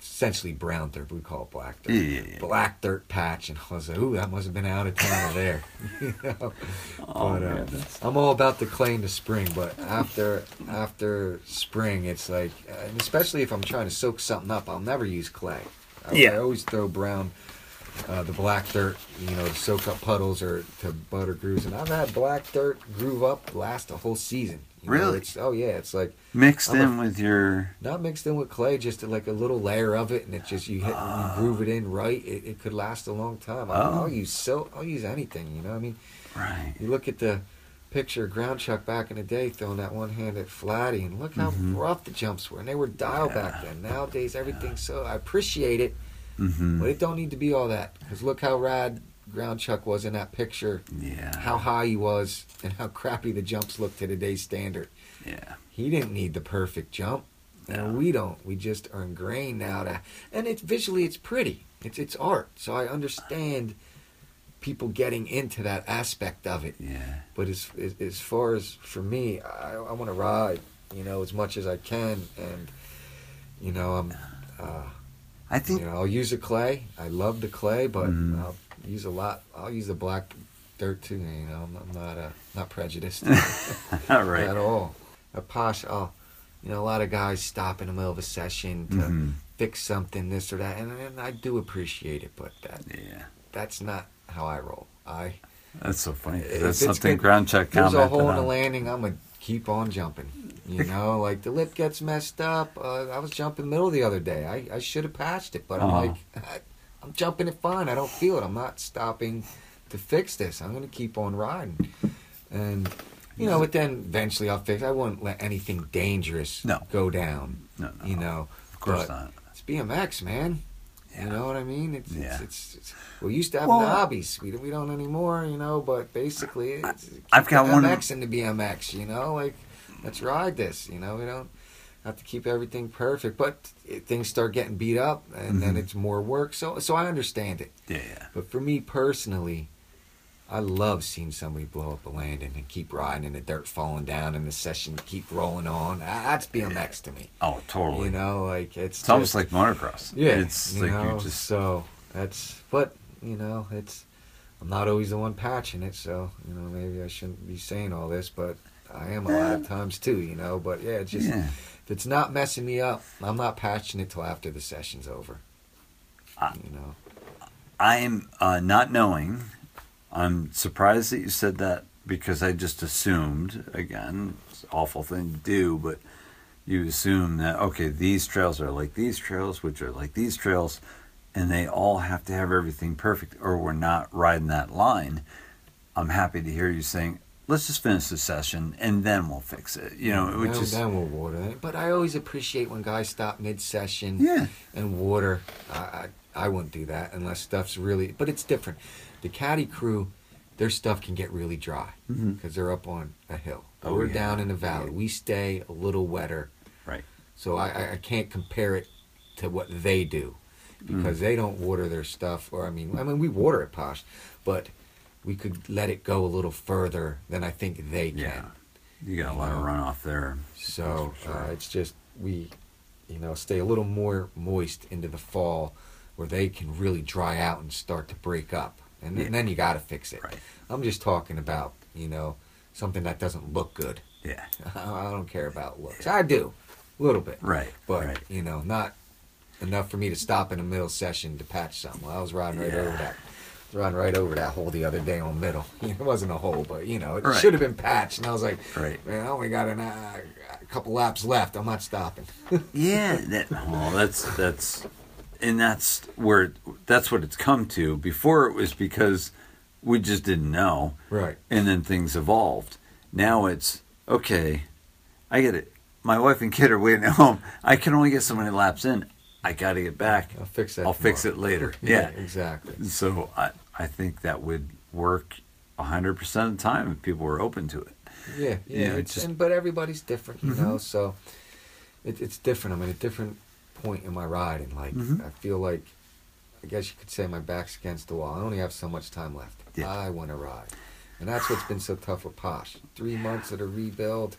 essentially brown dirt. We call it black dirt. Yeah, yeah, yeah. Black dirt patch, and I was like, "Ooh, that must have been out of town there." you know? Oh, but, uh, man, that's- I'm all about the clay in the spring, but after after spring, it's like, uh, and especially if I'm trying to soak something up, I'll never use clay. I, Yeah. I always throw brown, uh, the black dirt, you know, to soak up puddles or to butter grooves. And I've had black dirt groove up last a whole season. You know, Really? it's, oh yeah, it's like Mixed I'm a- in with your not mixed in with clay, just like a little layer of it, and it just you hit, you groove it in right. It, it could last a long time. I'll, Oh. I'll use so I'll use anything. You know, I mean. right. You look at the picture of Ground Chuck back in the day throwing that one handed at Flatty, and look how Mhm. rough the jumps were. And they were dialed back then. Nowadays, everything's so. I appreciate it, hmm but it don't need to be all that. Because look how rad Ground Chuck was in that picture, Yeah. how high he was, and how crappy the jumps look to today's standard. Yeah. He didn't need the perfect jump. No. And we don't. We just are ingrained now to, and it's visually it's pretty. It's it's art. So I understand people getting into that aspect of it. Yeah. But as as, far as for me, I, I want to ride, you know, as much as I can, and you know, I'm, uh, I think you know, I'll use the clay. I love the clay, but Mm. I'll use a lot. I'll use the black dirt too. You know, I'm, I'm not uh, not prejudiced all right. at all. A posh, oh, you know, a lot of guys stop in the middle of a session to Mhm. fix something, this or that, and, and I do appreciate it, but that Yeah. That's not how I roll. I That's so funny. That's something good- ground check There's a hole in the landing. I'm gonna keep on jumping. You know, like the lip gets messed up. Uh, I was jumping middle the other day. I, I should have patched it, but I'm Uh-huh. like, I'm jumping it fine. I don't feel it. I'm not stopping to fix this. I'm going to keep on riding. And, you know, but then eventually I'll fix I won't let anything dangerous No. go down, No, no, you know. of course but not. It's BMX, man. Yeah. You know what I mean? It's, Yeah. it's, it's, it's we used to have Well- the hobbies. We, we don't anymore, you know. But basically, it's, I've got one- MX in the BMX. You know, like let's ride this. You know, we don't have to keep everything perfect, but it, things start getting beat up, and then Mhm. it's more work. So, so I understand it. Yeah, yeah. But for me personally, I love seeing somebody blow up a landing and keep riding, and the dirt falling down, and the session keep rolling on. That's BMX to me. Oh, totally. You know, like it's it's almost like motocross. yeah, It's you like know, you just. so that's but you know it's I'm not always the one patching it, so you know maybe I shouldn't be saying all this, but I am a lot of times too, you know. But yeah, it's just yeah. if it's not messing me up, I'm not patching it till after the session's over. Ah. you know, I'm uh, not knowing. I'm surprised that you said that because I just assumed again, it's an awful thing to do, but you assume that okay, these trails are like these trails, which are like these trails, and they all have to have everything perfect, or we're not riding that line. I'm happy to hear you saying, "Let's just finish the session and then we'll fix it." You know, which is then we'll water it. But I always appreciate when guys stop mid-session. yeah, and water. I, I I wouldn't do that unless stuff's really. But it's different. The caddy crew, their stuff can get really dry because they're up on a hill. Oh, We're yeah. down in the valley. We stay a little wetter. Right. So I, I, can't compare it to what they do because Mm. they don't water their stuff. Or I mean, I mean we water it, posh, but we could let it go a little further than I think they can. yeah. You got a lot of runoff there. So sure. uh, it's just we, you know, stay a little more moist into the fall, where they can really dry out and start to break up, and, then Yeah. then you got to fix it. Right. I'm just talking about you know something that doesn't look good. Yeah. I don't care about looks. I do, a little bit, Right. but right. you know, not enough for me to stop in the middle session to patch something. Well, I was riding right Yeah. over that. Riding right over that hole the other day on middle. It wasn't a hole, but you know, it Right. should have been patched. And I was like, Right. Man, I only got an, uh, a couple laps left. I'm not stopping. Yeah, that, well, that's that's, and that's where that's what it's come to. Before it was because we just didn't know, right. and then things evolved. Now it's okay. I get it. My wife and kid are waiting at home. I can only get so many laps in. I got to get back. I'll fix that. I'll fix it later. Yeah. exactly. So I I think that would work hundred percent of the time if people were open to it. Yeah, yeah. Yeah, it's, just- and, but everybody's different, you Mhm. know. So it, it's different. I mean, a different point in my riding. Like Mhm. I feel like, I guess you could say my back's against the wall. I only have so much time left. Yeah. I want to ride, and that's what's been so tough with Posh. Three months of the rebuild,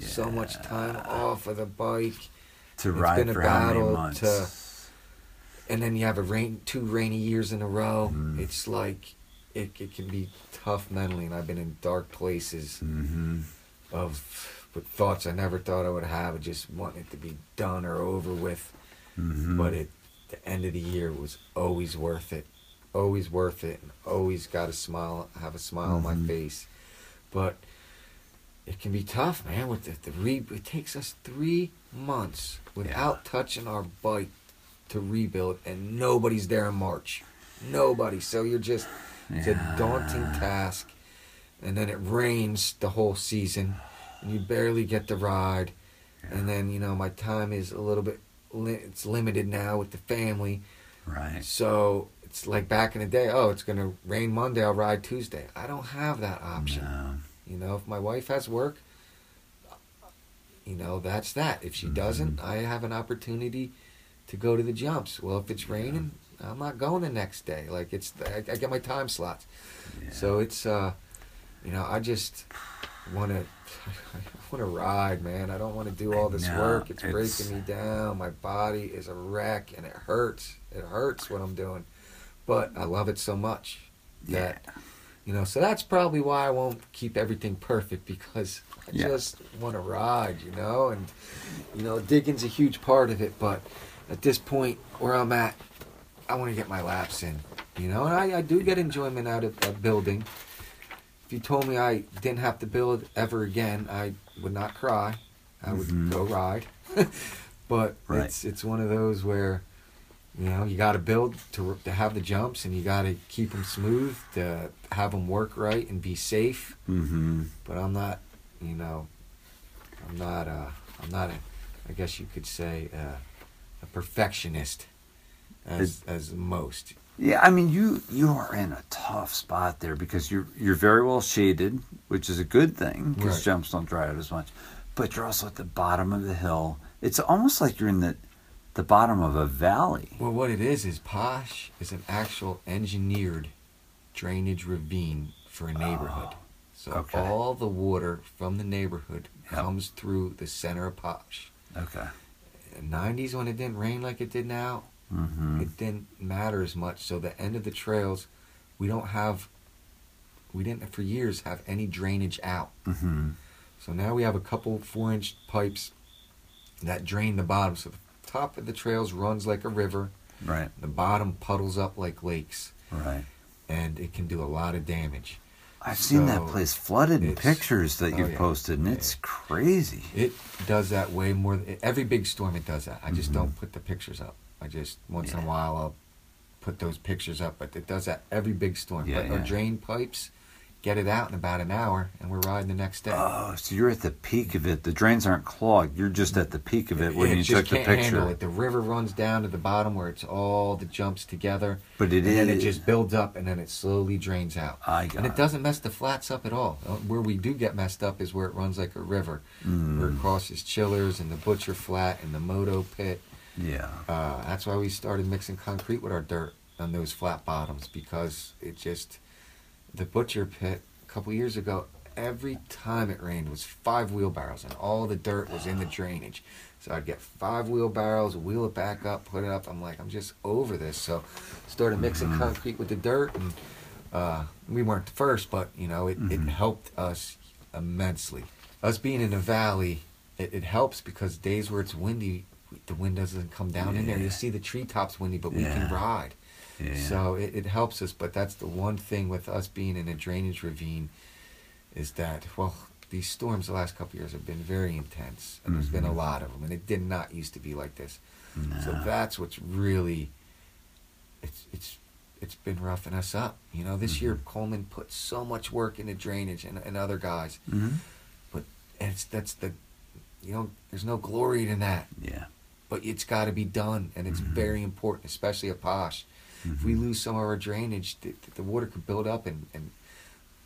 so much time off of the bike. To It's ride been a for how many battle months? to- and then you have a rain two rainy years in a row. Mm. It's like it, it can be tough mentally, and I've been in dark places hmm of with thoughts I never thought I would have, just wanting it to be done or over with. Hmm But at the end of the year was always worth it, always worth it, and always got a smile, have a smile on Mhm. my face. But it can be tough, man. With the, the re, it takes us three months without touching our bike to rebuild, and nobody's there in March. Nobody. So you're just it's a daunting task. And then it rains the whole season, and you barely get to ride. And then you know my time is a little bit li- it's limited now with the family. Right. So it's like back in the day. Oh, it's gonna rain Monday. I'll ride Tuesday. I don't have that option. No. You know, if my wife has work, you know that's that. If she Mhm. doesn't, I have an opportunity to go to the jumps. Well, if it's raining, I'm not going the next day. Like it's I, I get my time slots. Yeah. So it's uh, you know, I just want to, I want to ride, man. I don't want to do all this No, work. It's, it's- breaking me down. My body is a wreck, and it hurts. It hurts what I'm doing, but I love it so much yeah. that you know. So that's probably why I won't keep everything perfect because I Yeah. just want to ride, you know. And you know, digging's a huge part of it, but at this point where I'm at, I want to get my laps in, you know. And I, I do get enjoyment out of, of building. If you told me I didn't have to build ever again, I would not cry. I would Mhm. go ride. but Right. it's it's one of those where you know you got to build to to have the jumps and you got to keep them smooth to have them work right and be safe. Mm-hmm. But I'm not, you know, I'm not uh I'm not a I guess you could say uh, a perfectionist as as most. Yeah, I mean you you are in a tough spot there because you're you're very well shaded, which is a good thing because Right. jumps don't dry out as much. But you're also at the bottom of the hill. It's almost like you're in the the bottom of a valley. Well, what it is is Posh is an actual engineered drainage ravine for a neighborhood. Oh, so Oh, okay. all the water from the neighborhood Yep. comes through the center of Posh. Okay. In the 90s, when it didn't rain like it did now, Mm-hmm. it didn't matter as much. So the end of the trails, we don't have, we didn't for years have any drainage out. Mm-hmm. So now we have a couple four inch pipes that drain the bottom. So the top of the trails runs like a river. Right. The bottom puddles up like lakes, Right. and it can do a lot of damage. I've seen that place flooded in pictures that oh, you've yeah. posted, and Yeah, it's crazy. It does that way more. Than, every big storm, it does that. I just Mhm. don't put the pictures up. I just once in a while I'll put those pictures up, but it does that every big storm. Yeah, but our drain pipes get it out in about an hour, and we're riding the next day. Oh, so you're at the peak of it. The drains aren't clogged. You're just at the peak of it when it you just took the picture. it. The river runs down to the bottom where it's all the jumps together, But it and then it is- just builds up, and then it slowly drains out. I got and it doesn't mess the flats up at all. Uh, Where we do get messed up is where it runs like a river, Mm. where it crosses Chillers and the Butcher Flat and the Moto Pit. Yeah. Uh, that's why we started mixing concrete with our dirt on those flat bottoms because it just the Butcher Pit a couple years ago. Every time it rained was five wheelbarrows and all the dirt was in the drainage. So I'd get five wheelbarrows, wheel it back up, put it up. I'm like, I'm just over this. So started mixing Mhm. concrete with the dirt, and uh, we weren't the first, but you know, it, Mhm. it helped us immensely. Us being in a valley, it, it helps because days where it's windy, the wind doesn't come down in there. Yeah. You see the treetops windy, but we Yeah. can ride. Yeah. So it, it helps us, but that's the one thing with us being in a drainage ravine is that, well, these storms the last couple years have been very intense, and there's been a Mhm. lot of them, and it did not used to be like this. So that's what's really, it's it's it's been roughing us up. You know, this year Mhm. Coleman put so much work into drainage and, and other guys, Mhm. and it's that's the, you know, there's no glory in that, Yeah. But it's got to be done, and it's Mhm. very important, especially at Posh. If we Mhm. lose some of our drainage, the, the water could build up and, and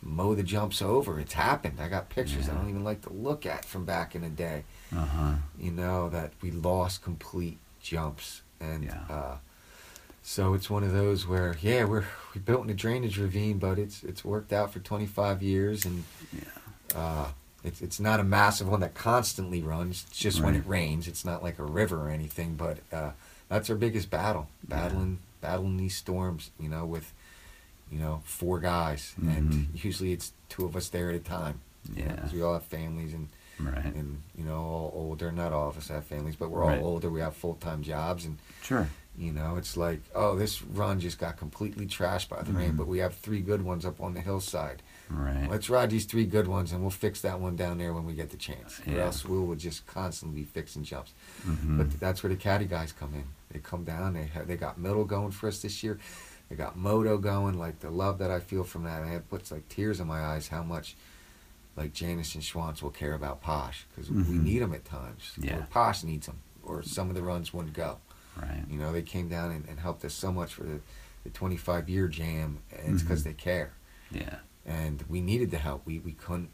mow the jumps over. It's happened. I got pictures I don't even like to look at from back in the day. Uh-huh. You know that we lost complete jumps, and Yeah. uh, so it's one of those where yeah, we're we built in a drainage ravine, but it's it's worked out for 25 years, and Yeah. uh, it's it's not a massive one that constantly runs. It's just when it rains. It's not like a river or anything. But uh, that's our biggest battle, Yeah. battling battling these storms. You know, with you know four guys, and Mhm. usually it's two of us there at a time. Yeah. because we all have families and Right. and you know all older. Not all of us have families, but we're Right. all older. We have full time jobs, and Sure. you know it's like oh this run just got completely trashed by the rain, Mhm. but we have three good ones up on the hillside. Right. Let's ride these three good ones, and we'll fix that one down there when we get the chance. Or else we will just constantly be fixing jumps. Mhm. But that's where the caddy guys come in. They come down. They have, they got middle going for us this year. They got moto going. Like the love that I feel from that, it puts like tears in my eyes. How much like Janice and Schwantz will care about Posh because we Mhm. need them at times. Yeah. Or Posh needs them, or some of the runs wouldn't go. right. You know, they came down and, and helped us so much for the, the 25 year jam, and it's because Mhm. they care Yeah. And we needed the help. We we couldn't.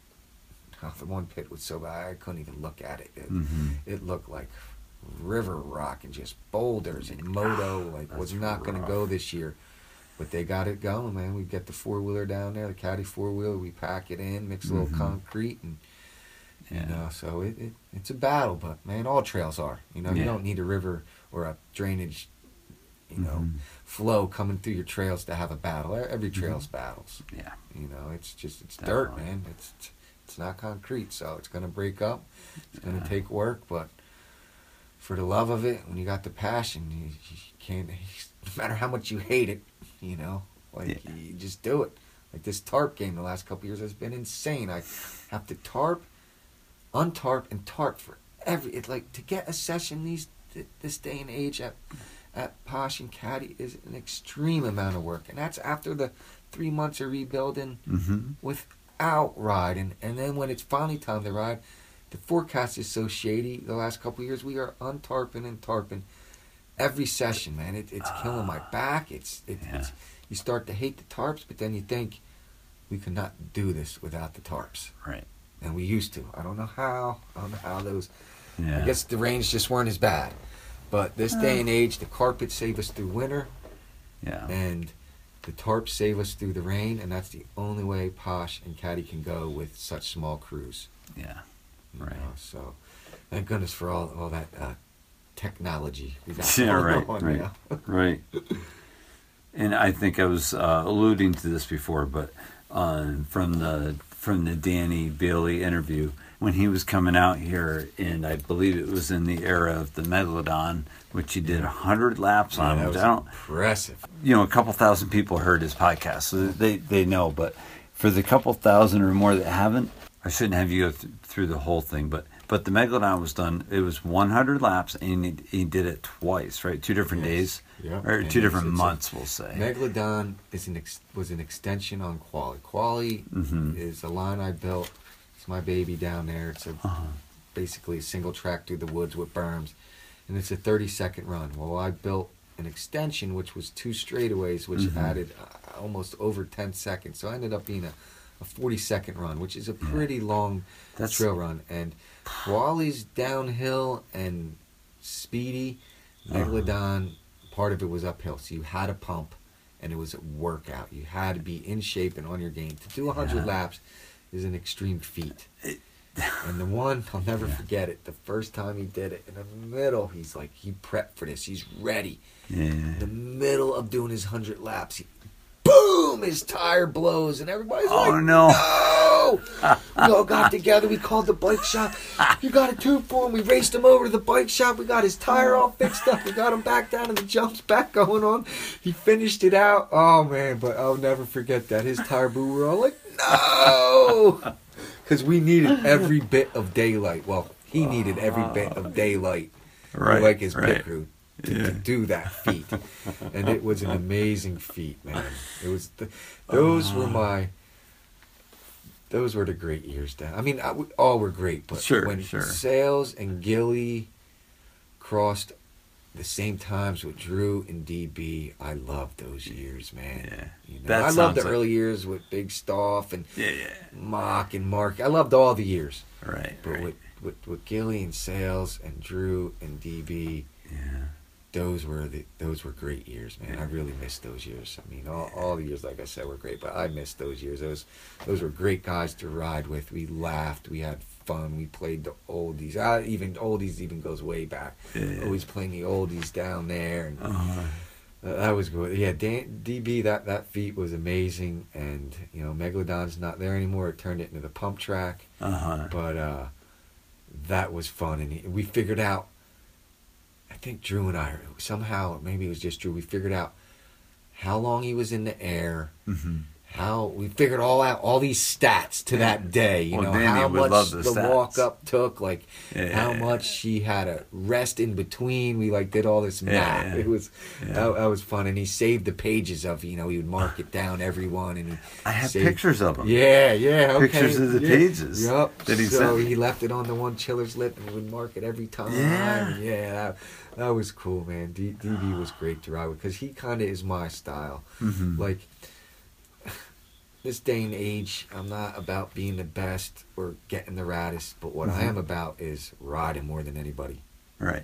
oh, the one pit was so bad I couldn't even look at it. It, Mhm. it looked like river rock and just boulders and moto. Like was not going to go this year, but they got it going, man. We get the four wheeler down there, the caddy four wheeler. We pack it in, mix a little Mhm. concrete, and Yeah. you know, so it, it it's a battle. But man, all trails are. You know, you don't need a river or a drainage. You know, Mhm. flow coming through your trails to have a battle. Every Mm-hmm. trail's battles. Yeah. You know, it's just it's dirt, man. It's it's not concrete, so it's gonna break up. It's gonna take work, but for the love of it, when you got the passion, you, you can't. No matter how much you hate it, you know, like Yeah. you just do it. Like this tarp game, the last couple years has been insane. I have to tarp, untarp, and tarp for every it like to get a session these this day and age at at Posh and Caddy is an extreme amount of work, and that's after the three months of rebuilding Mm-hmm. without riding, and then when it's finally time to ride, the forecast is so shady. The last couple of years, we are untarping and tarping every session, man. It, it's killing my back. It's, it, Yeah. it's you start to hate the tarps, but then you think we could not do this without the tarps, Right. and we used to. I don't know how. I don't know how those. Yeah. I guess the rains just weren't as bad, but this day and age, the carpets save us through winter Yeah. and the tarps save us through the rain, and that's the only way Posh and Caddy can go with such small crews. Yeah. you Right. know, So, thank goodness for all all that uh, technology we got Yeah, right, on right. now. Right. And I think I was uh, alluding to this before, but uh, from the from the Danny Bailey interview when he was coming out here, and I believe it was in the era of the Megalodon, which he did hundred laps on. that which was I don't, impressive. you know, a couple thousand people heard his podcast, so they they know. But for the couple thousand or more that haven't, I shouldn't have you go th- through the whole thing. But but the Megalodon was done. It was 100 laps, and he, he did it twice, right? Two different Yes. days, Yep. or And two different it's a- months, we'll say. Megalodon is an ex- was an extension on Quali. Quali Mhm. is a line I built. It's my baby down there. It's a Uh-huh. basically a single track through the woods with berms, and it's a 30 second run. Well, I built an extension which was two straightaways, which Mhm. added uh, almost over 10 seconds. So I ended up being a, a 40 second run, which is a pretty long That's- trail run. And Quali's downhill and speedy. Megalodon, part of it was uphill, so you had a pump, and it was a workout. You had to be in shape and on your game. To do 100 Yeah. laps is an extreme feat. And the one I'll never Yeah. forget it. The first time he did it in the middle, he's like he prepped for this. He's ready. Yeah. In the middle of doing his hundred laps, he, boom, his tire blows, and everybody's like Oh like, no! "No!" we all got together. We called the bike shop. You got a tube for him. We raced him over to the bike shop. We got his tire all fixed up. We got him back down, and the jumps back going on. He finished it out. Oh man! But I'll never forget that. His tire blew. We were all like, "No!" Because we needed every bit of daylight. Well, he needed every bit of daylight Right, like his right. pit crew to, Yeah. to do that feat, and it was an amazing feat, man. It was the, those were uh-huh. my those were the great years. Down, I mean, I, we- all were great, but Sure, when sure. Sales and Gilly crossed the same times with Drew and DB, I love those years, man. Yeah. You know, I love the like- early years with Big Stoff and Yeah, yeah. Mock and Mark. I loved all the years. Right, But right. with, with with Gilly and Sales and Drew and DB, yeah. those were the those were great years, man. I really missed those years. I mean, all, all the years, like I said, were great, but I missed those years. Those those were great guys to ride with. We laughed, we had fun, we played the oldies. I, even oldies even goes way back. Yeah. Always playing the oldies down there, and Uh-huh. uh, that was good. Yeah, Dan, DB that that feat was amazing, and you know Megalodon's not there anymore. It turned it into the pump track Uh-huh. but uh, that was fun, and he, we figured out. I think Drew and I somehow maybe it was just Drew. We figured out how long he was in the air. hmm How we figured all out all these stats to that day. You Well, know Danny how much the, the walk up took, like Yeah, how yeah, much he had a rest in between. We like did all this math. It was that, that was fun, and he saved the pages of you know he would mark it down every one, and he I have saved- pictures of them. yeah, yeah. Okay. Pictures of the pages Yep. that he so sent he left it on the one chiller's lip and would mark it every time. Yeah. Yeah. That, that was cool, man. D- DB was great to ride with because he kind of is my style. Mhm. Like this day and age, I'm not about being the best or getting the raddest, but what I Mhm. am about is riding more than anybody. Right.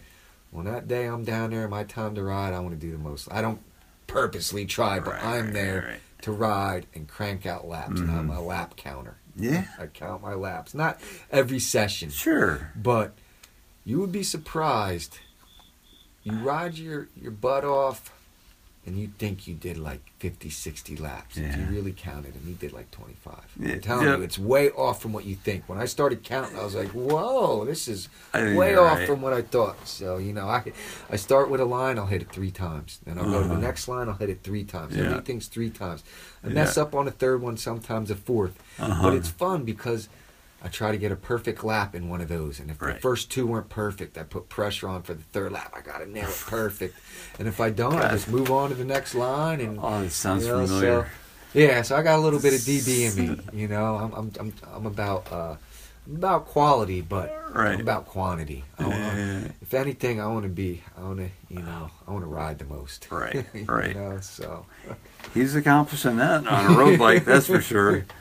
When that day I'm down there, my time to ride, I want to do the most. I don't purposely try, but Right, I'm right, there right, to ride and crank out laps, and I'm a lap counter. Yeah. I count my laps. Not every session, Sure. but you would be surprised. You ride your, your butt off and you think you did like 50, 60 laps. If you really counted and you did like 25. Yeah, I'm telling yep. you, it's way off from what you think. When I started counting, I was like, whoa, this is way off right. from what I thought. So, you know, I I start with a line, I'll hit it three times. Then I'll go to the Uh-huh. next line, I'll hit it three times. Yeah. Everything's three times. I Yeah. mess up on a third one, sometimes a 4th Uh-huh. But it's fun because I try to get a perfect lap in one of those, and if Right. the first two weren't perfect, I put pressure on for the third lap. I got to nail it perfect, and if I don't, I just move on to the next line. And Oh, it sounds you know, familiar. So, yeah, so I got a little bit of DB in me. You know, I'm I'm I'm, I'm about uh, about quality, but Right. I'm about quantity. I wanna, Yeah. If anything, I want to be. I want to. You know, I want to ride the most. Right, You right. know, so He's accomplishing that on a road bike, that's for sure.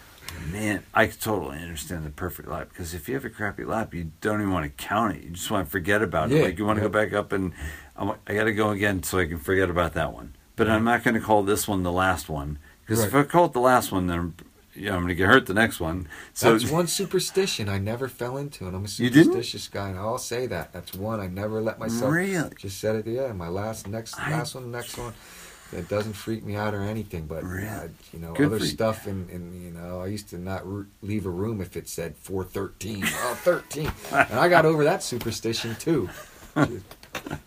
Man, I totally understand the perfect lap because if you have a crappy lap, you don't even want to count it. You just want to forget about it. Yeah, Like you want to yeah. go back up and I'm, I got to go again so I can forget about that one. But I'm not going to call this one the last one because if I call it the last one, then you know, I'm going to get hurt the next one. So that's one superstition I never fell into, and I'm a superstitious guy, and I'll say that. That's one I never let myself. Really? Just said it. Yeah, my last, next, I- last one, next one. It doesn't freak me out or anything, but Really? uh, you know, Good other stuff, and, you know, I used to not leave a room if it said 413. oh, 13. and I got over that superstition too, which is,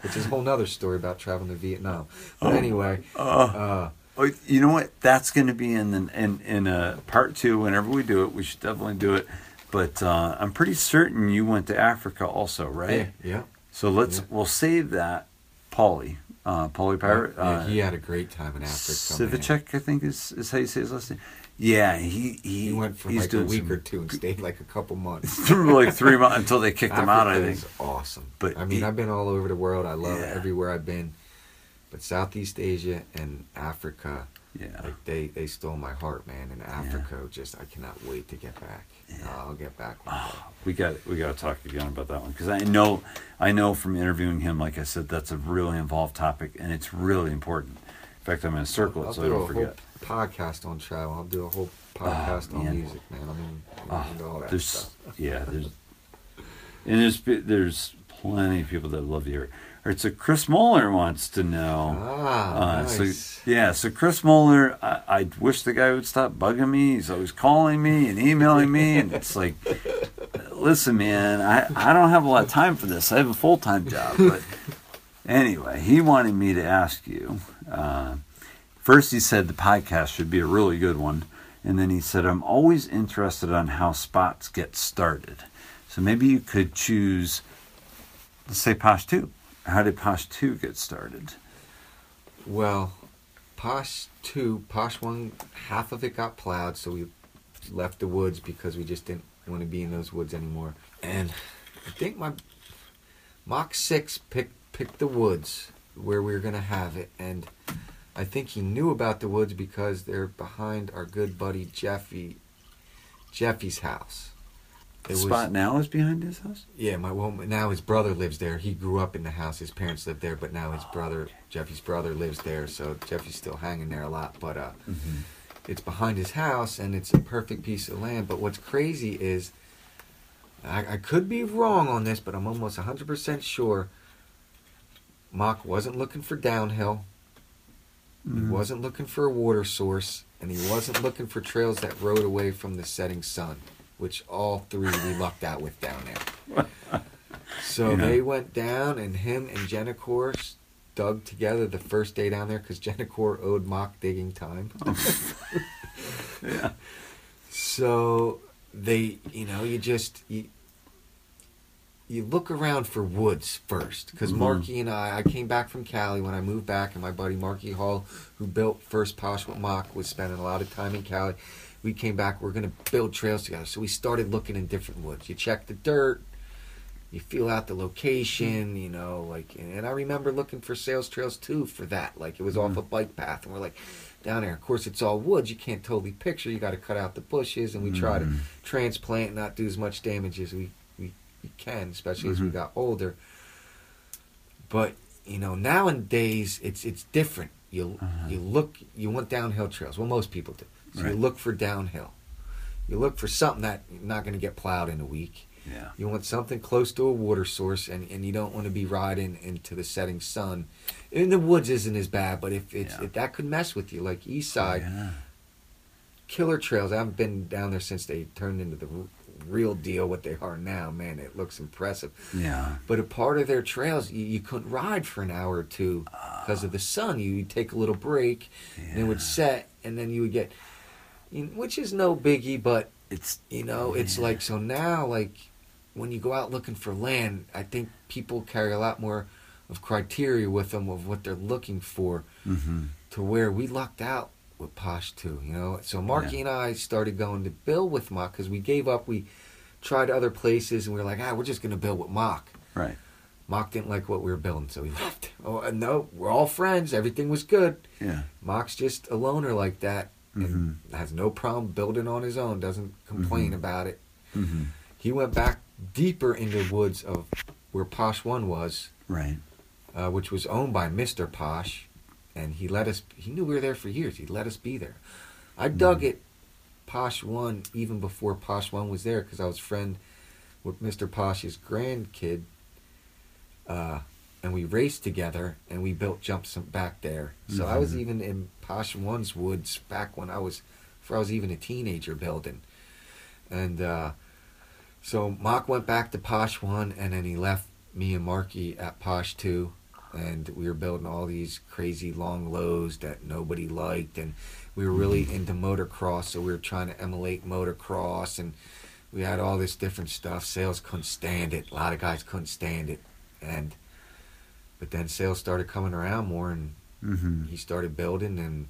which is a whole nother story about traveling to Vietnam. But Oh, anyway, uh, uh, Oh, you know what? That's going to be in the, in in a part two. Whenever we do it, we should definitely do it. But uh, I'm pretty certain you went to Africa also, right? yeah, yeah. So let's Yeah. we'll save that. Paulie, uh, Paulie Pirate, yeah, uh, he had a great time in Africa. man. Civicek, I think is, is how you say his last name. Yeah, he he, He went for like a week some- or two and stayed like a couple months. through like three months until they kicked him out. I Africa think. is awesome. But I mean, he- I've been all over the world. I love Yeah. everywhere I've been. But Southeast Asia and Africa, Yeah. like they they stole my heart, man. And Africa, just I cannot wait to get back. I'll get back. One ah, day. We got we got to talk again about that one because I know I know from interviewing him, like I said, that's a really involved topic and it's really important. In fact, I'm going to circle I'll it so do I don't forget. whole podcast on travel. I'll do a whole ah, podcast on man. music, man. I mean, Oh, all that there's stuff. yeah, there's and there's there's plenty of people that love the area. All right, so Chris Moeller wants to know. Ah, Uh, nice. So yeah, so Chris Moeller, I, I wish the guy would stop bugging me. He's always calling me and emailing me, and it's like, listen, man, I, I don't have a lot of time for this. I have a full time job, but anyway, he wanted me to ask you. Uh, first, he said the podcast should be a really good one, and then he said I'm always interested on how spots get started. So maybe you could choose, let's say Posh Two. How did Posh Two get started? Well, Posh 2, Posh 1, half of it got plowed, so we left the woods because we just didn't want to be in those woods anymore. And I think my Mach 6 picked, picked the woods where we were going to have it. And I think he knew about the woods because they're behind our good buddy Jeffy, Jeffy's house. The spot now is behind his house. Yeah, my well now his brother lives there. He grew up in the house. His parents lived there, but now his brother, Jeffy's brother, lives there. So Jeffy's still hanging there a lot. But uh, it's behind his house, and it's a perfect piece of land. But what's crazy is, I, I could be wrong on this, but I'm almost 100% sure. Mock wasn't looking for downhill. He wasn't looking for a water source, and he wasn't looking for trails that rode away from the setting sun, which all three we lucked out with down there. So Yeah. they went down, and him and Jennicor s- dug together the first day down there because Jennicor owed Mock digging time. Yeah. So they, you know, you just you, you look around for woods first because Mhm. Marky and I, I came back from Cali when I moved back, and my buddy Marky Hall, who built First Posh with Mock, was spending a lot of time in Cali. We came back, we're gonna build trails together, so we started looking in different woods. You check the dirt, you feel out the location, you know, like, and I remember looking for Sal's Trails too for that. Like it was off Mhm. a bike path, and we're like, down there. Of course, it's all woods. You can't totally picture. You got to cut out the bushes, and we try to Mhm. transplant and not do as much damage as we we, we can, especially as we got older. But you know, nowadays it's it's different. You Uh-huh. you look you want downhill trails. Well, most people do. So Right. you look for downhill. You look for something that not going to get plowed in a week. Yeah. You want something close to a water source, and, and you don't want to be riding into the setting sun. In the woods isn't as bad, but if it's Yeah. if that could mess with you, like East oh, Side, Yeah. killer trails. I haven't been down there since they turned into the real deal. What they are now, man, it looks impressive. Yeah. But a part of their trails, you, you couldn't ride for an hour or two because of ah. the sun. You would take a little break, and it would set, and then you would get, which is no biggie, but it's You know, it's Yeah. like so now like when you go out looking for land, I think people carry a lot more of criteria with them of what they're looking for hmm to where we lucked out with Posh Two, you know. So Marky Yeah. and I started going to build with Mock because we gave up. We tried other places and we were like, ah, we're just gonna build with Mock. right. Mock didn't like what we were building, so he left. Oh no, we're all friends. Everything was good. Yeah. Mock's just a loner like that hmm and has no problem building on his own. Doesn't complain Mhm. about it. hmm He went back deeper into the woods of where Posh One was, Right. uh, which was owned by Mister Posh, and he let us. He knew we were there for years. He let us be there. I dug it, Posh One, even before Posh One was there, because I was friend with Mister Posh's grandkid, uh, and we raced together, and we built jumps back there. So I was Mhm. even in Posh One's woods back when I was, before I was even a teenager building, and. uh so Mock went back to Posh one, and then he left me and Marky at Posh two, and we were building all these crazy long lows that nobody liked, and we were really into motocross, so we were trying to emulate motocross, and we had all this different stuff. Sales couldn't stand it. A lot of guys couldn't stand it, and but then sales started coming around more, and hmm he started building and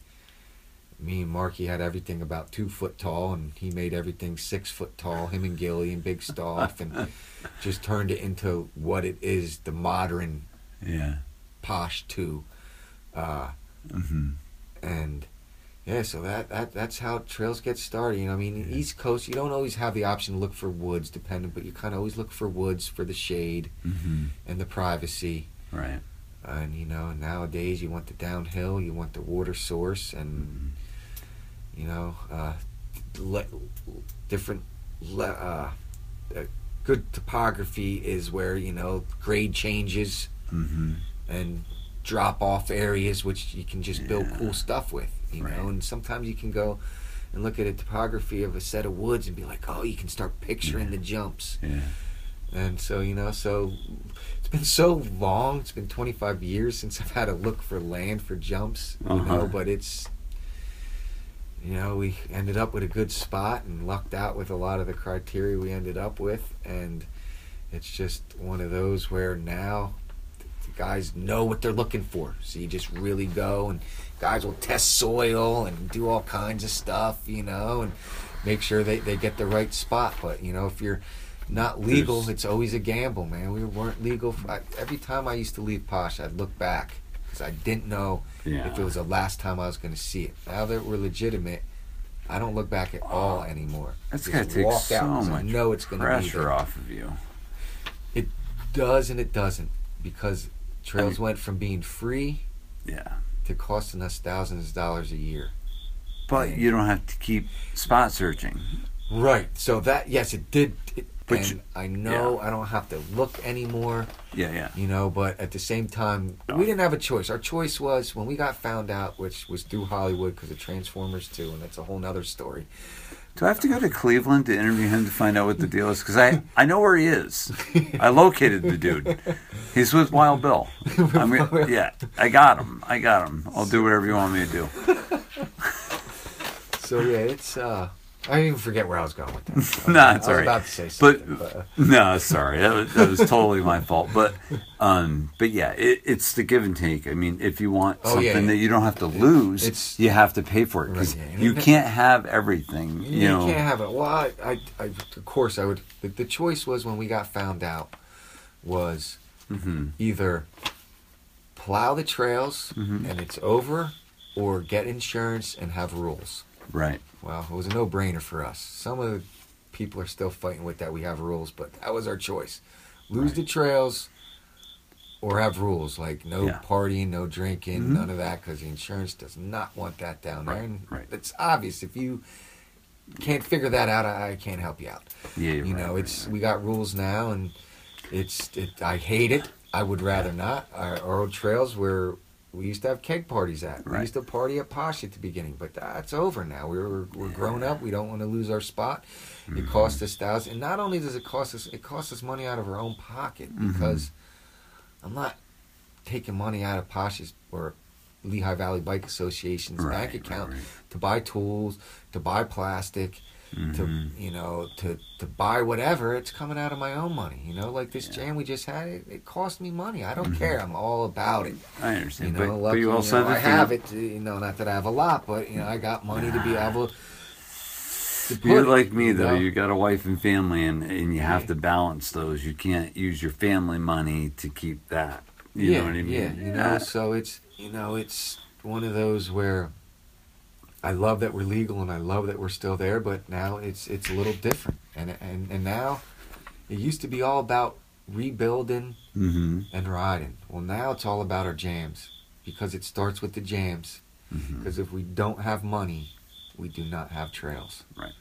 me and Marky had everything about two foot tall and he made everything six foot tall, him and Gilly and Big Stoff and just turned it into what it is, the modern Yeah. posh two. Uh, hmm and yeah, so that, that that's how trails get started. You know, I mean, Yeah. East Coast, you don't always have the option to look for woods, dependent, but you kind of always look for woods for the shade hmm and the privacy. Right. And you know, nowadays you want the downhill, you want the water source, and Mhm. you know, uh, le- different, le- uh, uh, good topography is where you know grade changes hmm and drop off areas which you can just build cool stuff with, you Right. know. And sometimes you can go and look at a topography of a set of woods and be like, oh, you can start picturing Yeah. the jumps. Yeah. And so, you know, so been so long. It's been 25 years since I've had to look for land for jumps, you Uh-huh. know, but it's, you know, we ended up with a good spot and lucked out with a lot of the criteria we ended up with. And it's just one of those where now the guys know what they're looking for. So you just really go and guys will test soil and do all kinds of stuff, you know, and make sure they, they get the right spot. But, you know, if you're not legal, There's- it's always a gamble, man. We weren't legal. I, every time I used to leave Posh, I'd look back because I didn't know Yeah. if it was the last time I was going to see it. Now that we're legitimate, I don't look back at all anymore. That's Just gotta take so out I much know it's going to be pressure there. off of you. It does and it doesn't because trails mean- went from being free Yeah. to costing us thousands of dollars a year. But you don't have to keep spot searching. Right. So that yes, it did. It, And I know I don't have to look anymore. Yeah, yeah. you know but at the same time we didn't have a choice our choice was when we got found out which was through hollywood because of transformers 2 and that's a whole nother story Do I have to go to Cleveland to interview him to find out what the deal is? Because I, I know where he is. I located the dude. He's with Wild Bill. I mean, yeah, I got him. I got him. I'll do whatever you want me to do. so yeah it's uh i didn't even forget where i was going with that Nah, it's I was all right. about to say But- something but, uh, No, sorry, that was, that was totally my fault. But, um, but yeah, it, it's the give and take. I mean, if you want Oh, something yeah, yeah. that you don't have to lose, it's- you have to pay for it because Right, yeah. you can't have everything. You, you, know, can't have it well I, I, I of course i would the, the choice was when we got found out was Mhm. either plow the trails Mhm. and it's over or get insurance and have rules right? Well, it was a no-brainer for us. Some of the people are still fighting with that we have rules, but that was our choice: lose Right. the trails or have rules like no Yeah. partying, no drinking, Mhm. none of that, because the insurance does not want that down there. Right, And right. it's obvious if you can't figure that out, I, I can't help you out. Yeah, you know, it's we got rules now, and it's it. I hate it. I would rather not. Our, our old trails where we used to have keg parties at. We used to party at Posh at the beginning, but that's over now. We're we're grown up. We don't want to lose our spot. It Mm-hmm. costs us thousands, and not only does it cost us, it costs us money out of our own pocket Mhm. because I'm not taking money out of Posh's or Lehigh Valley Bike Association's Right, bank right, account right. to buy tools, to buy plastic. To mm-hmm. you know to to buy whatever. It's coming out of my own money. You know, like this jam we just had. It, it cost me money. I don't mm-hmm. care. I'm all about it. I You understand, know, but, but you also you know, have I have it. You know, not that I have a lot, but you know, I got money to be able. To You're like me you though. know? You got a wife and family, and and you have Yeah. to balance those. You can't use your family money to keep that. You yeah, know what I mean? Yeah, you know, so it's you know, it's one of those where I love that we're legal and I love that we're still there, but now it's it's a little different. And and and now it used to be all about rebuilding Mm-hmm. and riding. Well, now it's all about our jams because it starts with the jams. mm-hmm. Because if we don't have money, we do not have trails. Right.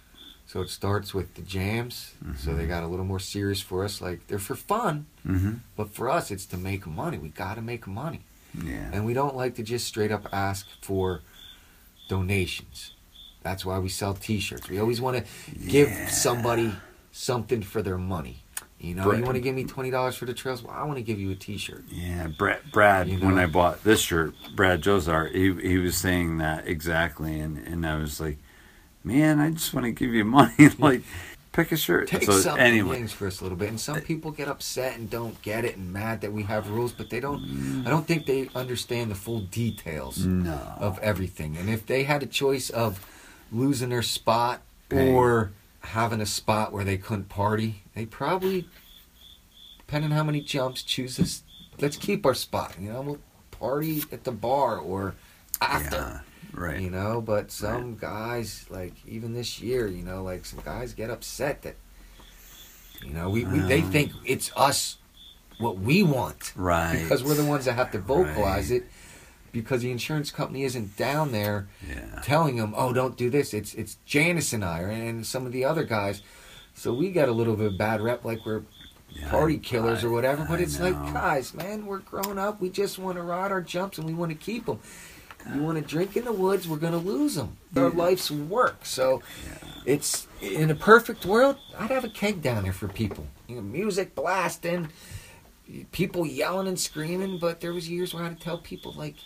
So it starts with the jams. So Mhm. they got a little more serious for us. Like they're for fun, Mm-hmm. but for us, it's to make money. We got to make money. Yeah. And we don't like to just straight up ask for donations. That's why we sell T-shirts. We always want to give somebody something for their money. You know, Right. you want to give me twenty dollars for the trails. Well, I want to give you a T-shirt. Yeah, Brad. Brad, You when? I bought this shirt, Brad Josar, he he was saying that exactly, and and I was like, man, I just want to give you money, like pick a shirt. Take so something anyway, things for us a little bit. And some eh. people get upset and don't get it and mad that we have mm. rules, but they don't. I don't think they understand the full details mm. no, of everything. And if they had a choice of losing their spot Hey. or having a spot where they couldn't party, they probably, depending on how many jumps, choose this. Let's keep our spot. You know, we'll party at the bar or after. yeah, right. You know, but some guys, like even this year, you know, like some guys get upset that, you know, we, we they Um. think it's us, what we want Right. because we're the ones that have to vocalize Right. it because the insurance company isn't down there Yeah. telling them oh don't do this it's it's Janice and I and some of the other guys so we got a little bit of bad rep like we're Yeah, party I- killers or I- whatever but I it's like guys man we're grown up we just want to ride our jumps and we want to keep them you want to drink in the woods we're going to lose them our life's work so it's in a perfect world I'd have a keg down there for people you know, music blasting people yelling and screaming but there was years where I had to tell people like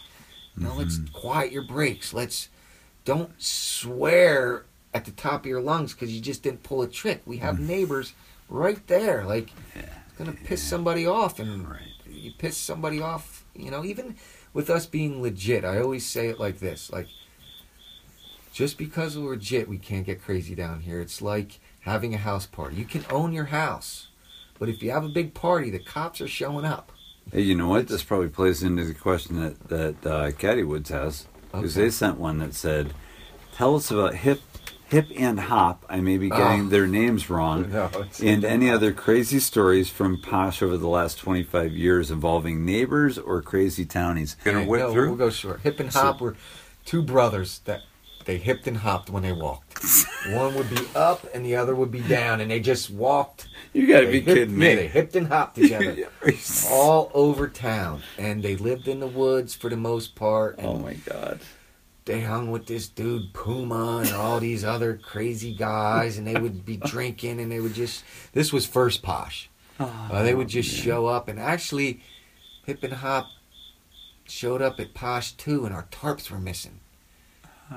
you know let's Mm-hmm. quiet your brakes let's don't swear at the top of your lungs because you just didn't pull a trick we have neighbors right there like Mm-hmm. Yeah. it's gonna piss somebody off and Right. you piss somebody off you know even with us being legit i always say it like this like just because we're legit we can't get crazy down here it's like having a house party you can own your house but if you have a big party the cops are showing up Hey, you know what? This probably plays into the question that that uh, Caddy Woods has because Okay. they sent one that said, "Tell us about hip, hip and hop." I may be getting Oh. their names wrong. No, and any other crazy stories from Posh over the last 25 years involving neighbors or crazy townies. Gonna Yeah, whip no, through? We'll go short. Hip and So- hop were two brothers that they hipped and hopped when they walked. One would be up and the other would be down, and they just walked. you gotta be hipped- kidding me. they hipped and hopped together. all over town, and they lived in the woods for the most part. And oh my god. They hung with this dude Puma and all these other crazy guys, and they would be drinking, and they would just. This was first posh. Uh, they would just Oh, man. show up, and actually, Hip and Hop showed up at Posh too, and our tarps were missing.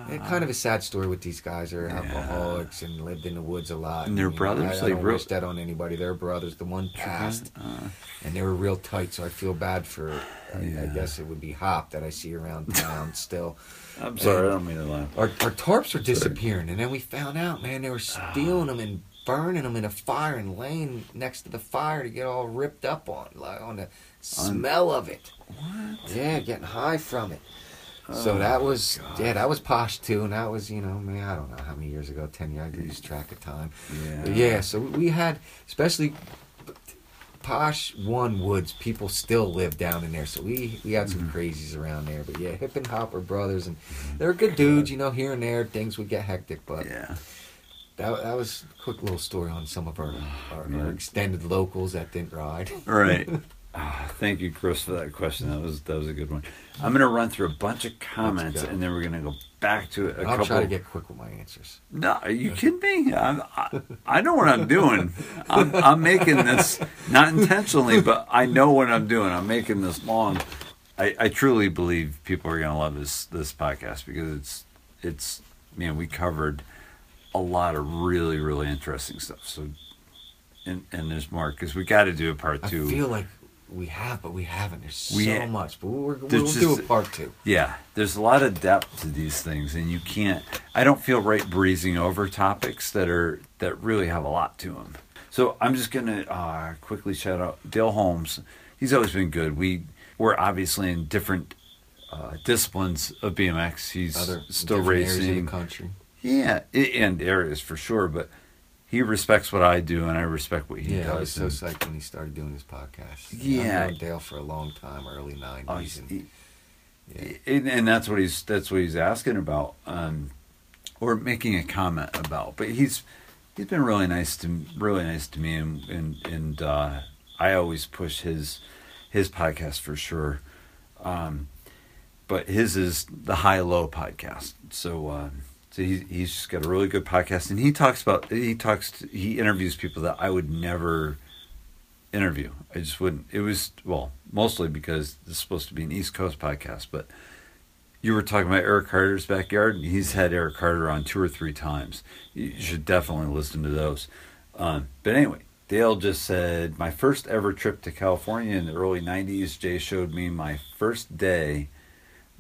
And kind of a sad story with these guys. They're Yeah. alcoholics and lived in the woods a lot. And they're you know, brothers? I, I don't real- wish that on anybody. They're brothers. The one passed, Uh, and they were real tight. So I feel bad for. I, I guess it would be Hop that I see around town still. I'm sorry, I don't mean to laugh. Our, our tarps were disappearing, and then we found out, man, they were ah. stealing them and burning them in a fire and laying next to the fire to get all ripped up on, like on the smell of it. What? Yeah, getting high from it. So Oh, that was God. yeah, that was posh two, and that was you know, man, I don't know how many years ago, ten years, I lose track of time. Yeah. But yeah, so we had especially posh one woods people still live down in there so we we had some Mm-hmm. crazies around there but yeah hip and hop were brothers and they're good dudes you know here and there things would get hectic but Yeah. that, that was a quick little story on some of our, our, our extended locals that didn't ride right. Ah, thank you, Chris, for that question. That was that was a good one. I'm gonna run through a bunch of comments, and then we're gonna go back to a i'll couple. I'll try to get quick with my answers No, are you kidding me? I'm, I, I know what I'm doing. I'm, I'm making this not intentionally, but I know what I'm doing. I'm making this long. I, I truly believe people are going to love this this podcast because it's it's man we covered a lot of really really interesting stuff. So, and and there's more because we got to do a part I two. feel like we have, but we haven't. There's We so much, but we're, we'll do a part two. Yeah, there's a lot of depth to these things, and you can't. I don't feel right breezing over topics that are that really have a lot to them. So I'm just gonna uh, quickly shout out Dale Holmes. He's always been good. We we're obviously in different uh, disciplines of BMX. He's Other still different areas of racing. country. Yeah, and areas for sure, but he respects what I do, and I respect what he Yeah, I was so psyched when he started doing his podcast. Yeah. I've Dale for a long time, early '90s, Oh, and yeah. and, and that's what he's that's what he's asking about um or making a comment about but he's he's been really nice to really nice to me and and, and uh i always push his his podcast for sure um but his is the high low podcast so uh so he's, he's just got a really good podcast and he talks about he talks to, he interviews people that i would never interview. I just wouldn't. It was well, mostly because is supposed to be an East Coast podcast, but you were talking about Eric Carter's backyard. and He's had Eric Carter on two or three times. You should definitely listen to those. Um, but anyway, Dale just said my first ever trip to California in the early '90s. Jay showed me my first day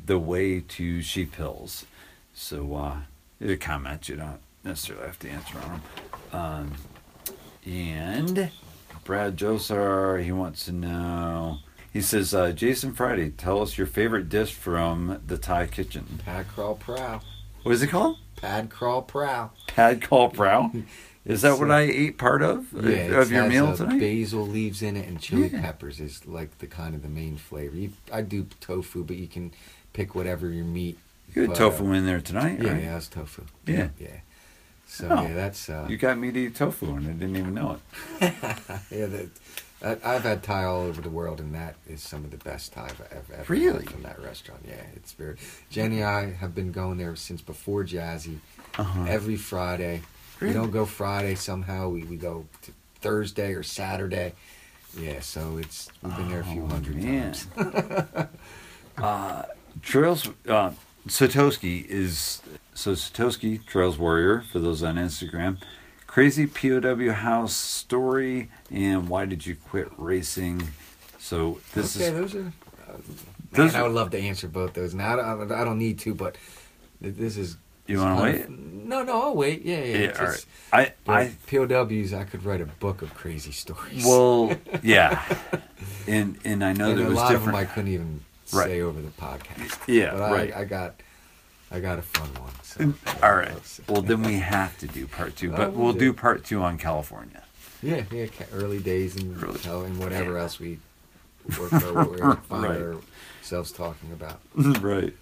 the way to Sheep Hills. So uh, there's a comment you don't necessarily have to answer on them. Um, and Brad Josar, he wants to know. He says, uh, Jason Friday, tell us your favorite dish from the Thai kitchen. Pad crawl prow. What is it called? Pad crawl prow. Pad call prow. Is that what I ate part of Yeah, of your meal uh, tonight? Basil leaves in it and chili Yeah. peppers is like the kind of the main flavor. You, I do tofu, but you can pick whatever your meat. You had but, tofu uh, in there tonight, Yeah, right? yeah, it's tofu. Yeah. yeah. So Oh. yeah, that's uh, You got me to eat tofu and I didn't even know it. yeah. The, I, I've had Thai all over the world, and that is some of the best Thai I've ever, ever Really? had from that restaurant. Yeah, it's very. Jenny and I have been going there since before Jazzy. Uh-huh. Every Friday. Really? We don't go Friday somehow. We, we go to Thursday or Saturday. Yeah, so it's we've been there a few Oh, hundred man. times. uh, Trails uh, Satoshi is so Satoshi Trails Warrior for those on Instagram. Crazy POW house story and why did you quit racing? So this okay, is those are. Uh, Those man, I would love to answer both those. Now I don't, I don't need to, but this is. You it's wanna wait? No, no, I'll wait. Yeah, yeah. yeah, it's just- right. I I POWs, I could write a book of crazy stories. well yeah, and and I know and there a was lot of them different. I couldn't even Right. say over the podcast. Yeah, but I, right. I got, I got a fun one. So, all right. Well, then we have to do part two, but we'll we'll do do part two on California. Yeah, yeah. Early days and Early- and whatever yeah. else we work our way find Right. ourselves talking about. right.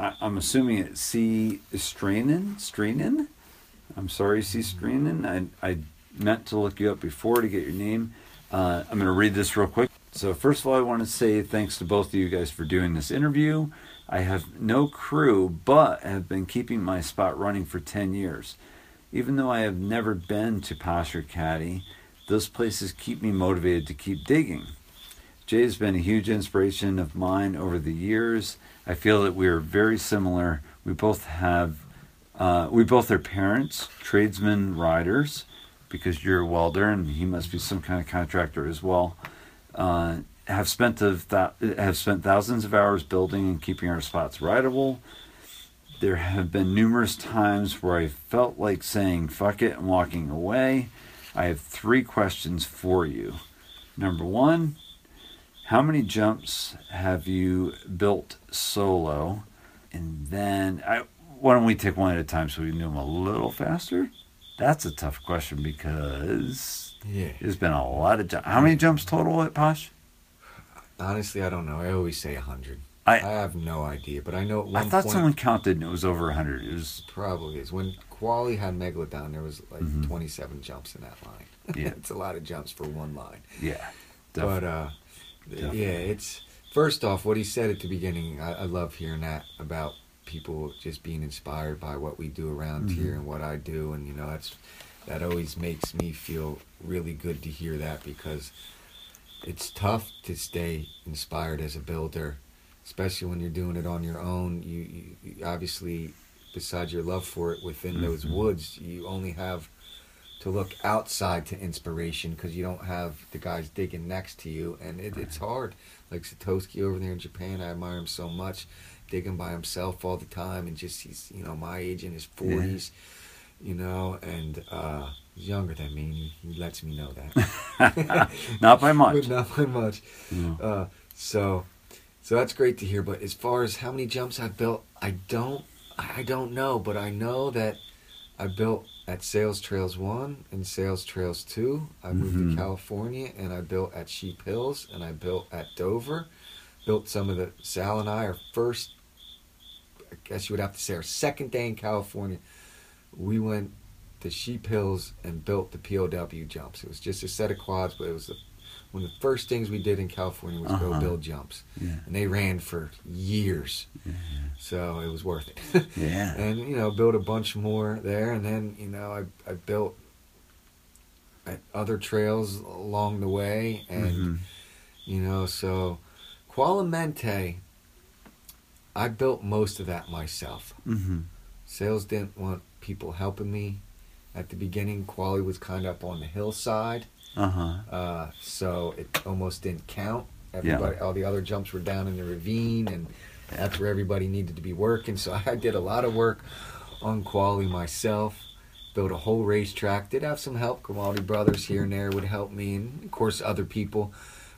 I, I'm assuming it's C. Strainen. Strainen. I'm sorry, C. Strainen. I I meant to look you up before to get your name. Uh, I'm going to read this real quick. So first of all, I want to say thanks to both of you guys for doing this interview. I have no crew, but have been keeping my spot running for 10 years. Even though I have never been to Posh or Caddy, those places keep me motivated to keep digging. Jay has been a huge inspiration of mine over the years. I feel that we are very similar. We both have, uh, we both are parents, tradesmen, riders, because you're a welder and he must be some kind of contractor as well. Uh, have spent th- have spent thousands of hours building and keeping our spots rideable. There have been numerous times where I felt like saying "fuck it" and walking away. I have three questions for you. Number one, how many jumps have you built solo? And then, I, why don't we take one at a time so we can do them a little faster? That's a tough question because Yeah. there's been a lot of jumps. How many jumps total at Posh? Honestly, I don't know. I always say hundred. I- I have no idea, but I know at one I thought point someone counted and it was over 100. It was, probably is when Quali had Megalodon. There was like Mhm. twenty-seven jumps in that line. Yeah. it's a lot of jumps for one line. yeah. But uh, Definitely. yeah, it's first off what he said at the beginning. I, I love hearing that about people just being inspired by what we do around Mhm. here and what I do, and you know that's that always makes me feel really good to hear that because it's tough to stay inspired as a builder, especially when you're doing it on your own. You, you, obviously besides your love for it within those Mhm. woods, you only have to look outside to inspiration because you don't have the guys digging next to you, and it, it's hard. Like Satoshi over there in Japan, I admire him so much, digging by himself all the time, and just he's you know my age in his forties, you know, and uh, he's younger than me. And he, he lets me know that. Not by much. But not by much. No. Uh, so, so that's great to hear. But as far as how many jumps I've built, I don't, I don't know. But I know that I built at Sal's Trails One and Sal's Trails Two. I moved Mhm. to California and I built at Sheep Hills and I built at Dover. Built some of the Sal and I our first. I guess you would have to say our second day in California. We went to Sheep Hills and built the POW jumps. It was just a set of quads, but it was the, one of the first things we did in California was go Uh-huh. build jumps, Yeah. and they ran for years, Yeah. so it was worth it. Yeah. and you know, built a bunch more there, and then you know, I I built other trails along the way, and Mhm. you know, so Qualamente, I built most of that myself. Mhm. Sales didn't want people helping me at the beginning. Quali was kind of up on the hillside, Uh-huh. uh, so it almost didn't count. Everybody, all the other jumps were down in the ravine, and that's where everybody needed to be working. So I did a lot of work on Quali myself. Built a whole racetrack. Did have some help. Grimaldi Brothers here and there would help me, and of course other people.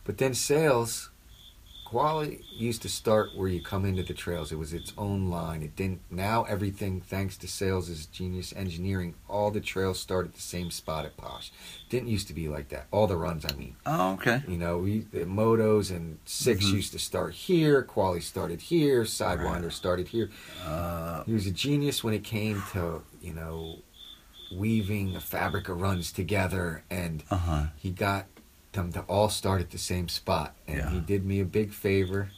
But then sales, Quali used to start where you come into the trails. It was its own line. It didn't. Now everything, thanks to sales, is genius engineering. All the trails start at the same spot at Posh. Didn't used to be like that. All the runs, I mean. Oh, okay. You know, we the motos and 6 Mhm. used to start here. Quali started here. Sidewinder Right. started here. Uh, He was a genius when it came to you know weaving a fabric of runs together, and uh-huh. he got them to all start at the same spot. And Yeah. he did me a big favor,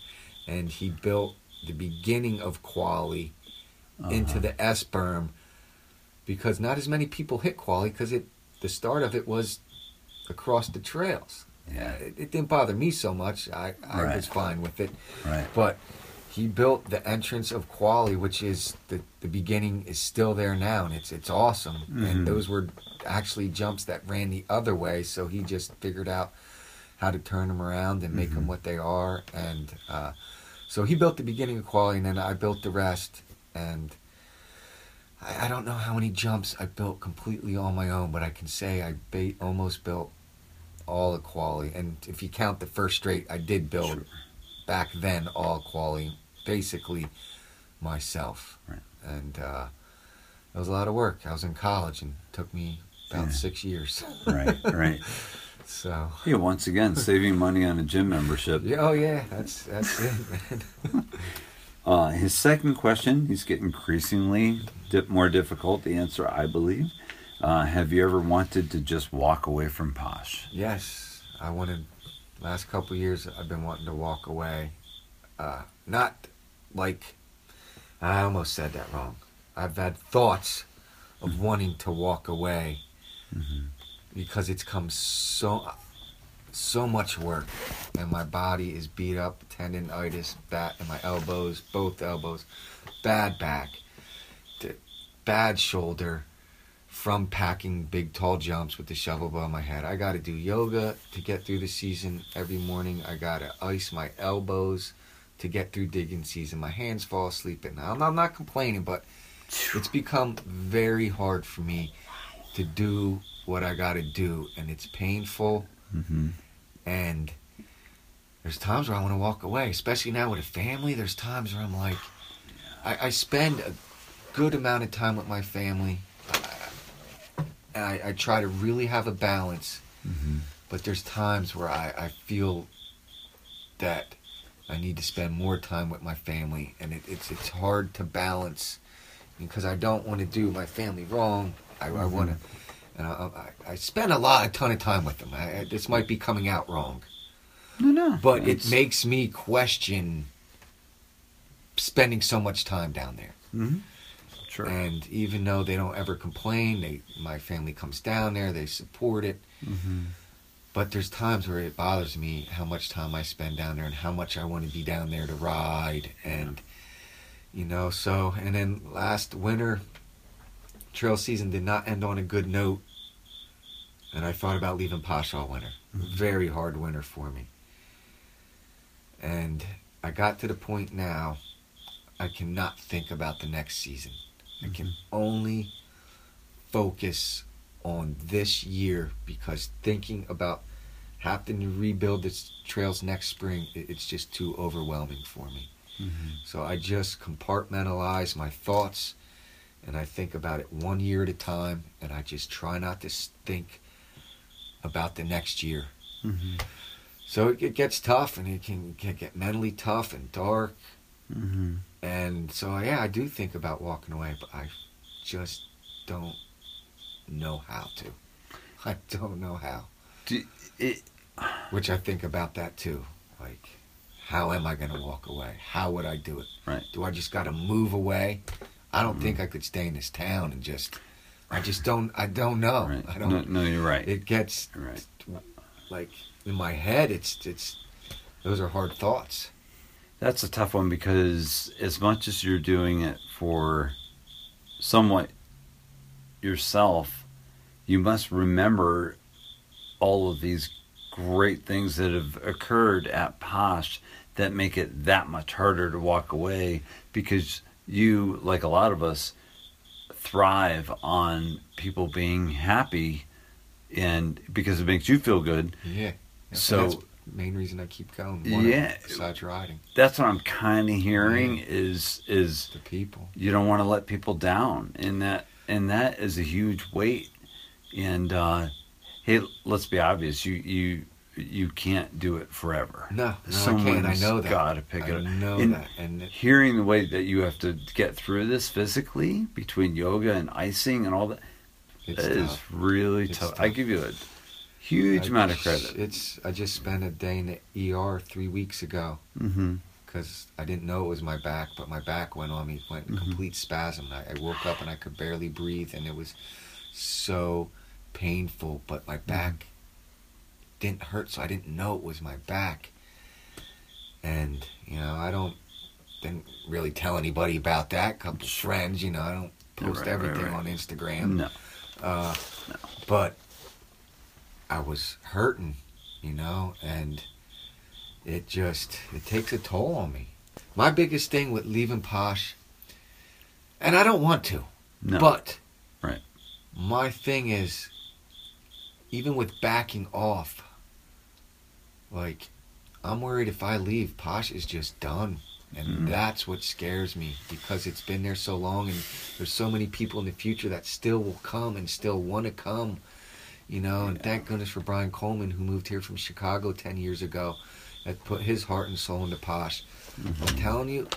and he built the beginning of Quali into Uh-huh. the S berm because not as many people hit Quali because it the start of it was across the trails. Yeah. It, it didn't bother me so much. I, I Right. was fine with it. Right. But he built the entrance of Quali, which is the, the beginning is still there now, and it's it's awesome. Mhm. And those were actually jumps that ran the other way, so he just figured out how to turn them around and make them Mhm. what they are. And uh, so he built the beginning of Quali, and then I built the rest. And I, I don't know how many jumps I built completely on my own, but I can say I ba- almost built all of Quali. And if you count the first straight, I did build Sure. back then all Quali, basically myself. Right. And uh, it was a lot of work. I was in college and it took me about Yeah. six years. Right. Right. So Yeah. Once again, saving money on a gym membership. yeah, oh yeah, that's that's it, man. Uh, his second question, he's getting increasingly di- more difficult to answer, I believe. Uh, have you ever wanted to just walk away from Posh? yes, I wanted. Last couple years, I've been wanting to walk away. Uh, not like I almost said that wrong. I've had thoughts of wanting to walk away Mhm. because it's come so so much work. And my body is beat up tendonitis back in my elbows both elbows bad back bad shoulder from packing big tall jumps with the shovel above my head. I got to do yoga to get through the season every morning. I got to ice my elbows to get through digging season. My hands fall asleep i'm I'm not complaining but it's become very hard for me to do what I got to do, and it's painful. Mm-hmm. And there's times where I want to walk away, especially now with a family. There's times where I'm like, I, I spend a good amount of time with my family, and I, I try to really have a balance. Mm-hmm. But there's times where I, I feel that I need to spend more time with my family, and it, it's it's hard to balance because I don't want to do my family wrong. I, I want to, and I, I, I spend a lot, a ton of time with them. I, this might be coming out wrong, No, no. but it makes me question spending so much time down there. Mhm. Sure. And even though they don't ever complain, they my family comes down there, they support it. Mm-hmm. But there's times where it bothers me how much time I spend down there and how much I want to be down there to ride. And You know, so and then last winter trail season did not end on a good note. And I thought about leaving Posh all winter. Mm-hmm. Very hard winter for me. And I got to the point now I cannot think about the next season. I can mm-hmm. only focus on this year because thinking about having to rebuild the trails next spring, it's just too overwhelming for me. Mm-hmm. So I just compartmentalize my thoughts and I think about it one year at a time and I just try not to think about the next year. Mm-hmm. So it, it gets tough and it can, can get mentally tough and dark. Mm-hmm. And so, yeah, I do think about walking away, but I just don't know how to. I don't know how. Do, it, Which I think about that too. Like, how am I going to walk away? How would I do it? Right. Do I just got to move away? I don't think mm-hmm. I could stay in this town and just. I just don't. I don't know. right. I No, don't. no, you're right. It gets right. like in my head. It's it's. Those are hard thoughts. That's a tough one because as much as you're doing it for somewhat yourself, you must remember all of these great things that have occurred at Posh that make it that much harder to walk away because you, like a lot of us, thrive on people being happy and because it makes you feel good. Yeah. So- that's the main reason I keep going. Yeah. Besides riding, That's what I'm kind of hearing Yeah. is is the people. you don't want to let people down and that and that is a huge weight and uh hey let's be obvious you you you can't do it forever No, no, I can't. I know that. gotta pick it I up. know And that, and it, hearing the way that you have to get through this physically between yoga and icing and all that it's that is tough. really It's tough. i give you a huge I amount of credit It's. I just spent a day in the ER three weeks ago mm-hmm. because I didn't know it was my back, but my back went on me, went in Mhm. complete spasm. I, I woke up and I could barely breathe, and it was so painful. But my back didn't hurt, so I didn't know it was my back. And you know, I don't didn't really tell anybody about that. couple friends, you know, I don't post Right, right, everything right. on Instagram. no Uh, But I was hurting, you know, and it just it takes a toll on me. My biggest thing with leaving Posh, and I don't want to, no but Right. my thing is, even with backing off, like I'm worried if I leave, Posh is just done. And Mhm. that's what scares me because it's been there so long and there's so many people in the future that still will come and still want to come. You know, and thank goodness for Brian Coleman who moved here from Chicago 10 years ago that put his heart and soul into Posh. Mhm. I'm telling you,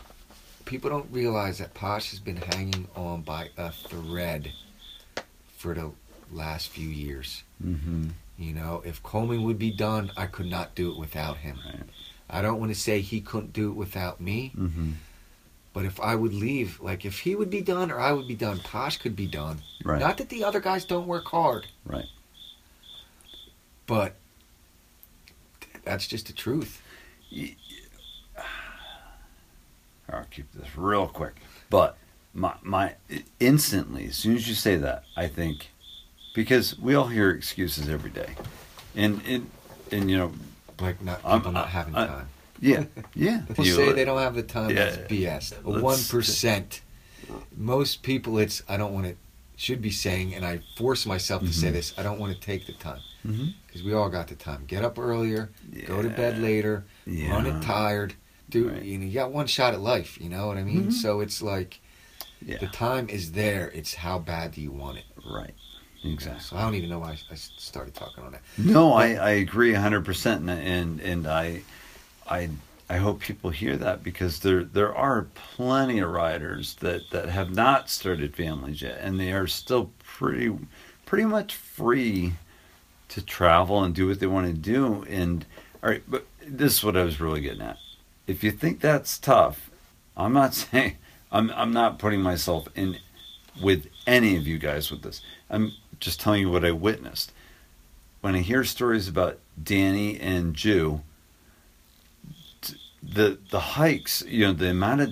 people don't realize that Posh has been hanging on by a thread for the last few years. mm-hmm. You know, if Coleman would be done, I could not do it without him. Right. I don't want to say he couldn't do it without me, Mm-hmm. but if I would leave, like if he would be done or I would be done, Posh could be done. Right. Not that the other guys don't work hard, right. but that's just the truth. I'll keep this real quick. But my my instantly, as soon as you say that, I think because we all hear excuses every day, and and and you know, Like not I'm- people not having I- time. yeah, yeah. People say they don't have the time. Yeah. That's BS. One percent. Most people, it's I don't want to. Should be saying, and I force myself to say Mhm. this. I don't want to take the time Mhm. because we all got the time. Get up earlier, yeah. go to bed later, Yeah. run it tired. Do Right. you know? You got one shot at life. You know what I mean? Mhm. So it's like Yeah. the time is there. It's how bad do you want it? Right. Exactly. So I don't even know why I started talking on that. No, I, I agree hundred percent, and and and I, I I hope people hear that because there there are plenty of riders that that have not started families yet, and they are still pretty pretty much free to travel and do what they want to do. And all right, but this is what I was really getting at. If you think that's tough, I'm not saying I'm I'm not putting myself in with any of you guys with this. I'm just telling you what I witnessed. When I hear stories about Danny and Jew, the the hikes, you know, the amount of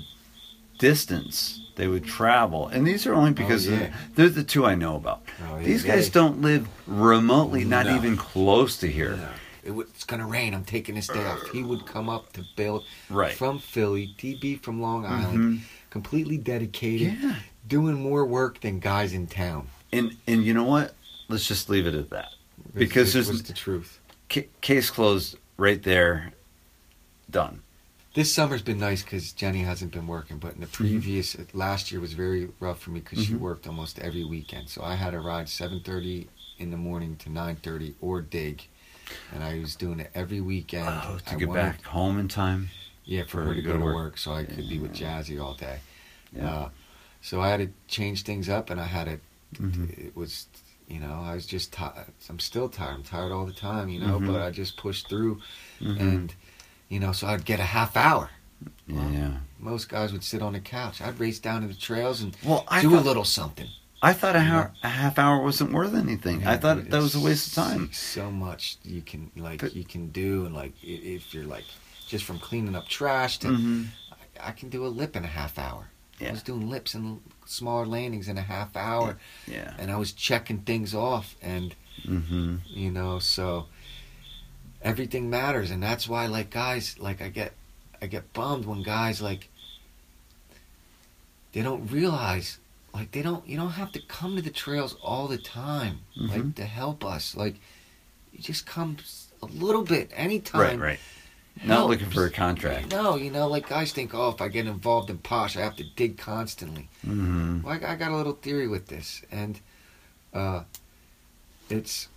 distance they would travel, and these are only oh, because Oh, yeah. of- they're the two I know about. Oh, yeah, these guys don't live remotely, not No. even close to here. It would, it's gonna rain. I'm taking this day off. He would come up to build Right. from Philly, DB from Long mm-hmm. Island, completely dedicated, Yeah. doing more work than guys in town. And and you know what? Let's just leave it at that. Because It there's the truth. ca- case closed right there. Done. This summer's been nice because Jenny hasn't been working, but in the Mm-hmm. previous last year was very rough for me because she Mhm. worked almost every weekend. So I had to ride 7:30 in the morning to 9:30 or dig, and I was doing it every weekend. Oh, to I get wanted- back home in time. Yeah, for her to go to work, so I could be with Jazzy all day. Yeah. Uh, so I had to change things up, and I had to. Mhm. It was, you know, I was just tired. I'm still tired. I'm tired all the time, you know. Mhm. But I just pushed through, Mhm. and you know, so I'd get a half hour. yeah. Most guys would sit on the couch. I'd race down to the trails and Well, I do thought, a little something. I thought a, hour, a half hour wasn't worth anything. I thought that was a waste of time. So much you can like But- you can do, and like if you're like just from cleaning up trash to Mhm. I, I can do a lip in a half hour. I was doing lips and smaller landings in a half hour, Yeah. and I was checking things off, and Mm-hmm. you know, so everything matters, and that's why, like guys, like I get, I get bummed when guys like they don't realize, like they don't, you don't have to come to the trails all the time, like Mhm. to help us, like you just come a little bit anytime. Right, right. Not looking for a contract. No, you know, like guys think, oh, if I get involved in posh, I have to dig constantly. Mm-hmm. Well, I, I got a little theory with this, and uh, it's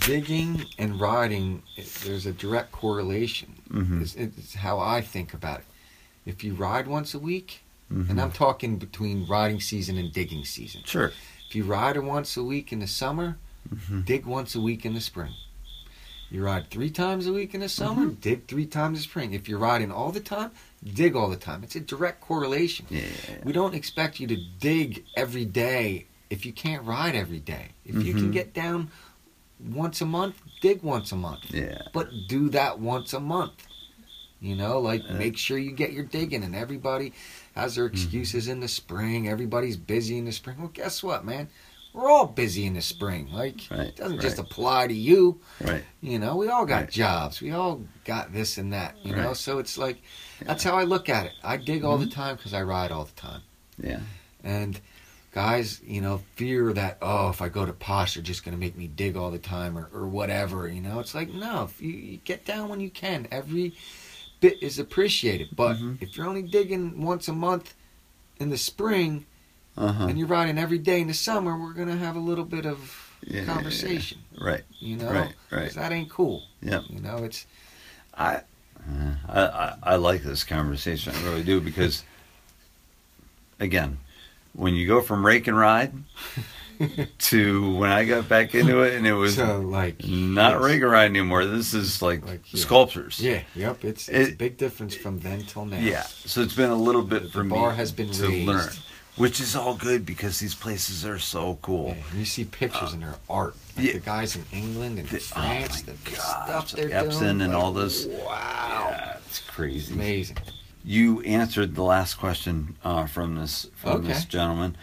digging and riding. It, there's a direct correlation. Mhm. It's, it's how I think about it. If you ride once a week, Mhm. and I'm talking between riding season and digging season. Sure. If you ride once a week in the summer, Mhm. dig once a week in the spring. You ride three times a week in the summer, Mm-hmm. dig three times in the spring. If you're riding all the time, dig all the time. It's a direct correlation. Yeah. We don't expect you to dig every day if you can't ride every day. If you can Mhm. get down once a month, dig once a month. Yeah. But do that once a month. You know, like Uh, make sure you get your digging and everybody has their excuses in the spring. Everybody's busy in the spring. Well, guess what, man? We're all busy in the spring. Like Right, it doesn't just apply to you. Right. You know, we all got Right. jobs. We all got this and that. You know, so it's like that's how I look at it. I dig all the Mm-hmm. time because I ride all the time. Yeah. And guys, you know, fear that oh, if I go to posh, they're just gonna make me dig all the time or, or whatever. You know, it's like no, if you, you get down when you can. Every bit is appreciated. But Mhm. if you're only digging once a month in the spring Uh huh. and you're riding every day in the summer, we're gonna have a little bit of Yeah, yeah, conversation. Right. You know, Right, right. that ain't cool. Yeah. You know, it's I, uh, I, I, I like this conversation. I really do because, again, when you go from rake and ride to when I got back into it and it was so like not yes. rake and ride anymore. This is like, Like, yeah. sculptures. Yeah, yep. It's, it's It- a big difference from then till now. Yeah. So it's been a little bit The for me bar has been to raised. learn, which is all good because these places are so cool. Yeah, and you see pictures and their art. Like yeah. the guys in England and The- oh France, my the, gosh, stuff they're Epson doing. and like, all this. Wow. Yeah, it's crazy. Amazing. you answered the last question uh, from this from this gentleman,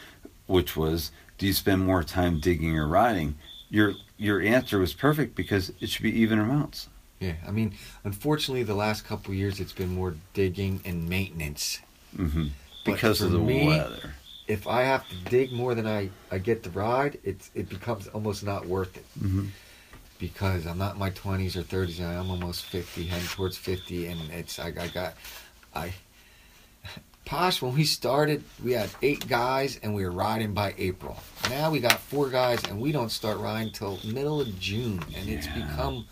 which was, "Do you spend more time digging or riding?" Your your answer was perfect because it should be even amounts. Yeah, I mean, unfortunately, the last couple of years it's been more digging and maintenance. hmm Because of the me- weather. If I have to dig more than I, I get to ride, it's it becomes almost not worth it hmm because I'm not in my 20s or 30s. and I'm almost 50, heading towards 50, and it's I, I got I. Posh, when we started, we had eight guys and we were riding by April. Now we got four guys and we don't start riding till middle of June, and it's become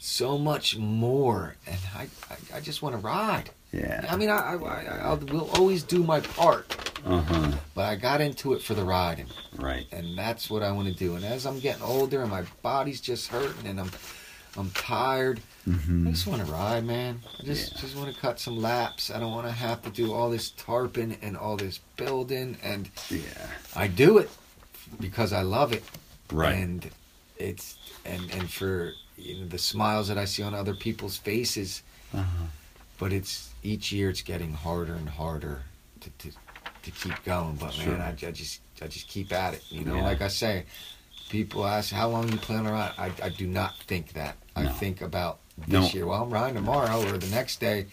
so much more. And I, I, I just want to ride. Yeah. I mean, I, I, I I'll, always do my part, Uh huh. but I got into it for the riding, Right. and that's what I want to do. And as I'm getting older and my body's just hurting and I'm, I'm tired. I hmm just want to ride, man. I just Yeah. just want to cut some laps. I don't want to have to do all this tarping and all this building, and Yeah. I do it because I love it. Right. And it's and and for you know the smiles that I see on other people's faces, Uh-huh. but it's each year it's getting harder and harder to to, to keep going. But Sure. man, I, I just I just keep at it. You know, Yeah. like I say, people ask how long you plan on riding. I I do not think that. I think about this No. year. Well, I'm riding tomorrow or the next day.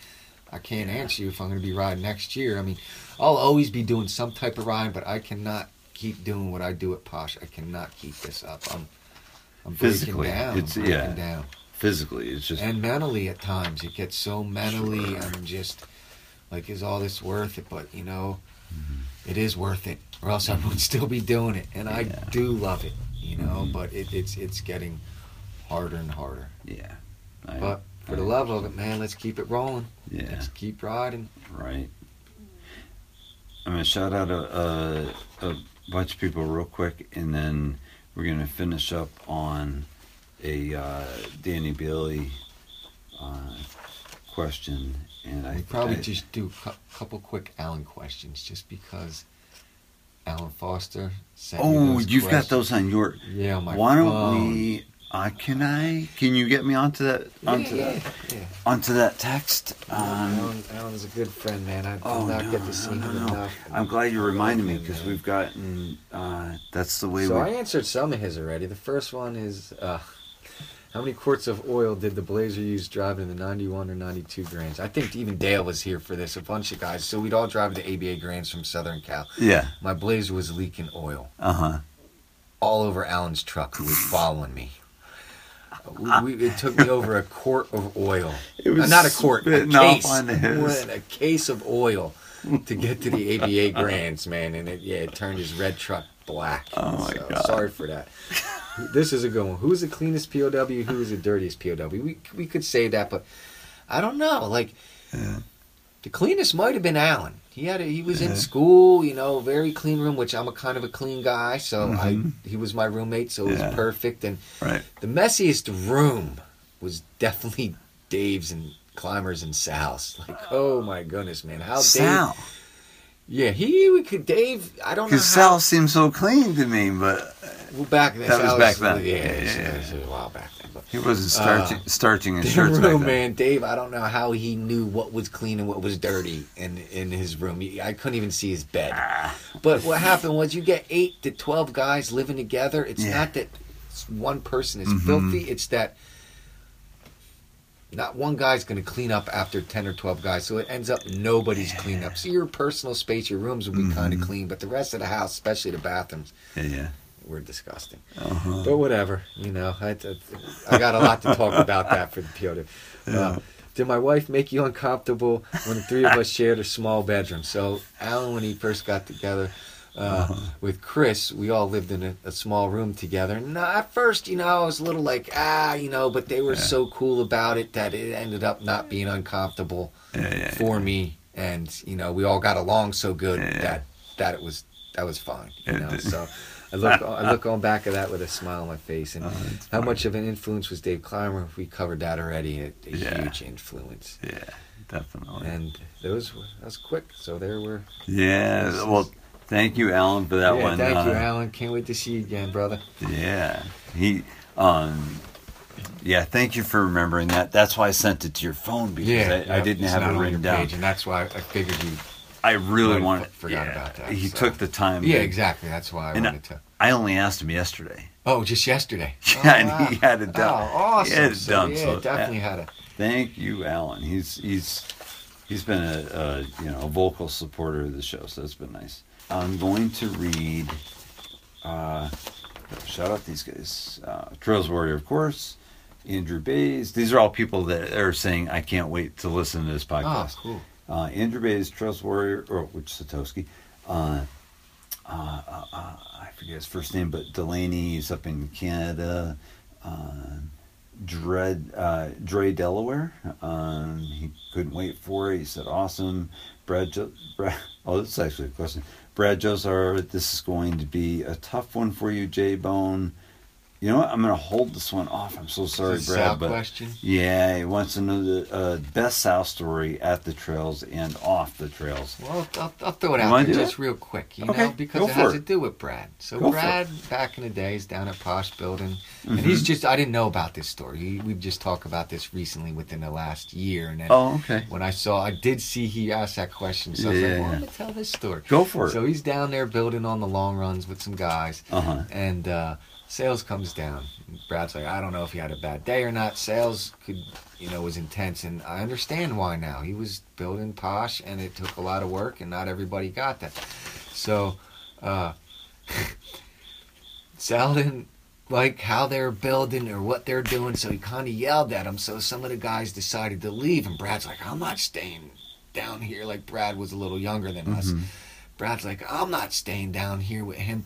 I can't answer you if I'm going to be riding next year. I mean, I'll always be doing some type of ride, but I cannot keep doing what I do at Posh. I cannot keep this up. I'm I'm breaking Physically, down. it's- I'm yeah. down Physically, it's just and mentally at times it gets so mentally Sure. i'm just like is all this worth it but you know Mm-hmm. it is worth it or else i would still be doing it and i do love it you know Mhm. but it, it's it's getting harder and harder yeah. I- but for the love of it man let's keep it rolling Yeah. let's keep riding Right. I'm gonna shout out a, a, a bunch of people real quick, and then we're gonna finish up on a uh, Danny Bailey uh, question, and I we probably I- just do a cou- couple quick alan questions just because alan foster sent me Oh, those you've got those on your. yeah on my Why don't phone. we? Uh, can I? Can you get me onto that? yeah, Onto yeah, that? yeah. Onto that text. Um, Alan, Alan's a good friend, man. I do Oh not no, get to see no, him no, no. enough. I'm glad you I love reminded me because we've gotten. Uh, that's the way So I answered some of his already. The first one is, uh, how many quarts of oil did the Blazer use driving the 91 or 92 Grands? I think even Dale was here for this. A bunch of guys. So we'd all drive the ABA Grands from Southern Cal. Yeah. My Blazer was leaking oil Uh huh. all over Alan's truck, who was following me. We, we, it took me over a quart of oil. It was Uh, not a quart, a case. a case of oil to get to the ABA Grands, man. And it, yeah, it turned his red truck black. Oh, my So, God. Sorry for that. This is a good one. Who's the cleanest POW? Who is the dirtiest POW? We we could say that, but I don't know. Like Yeah. the cleanest might have been Alan. He had a, he was Yeah. in school, you know, very clean room, which I'm a kind of a clean guy, so Mhm. I he was my roommate, so it Yeah. was perfect. And Right. the messiest room was definitely Dave's and Clymer's and Sal's. Like, oh my goodness, man, how Dave? Sal. Yeah, he we could Dave. I don't know Because. Sal seems so clean to me, but well, back then, That was Sal back then. Yeah, Yeah, yeah, it's a while back then. But he wasn't starching, Uh, starching his shirts back room, then. man, Dave. I don't know how he knew what was clean and what was dirty in in his room. I couldn't even see his bed. Ah, But what happened was you get eight to twelve guys living together. It's Yeah. not that one person is Mhm. filthy. It's that not one guy's going to clean up after ten or twelve guys. So it ends up nobody's cleaned up. So your personal space, your rooms will be kind of clean, but the rest of the house, especially the bathrooms, yeah, yeah. Were disgusting. Uh-huh. But whatever, you know, I, I got a lot to talk about that for the POW. Yeah. Uh, did my wife make you uncomfortable when the three of us shared a small bedroom? So Alan, when he first got together uh, Uh-huh. with Chris, we all lived in a, a small room together. And at first, you know, I was a little like, ah, you know, but they were Yeah. so cool about it that it ended up not being uncomfortable Yeah, yeah, for me. And you know, we all got along so good that that it was that was fine. You know, so. I look, I look on back of that with a smile on my face, and Oh, how funny. much of an influence was Dave Clymer? We covered that already. A, a Yeah. huge influence, Yeah, definitely. and those were that was quick. So there were. yeah. Well, thank you, Alan, for that yeah, one. thank you, Uh, Alan. Can't wait to see you again, brother. Yeah, he. Um, yeah, thank you for remembering that. That's why I sent it to your phone because I, I didn't have it written down. page, and that's why I figured you. I really Might wanted. forgot yeah, about that, He so. took the time. Yeah, to- exactly. That's why I And wanted to. I only asked him yesterday. Oh, just yesterday. Yeah, oh, and he had it done. Oh, awesome. He had it So, done, yeah, so, definitely had a. Thank you, Alan. He's he's he's been a, a you know a vocal supporter of the show, so that's been nice. I'm going to read. Uh, shout out these guys, uh, Trails Warrior, of course. Andrew Bays. These are all people that are saying, "I can't wait to listen to this podcast." Oh, podcast." cool. Uh, Andrew Bays, Trails Warrior, or which Satoshi, uh, uh, uh, uh, I forget his first name, but Delaney is up in Canada. Uh, Dread, Dre Delaware. Um, he couldn't wait for it. He said, "Awesome." Brad, jo- Brad. Oh, this is actually a question. Brad Josar, this is going to be a tough one for you, J Bone. You know what? I'm gonna hold this one off. I'm so sorry, Is this a Brad, Sal but question. yeah, he wants to know the uh, best Sal story at the trails and off the trails. Well, I'll, I'll throw it You out there just that? real quick, you Okay, know, because go it has it. to do with Brad. So Go. Brad, back in the days, down at Posh Building, and Mm-hmm. he's just, I didn't know about this story. We've just talked about this recently within the last year, and then Oh, okay. when I saw, I did see he asked that question, so I was like, well, yeah. I'm to tell this story. Go for it. So he's down there building on the long runs with some guys, Uh huh. and uh, sales comes down. Brad's like, I don't know if he had a bad day or not. Sales could, you know, was intense, and I understand why now. He was building posh, and it took a lot of work, and not everybody got that. So, uh, Sal didn't like how they're building or what they're doing, so he kind of yelled at him. So some of the guys decided to leave, and Brad's like, I'm not staying down here. Like Brad was a little younger than us. Brad's like, I'm not staying down here with him.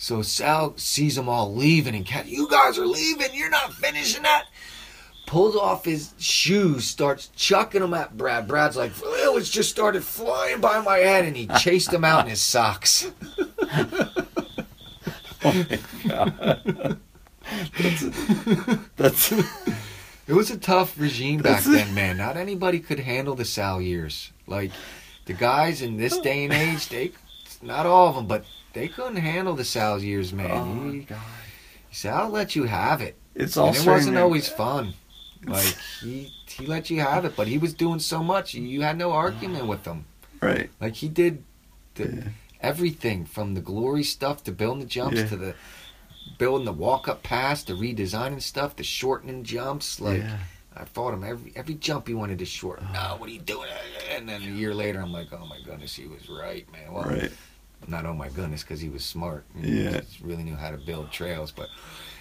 So Sal sees them all leaving and cat, you guys are leaving. You're not finishing that. Pulls off his shoes, starts chucking them at Brad. Brad's like, well, it's just started flying by my head, and he chased them out in his socks. That's It was a tough regime back That's- then, man. Not anybody could handle the Sal years. Like the guys in this day and age, they not all of them, but they couldn't handle the Sal's years, man. Oh, He- God. Sal let you have it. It's all and it wasn't always fun. Like he he let you have it, but he was doing so much, you, had no argument with him. right. Like he did the, Yeah. everything from the glory stuff to building the jumps Yeah. to the building the walk up pass to redesigning stuff to shortening jumps. Like yeah. I fought him every every jump he wanted to shorten. Oh. No, what are you doing? And then a year later, I'm like, oh my goodness, he was right, man. Well, Right. Not oh my goodness, because he was smart. Yeah. really knew how to build trails. But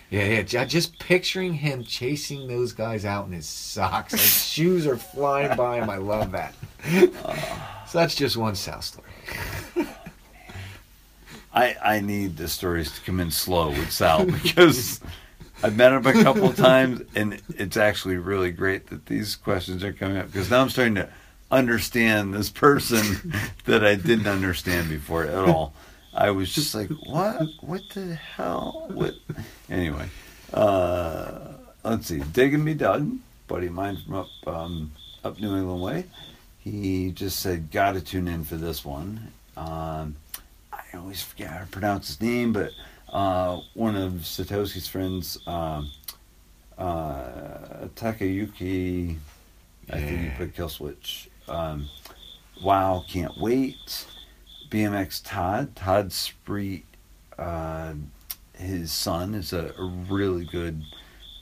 yeah, yeah, just picturing him chasing those guys out in his socks, his shoes are flying by him. I love that. so that's just one South story. I I need the stories to come in slow with Sal because I've met him a couple of times and it's actually really great that these questions are coming up because now I'm starting to understand this person that I didn't understand before at all. I was just like, what? What the hell? What? Anyway, uh, let's see. Digging me, Doug, buddy of mine from up um, up New England way. He just said, "Got to tune in for this one." Um, I always forget how to pronounce his name, but uh, one of Satoshi's friends, um, uh, Takayuki, I think he put Kill Switch. Um, wow, can't wait. BMX Todd, Todd Spreet, uh, his son is a, a really good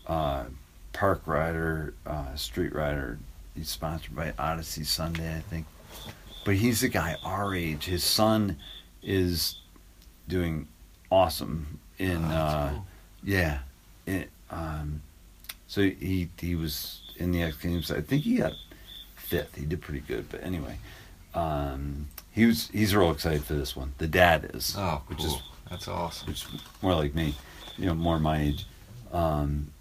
uh, park rider, uh, street rider. He's sponsored by Odyssey Sunday, I think. But he's a guy our age. His son is doing awesome in Oh, uh, cool. yeah. It, um, so he he was in the X Games. I think he got fifth. He did pretty good. But anyway, um, he was he's real excited for this one. The dad is, Oh, which is That's awesome. which is more like me, you know, more my age. Um,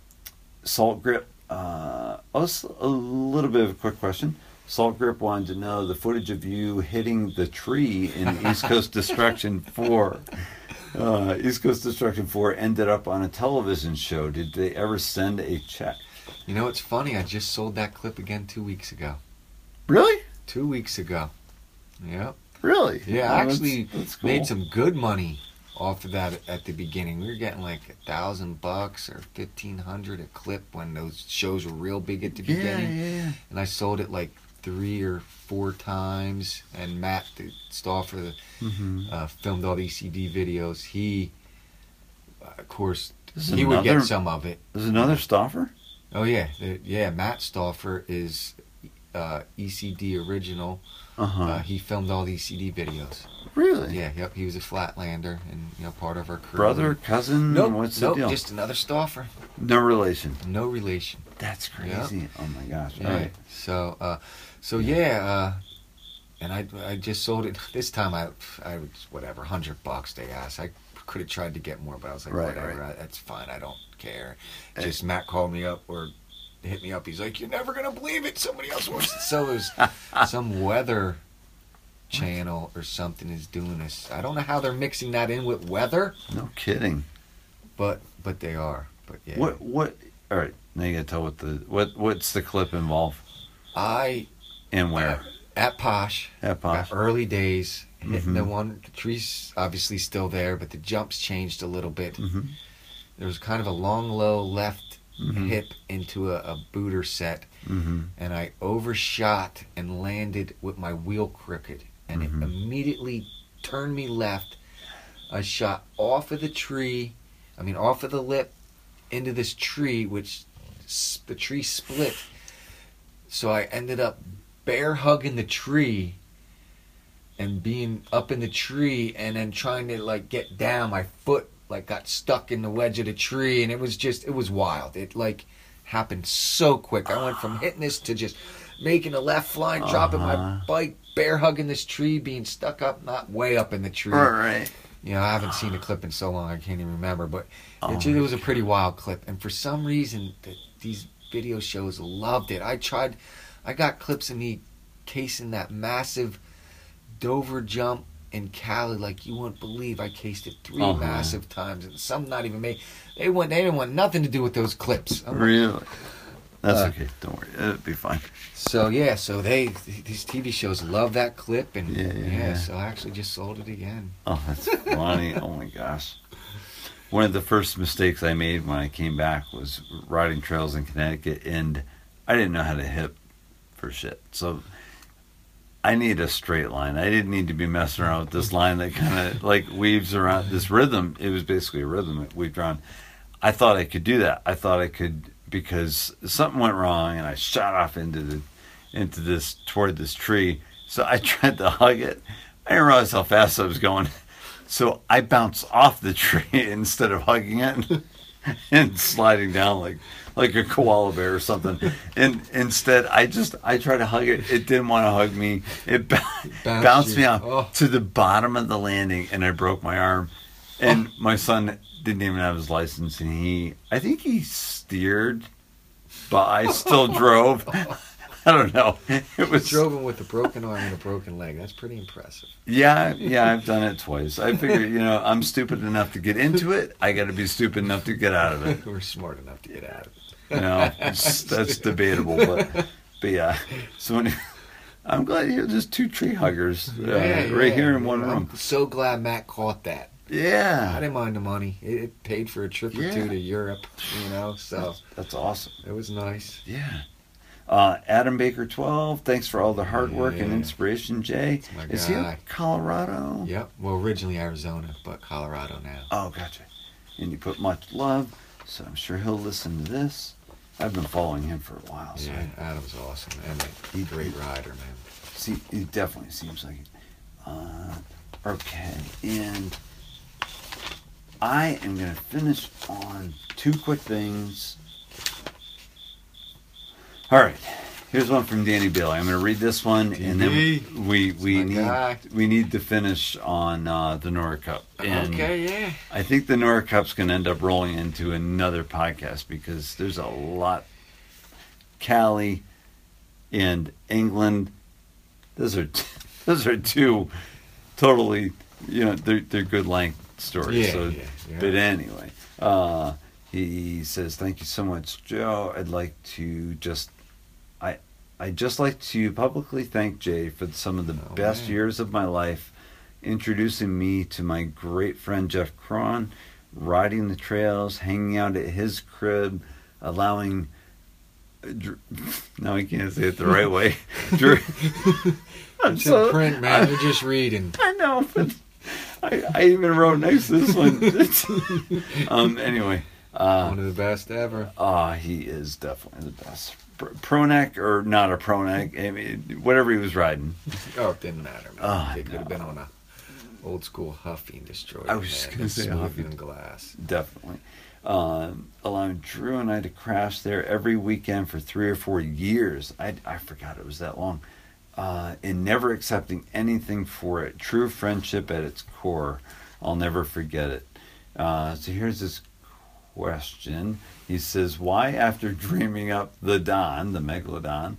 salt grip. Uh, also a little bit of a quick question. Salt grip wanted to know the footage of you hitting the tree in East Coast Destruction Four. Uh, East Coast Destruction Four ended up on a television show. Did they ever send a check? You know, it's funny. I just sold that clip again two weeks ago. Really? Two weeks ago. Yeah. Really? Yeah, I actually that's cool. made some good money off of that at the beginning. We were getting like a thousand bucks or fifteen hundred a clip when those shows were real big at the Yeah, beginning. yeah. And I sold it like three or four times. And Matt, the Stoffer, the Mm-hmm. uh, filmed all the ECD videos. He, uh, of course, This is he would get some of it. There's another stoffer. Oh yeah, the, yeah. Matt Stoffer is uh, ECD original. Uh huh. Uh, he filmed all the ECD videos. really? Yeah, yep. He was a Flatlander and you know part of our crew. Brother, cousin. Nope, What's the nope. deal? Just another Stoffer. no relation. No relation. That's Yeah. crazy. Oh my gosh. Yeah. All right. So, uh, so yeah, uh, and I I just sold it this time. I I was whatever hundred bucks they asked. I could have tried to get more, but I was like, Right, whatever. right. I, that's fine. I don't care. Eh. Just Matt called me up or hit me up. He's like, you're never gonna believe it. Somebody else wants it. So it was some weather channel or something is doing this. I don't know how they're mixing that in with weather. No kidding. but but they are. But yeah, What what? All right, now you gotta tell what the what what's the clip involve I and where at Posh, at Posh. early days, hitting the one. The tree's obviously still there, but the jumps changed a little bit. Mhm. There was kind of a long, low left Mhm. hip into a, a booter set, Mm-hmm. and I overshot and landed with my wheel crooked, and it immediately turned me left. I shot off of the tree, I mean off of the lip, into this tree, which the tree split. So I ended up bear hugging the tree and being up in the tree and then trying to like get down my foot like got stuck in the wedge of the tree and it was just it was wild. It like happened so quick. I went from hitting this to just making a left fly and dropping Uh-huh. my bike bear hugging this tree being stuck up not way up in the tree. All right. you know i haven't seen the clip in so long i can't even remember but Oh it, it was a pretty wild clip and for some reason the, these video shows loved it. I tried i got clips of me casing that massive dover jump in cali like you wouldn't believe i cased it 3 Uh-huh. massive times and some not even made they want they didn't want nothing to do with those clips I'm like, Really? That's Uh, okay. Don't worry. It'll be fine. so yeah so they these tv shows love that clip and Yeah, yeah, yeah. so i actually just sold it again Oh, that's funny. oh my gosh. One of the first mistakes I made when I came back was riding trails in Connecticut, and I didn't know how to hip for shit. So I need a straight line. I didn't need to be messing around with this line that kind of like weaves around this rhythm. It was basically a rhythm weaved around. I thought I could do that. I thought I could because something went wrong, and I shot off into the into this toward this tree. So I tried to hug it. I didn't realize how fast I was going. So I bounced off the tree instead of hugging it and sliding down like like a koala bear or something. And instead, I just I tried to hug it. It didn't want to hug me. It bou- Bounced bounced me off Oh. to the bottom of the landing, and I broke my arm. And oh. my son didn't even have his license, and he I think he steered, but I still drove. I don't know. It was drove him with a broken arm and a broken leg that's pretty impressive yeah, yeah, I've done it twice. I figured, you know, I'm stupid enough to get into it. I got to be stupid enough to get out of it. we're smart enough to get out of it You know, that's debatable, but but yeah. So anyway, I'm glad you're just two tree huggers uh, right here in one room. I'm so glad Matt caught that. Yeah. I didn't mind the money. It, it paid for a trip or Yeah. two to Europe, you know, so that's, that's awesome. it was nice. Yeah. Uh, Adam Baker 12, thanks for all the hard work and inspiration, Jay. Is he in. Colorado? Yep. Well, originally Arizona, but Colorado now. Oh, gotcha. And you put much love, so I'm sure he'll listen to this. I've been following him for a while, so Yeah, Adam's awesome and he's a great rider, man. See, it definitely seems like it. Uh, okay, and I am going to finish on two quick things. All right, here's one from Danny Bailey. I'm going to read this one, and then we we need guy. we need to finish on uh, the Nora Cup. And okay, yeah. I think the Nora Cup's going to end up rolling into another podcast because there's a lot. Cali and England, those are those are two totally, you know, they're they're good length stories. Yeah, so, yeah, yeah. but anyway, uh, he says, "Thank you so much, Joe. I'd like to just, I, I just like to publicly thank Jay for some of the Oh, best man. years of my life." introducing me to my great friend Jeff Cron, riding the trails, hanging out at his crib, allowing. No, I can't say it the right way. I'm It's so- in print, man. You're just reading. I know, but I, I even wrote next to this one. um. Anyway, uh, One of the best ever. Ah, he is definitely the best. Pr- Proneck or not a Proneck, I mean, whatever he was riding. Oh, it didn't matter, man. Oh, they could have been on a old school Huffy and destroyed. I was just gonna say smoother Huffy. than glass. Definitely. Um, allowing Drew and I to crash there every weekend for three or four years. I, I forgot it was that long. Uh, and never accepting anything for it. True friendship at its core. I'll never forget it. Uh, so here's this question. He says, Why, after dreaming up the Don, the Megalodon,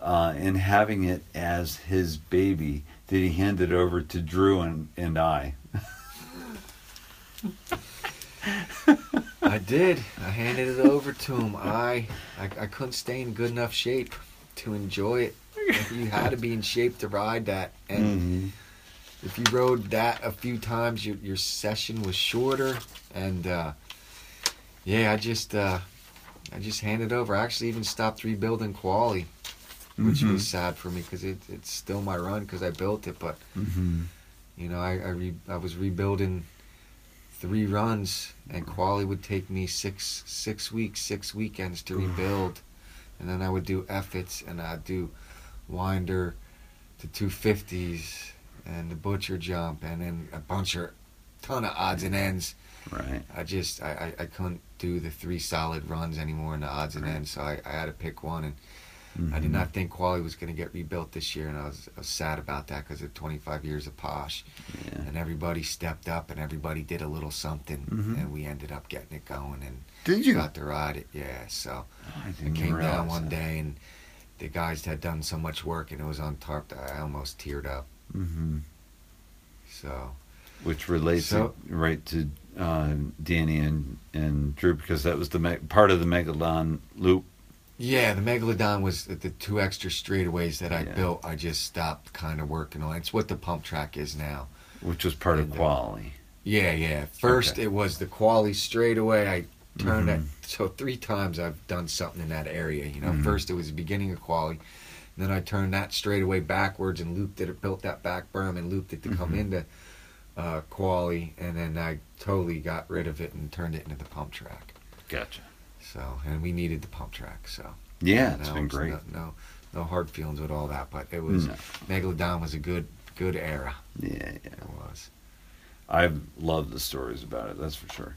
uh, and having it as his baby, did he hand it over to Drew and, and I? I did. I handed it over to him. I, I I couldn't stay in good enough shape to enjoy it. You had to be in shape to ride that, and Mhm. if you rode that a few times, your your session was shorter. And uh, yeah, I just uh, I just handed over. I actually even stopped rebuilding Quali, which Mhm. was sad for me because it, it's still my run because I built it. But Mhm. you know, I I, re, I was rebuilding three runs, and Quali would take me six six weeks, six weekends to rebuild, and then I would do efforts, and I'd do winder to two fifties, and the butcher jump, and then a bunch of ton of odds and ends. Right. I just I, I, I couldn't do the three solid runs anymore in the odds and ends, so I, I had to pick one, and I Mhm. did not think Quali was going to get rebuilt this year, and I was, I was sad about that because of 25 years of Posh Yeah. and everybody stepped up and everybody did a little something Mhm. and we ended up getting it going and Did you? got to ride it yeah so I i came down one that. day and the guys had done so much work and it was on tarp that i almost teared up Mhm. so Which relates So- right to uh, Danny and and Drew because that was the me- part of the Megalodon loop. yeah the megalodon was the, the two extra straightaways that i Yeah. built i just stopped kind of working on it's what the pump track is now Which was part of And, uh, Quali. yeah yeah first Okay. it was the quali straightaway i turned Mhm. it so three times i've done something in that area you know Mhm. first it was the beginning of quali then i turned that straight away backwards and looped it built that back berm and looped it to come Mhm. into uh, quali and then i totally got rid of it and turned it into the pump track Gotcha. so and we needed the pump track so Yeah, it's no, been great. no, no no hard feelings with all that but it was No. megalodon was a good good era Yeah, yeah. it was I've loved the stories about it. That's for sure.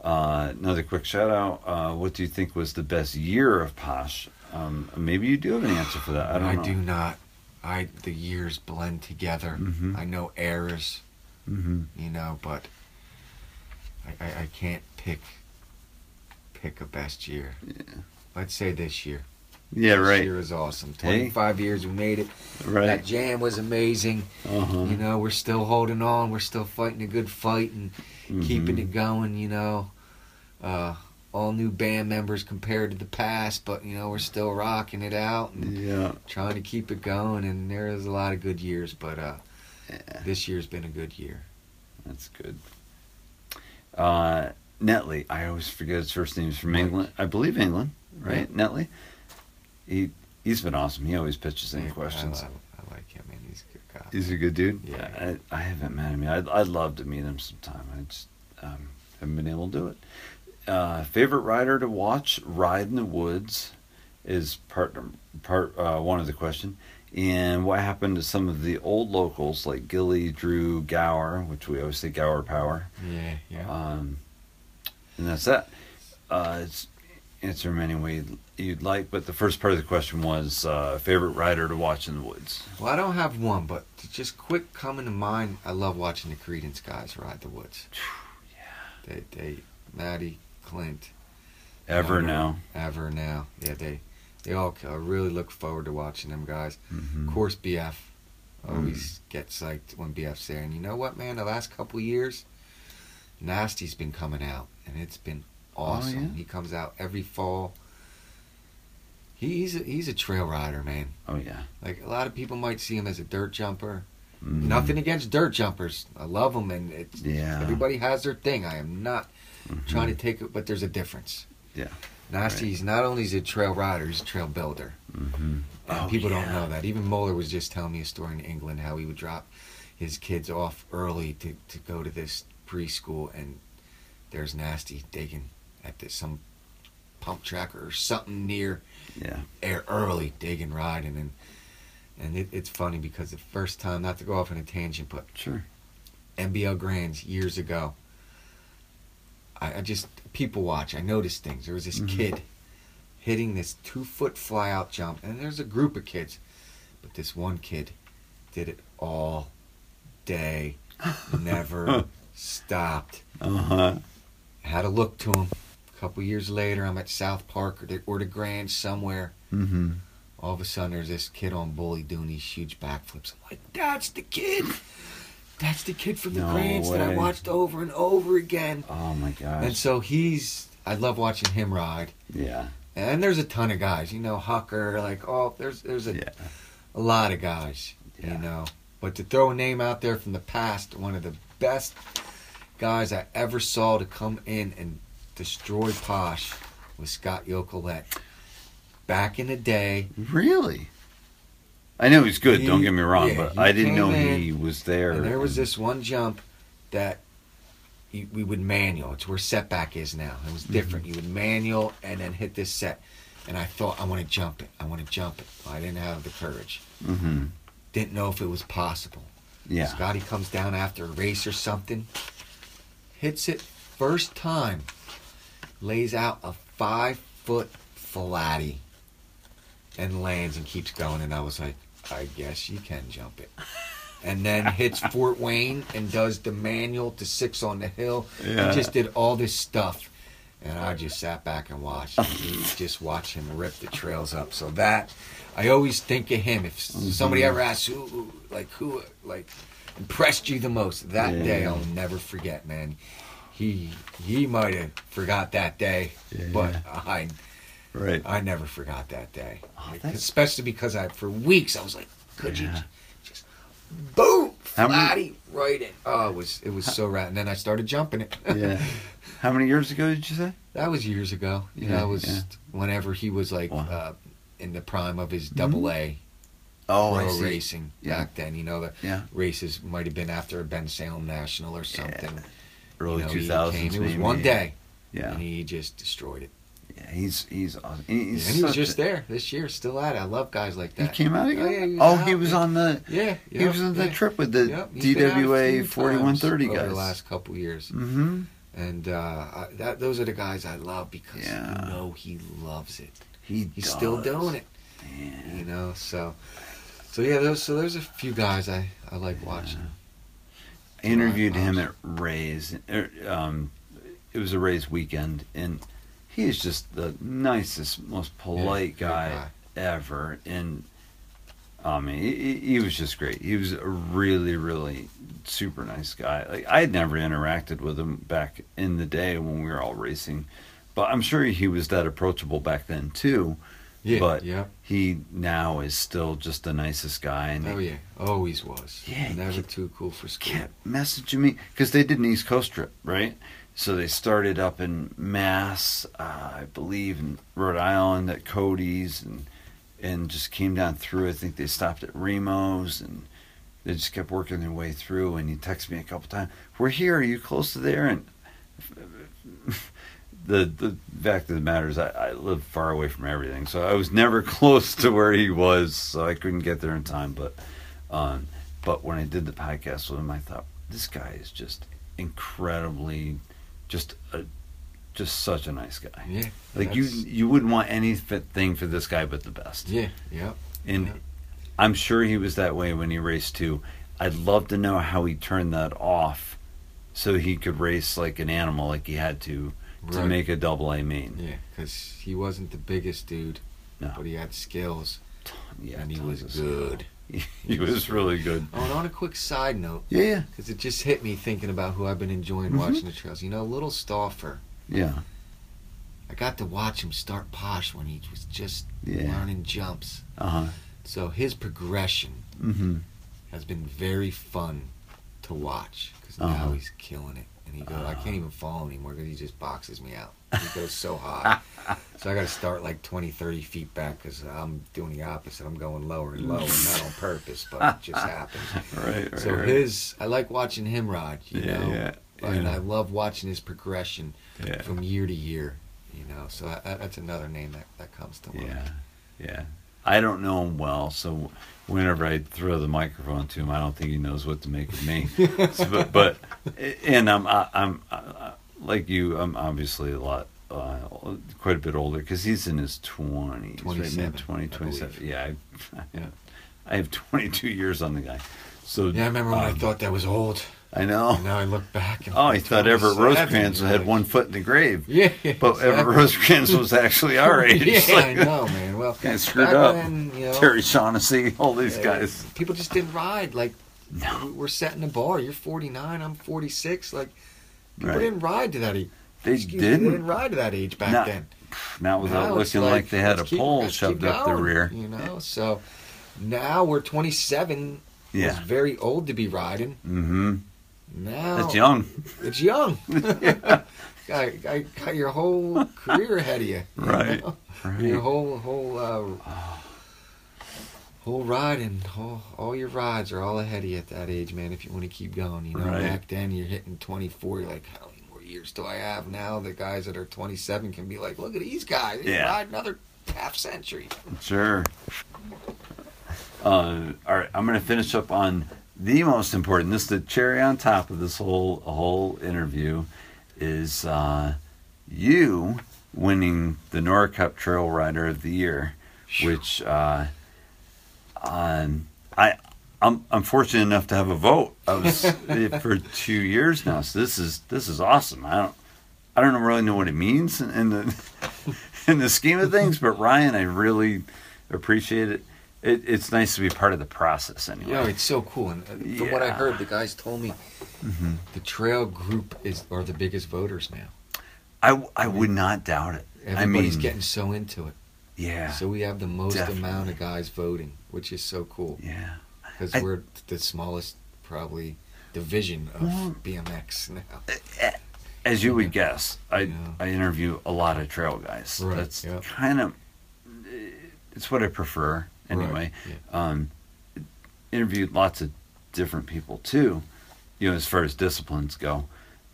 Uh, another quick shout out. Uh, what do you think was the best year of Posh? Um, maybe you do have an answer for that. I don't know. do not i the years blend together Mhm. i know eras Mm-hmm. you know, but I, I, I can't pick pick a best year. Yeah. I'd say this year. Yeah. This Right. year was awesome. Hey. Twenty five years we made it. Right. That jam was amazing. Uh-huh. You know, we're still holding on. We're still fighting a good fight and keeping Mhm. it going. You know, uh, all new band members compared to the past, but you know we're still rocking it out and Yeah. trying to keep it going. And there is a lot of good years, but uh, Yeah. this year's been a good year. That's good. Uh, Netley, I always forget his first name. He's from England. I believe England, right? Netley. He he's been awesome. He always pitches in I- questions. I, I like him, man. He's a good guy. He's a good dude. Yeah. I, I haven't met him yet. I'd, I'd love to meet him sometime. I just um, haven't been able to do it. Uh, favorite rider to watch ride in the woods is part part uh, one of the question. And what happened to some of the old locals like Gilly, Drew, Gower, which we always say Gower Power. Yeah, yeah. Um, and that's that. Uh, it's answer them any way you'd like, but the first part of the question was uh, favorite rider to watch in the woods. well, I don't have one, but just quick coming to mind, I love watching the Credence guys ride the woods. yeah. They, they, Maddie, Clint, Ever Ever. now. Ever now. Yeah, they, they all. I really look forward to watching them guys. Mhm. Of course, BF always gets psyched when BF's there. And you know what, man? The last couple years, Nasty's been coming out, and it's been awesome. yeah? He comes out every fall. He's a, he's a trail rider, man. Oh yeah. Like a lot of people might see him as a dirt jumper. Mhm. Nothing against dirt jumpers. I love them, and it's Yeah. everybody has their thing. I am not Mhm. trying to take it, but there's a difference. Yeah. Nasty's not only is a trail rider, he's a trail builder. Mhm. And Oh, people don't know that. Even Moeller was just telling me a story in England how he would drop his kids off early to, to go to this preschool, and there's Nasty digging at this, some pump track or something near Yeah. air early, digging, riding, and and it, it's funny because the first time, not to go off on a tangent, but Sure. NBL Grands years ago. I, I just people watch. I noticed things. There was this Mhm. kid hitting this two foot fly out jump, and there's a group of kids, but this one kid did it all day, never stopped. Uh huh. Had a look to him. A couple years later, I'm at South Park or the, or the Grand somewhere. Mm-hmm. All of a sudden, there's this kid on Bully doing these huge backflips. I'm like, that's the kid. That's the kid from the No Grants that I watched over and over again. Oh my gosh. And so he's, I love watching him ride. yeah. And there's a ton of guys, you know, Hucker, like, oh, there's there's a, Yeah. a lot of guys, Yeah. you know. But to throw a name out there from the past, one of the best guys I ever saw to come in and destroy Posh was Scott Yocolette. Back in the day, Really? I know he's good. He- don't get me wrong, yeah, but I didn't know in, he was there. and there was this one jump that you, we would manual. It's where setback is now. It was different. Mm-hmm. You would manual and then hit this set. And I thought, I want to jump it. I want to jump it. I didn't have the courage. Mhm. Didn't know if it was possible. Yeah. Scotty comes down after a race or something, hits it first time, lays out a five foot flatty, and lands and keeps going. And I was like, I guess you can jump it. And then hits Fort Wayne and does the manual to six on the hill. Yeah. He just did all this stuff. And I just sat back and watched. You just watch him rip the trails up. So that I always think of him. If somebody Mm-hmm. ever asks who, who- like who, like impressed you the most that Yeah. day, I'll never forget, man. He he might have forgot that day, Yeah. but I Right. I never forgot that day. Oh, that's- Especially because I for weeks I was like, could you Yeah. just boom How flatty many- right in? Oh, it was it was so rad. And then I started jumping it. yeah. How many years ago did you say? That was years ago. You Yeah, know, it was yeah. whenever he was like Wow. uh, in the prime of his double A Oh, I pro see. racing Yeah. back then. You know, the Yeah. races might have been after a Bensalem National or something. Early you know, two came- It was one day, Yeah. and he just destroyed it. He's he's awesome. He's and he was just a- there this year, still at it. I love guys like that. He came out again. Oh, yeah, he was oh, out. he was on the. Yeah, He was on the yeah. trip with the Yep, he's been out a DWA forty one thirty guys. the last couple years. mm-hmm. And uh, I, that those are the guys I love because Yeah. you know he loves it. He He's still doing it. Man. you know so so yeah those so there's a few guys i i like watching I interviewed him at Ray's. er, Um, it was a Ray's weekend, and he is just the nicest, most polite good guy, guy. ever. And I mean, he, he- he was just great. He was a really, really super nice guy. Like I had never interacted with him back in the day when we were all racing, but I'm sure he was that approachable back then too. yeah But yeah he now is still just the nicest guy, and oh yeah always was Yeah, never too cool for school kept messaging me because they did an East Coast trip, right? So they started up in Mass, uh, I believe, in Rhode Island at Cody's, and and just came down through. I think they stopped at Remo's, and they just kept working their way through. And he texted me a couple times, "We're here. Are you close to there?" And the the fact of the matter is, I, I live far away from everything, so I was never close to where he was, so I couldn't get there in time. But um, but when I did the podcast with him, I thought this guy is just incredibly, just a, just such a nice guy. yeah Like you, you wouldn't want anything for this guy but the best. yeah yeah And yeah. I'm sure he was that way when he raced too. I'd love to know how he turned that off, so he could race like an animal, like he had to, to make a double A main. yeah because he wasn't the biggest dude No. but he had skills Yeah, and he was good skill. he was really good. oh and on a quick side note Yeah, because it just hit me thinking about who i've been enjoying Mhm. watching the trails you know little stoffer yeah, i got to watch him start posh when he was just Yeah. learning jumps uh huh. so his progression Mm-hmm. has been very fun to watch because now Uh-huh. he's killing it. And he goes, I Uh-huh. can't even follow anymore because he just boxes me out. He goes so high. so I got to start like 20, 30 feet back because I'm doing the opposite. I'm going lower and lower, mm. not on purpose, but it just happens. Right, right. So right. his, I like watching him ride, you Yeah, know, yeah, and yeah. I love watching his progression yeah, from year to year, you know. So that, that's another name that, that comes to mind. yeah, yeah. I don't know him well, so whenever I throw the microphone to him, I don't think he knows what to make of me. So, but, but and I'm I, I'm I, like you. I'm obviously a lot. Uh, quite a bit older because he's in his 20s, right? 27, Mid 20, I Yeah, I, Yeah. I have 22 years on the guy. So Yeah, I remember when I um, thought that was old. I know. And now I look back and Oh, I thought Everett Rosecrans had like- one foot in the grave. Yeah, But Everett Rosecrans was actually our age. yeah, Like, I know, man. Well, Kinda screwed back up. Then, you know, Terry Shaughnessy, all these uh, guys. People just didn't ride like No. we're setting the bar. You're 49. I'm 46. Like people Right. didn't ride to that age. They Excuse me, they didn't. didn't ride to that age back No. then. Not without Now looking like, they had a keep- pole shoved up the going, rear. You know, so now we're 27. Yeah. It's very old to be riding. Mm-hmm. Now That's young. It's young. got, got, got your whole career ahead of you. you Right. know? Right. Your whole whole uh, whole riding, whole, all your rides are all ahead of you at that age, man. If you want to keep going, you know. Right. Back then, you're hitting 24. You're like, how many more years do I have? Now the guys that are 27 can be like, look at these guys. They Yeah. ride another half century. Sure. Uh, all right, I'm going to finish up on the most important. This is the cherry on top of this whole whole interview. Is uh, you winning the Nora Cup Trail Rider of the Year, which uh, um, I I'm I'm fortunate enough to have a vote. I was for two years now, so this is this is awesome. I don't I don't really know what it means in, in the in the scheme of things, but Ryan, I really appreciate it. it it's nice to be part of the process anyway. Know, it's so cool. And from what I heard, the guys told me Mhm. the trail group is are the biggest voters now. I I would not doubt it. Everybody's I mean, getting so into it. yeah, So we have the most Definitely. amount of guys voting, which is so cool yeah. because we're the smallest probably division of Well- BMX now. As you would guess, I Yeah. I interview a lot of trail guys. Right, That's yeah. kind of it's what I prefer anyway. Right, Um, interviewed lots of different people too, you know, as far as disciplines go.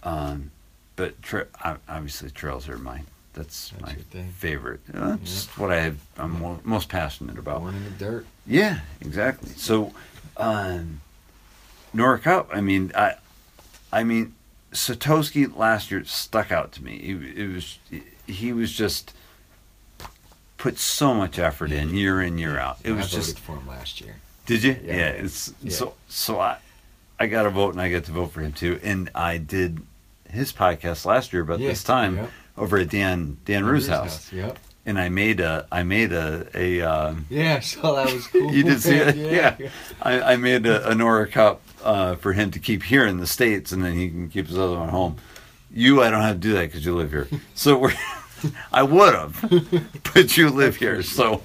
Um, but tra- obviously, trails are my that's, That's my favorite. That's what I have, I'm mo- most passionate about. Born in the dirt. Yeah, exactly. So, um, Nora Cup. I mean, I, I mean, Satoshi last year stuck out to me. It, it was he was just put so much effort in year in year out. It was voted just. for him last year. Did you? Yeah. Yeah. it's Yeah. so so I, I got a vote and I get to vote for him too. And I did his podcast last year about Yeah, this time yeah. Over at Dan Dan Rue's house, Yep. and I made a I made a a. Um, Yeah, so that was cool. You did see it? yeah. Yeah. I, I made a, a Nora cup uh, for him to keep here in the states, and then he can keep his other one home. You, I don't have to do that because you live here. So we're, I would have, but you live here, so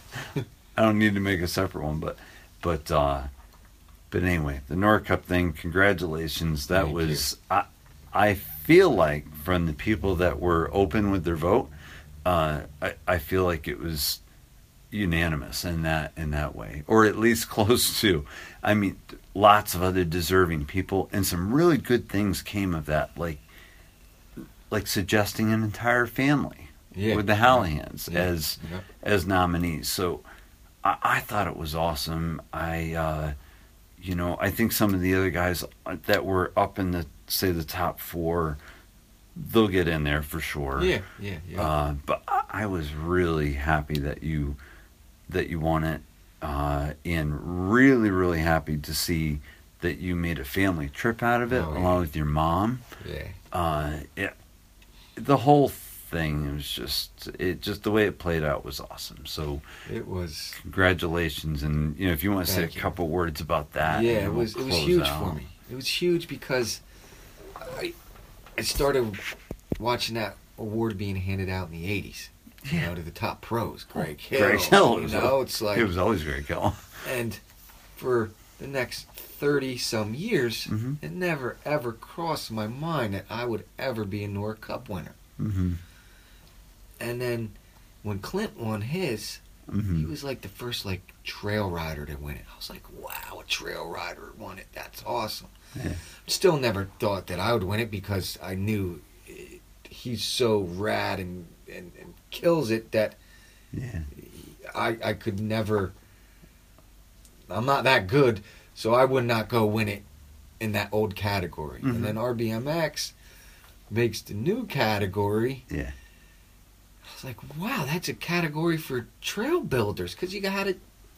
I don't need to make a separate one. But, but, uh, but anyway, the Nora Cup thing. Congratulations. That Thank was. I, I feel like from the people that were open with their vote, uh, I, I feel like it was unanimous in that in that way, or at least close to. I mean, lots of other deserving people, and some really good things came of that, like like suggesting an entire family Yeah. with the Hallihans Yeah. as Yep. as nominees. So I, I thought it was awesome. I, uh, you know, I think some of the other guys that were up in the say the top four, they'll get in there for sure. Yeah, yeah, yeah. Uh, but I, was really happy that you that you won it, uh, and really, really happy to see that you made a family trip out of it Oh, yeah. along with your mom. yeah. Uh, it, the whole thing was just it just the way it played out was awesome. So It was. congratulations, and you know if you want to say a you. couple words about that, yeah, it was. It was huge out. for me. It was huge because I, I started watching that award being handed out in the '80s. You know, to the top pros, Greg Hill. Greg Hill, You know, al- it's like it was always Greg Hill. and for the next 30 some years Mhm. it never ever crossed my mind that i would ever be a nora cup winner hmm and then when clint won his he hmm was like the first like trail rider to win it i was like wow a trail rider won it that's awesome Yeah. still never thought that i would win it because i knew it, he's so rad and, and, and kills it that Yeah. I, I could never. I'm not that good, so I would not go win it in that old category. Mhm. And then Our BMX makes the new category. Yeah. I was like, wow, that's a category for trail builders because you got to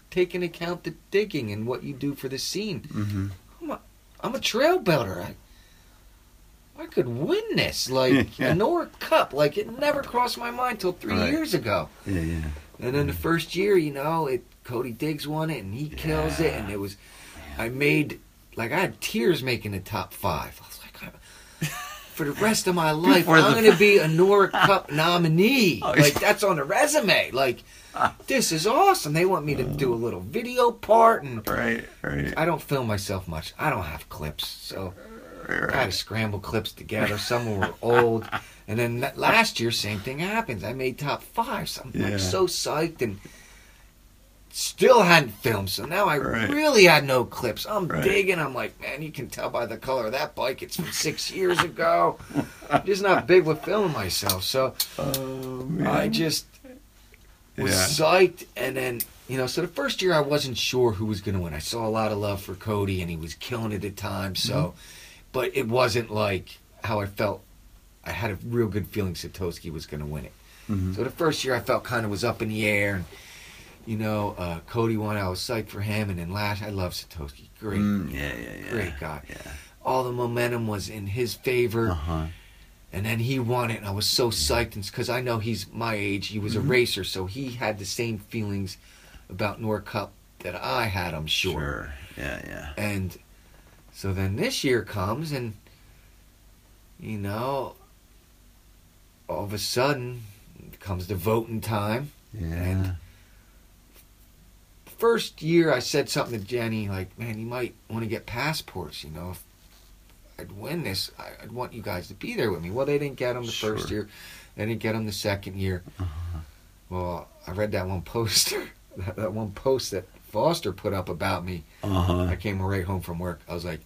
take into account the digging and what you do for the scene. hmm I'm a trail builder. I, I could win this, like Yeah. a Nora Cup. Like it never crossed my mind till three Right. years ago. Yeah. Yeah. And then the first year, you know, it Cody Diggs won it and he kills it, and it was. I made like I had tears making the top five. I was like, I'm, for the rest of my life, Before I'm the- going to be a Nora Cup nominee. Oh, like that's on the resume. Like this is awesome. They want me to do a little video part, and Right, right, I don't film myself much. I don't have clips, so I had to scramble clips together. Some were old, and then last year, same thing happens. I made top five. So I'm Yeah. like so psyched and still hadn't filmed. So now I Right. really had no clips. I'm Right. digging. I'm like, man, you can tell by the color of that bike. It's from six years ago. I'm just not big with filming myself. So Oh I just was Yeah. psyched, and then you know, so the first year I wasn't sure who was going to win. I saw a lot of love for Cody, and he was killing it at times. So, Mm-hmm. but it wasn't like how I felt. I had a real good feeling Satoshi was going to win it. Mhm. So the first year I felt kind of was up in the air, and you know, uh, Cody won. I was psyched for him, and then last I love Satoshi. Great, Mm, yeah, yeah, yeah. great guy. Yeah. All the momentum was in his favor. Uh huh. And then he won it, and I was so psyched because I know he's my age. He was a mm-hmm. racer, so he had the same feelings about Nora Cup that I had, I'm sure. Sure. Yeah, yeah. And so then this year comes, and you know, all of a sudden comes the voting time. Yeah. And First year, I said something to Jenny like, "Man, you might want to get passports. You know, if I'd win this, I- I'd want you guys to be there with me." Well, they didn't get them the first Sure. year. They didn't get them the second year. Uh-huh. Well, I read that one poster, that, that one post that Foster put up about me. Uh-huh. I came right home from work. I was like,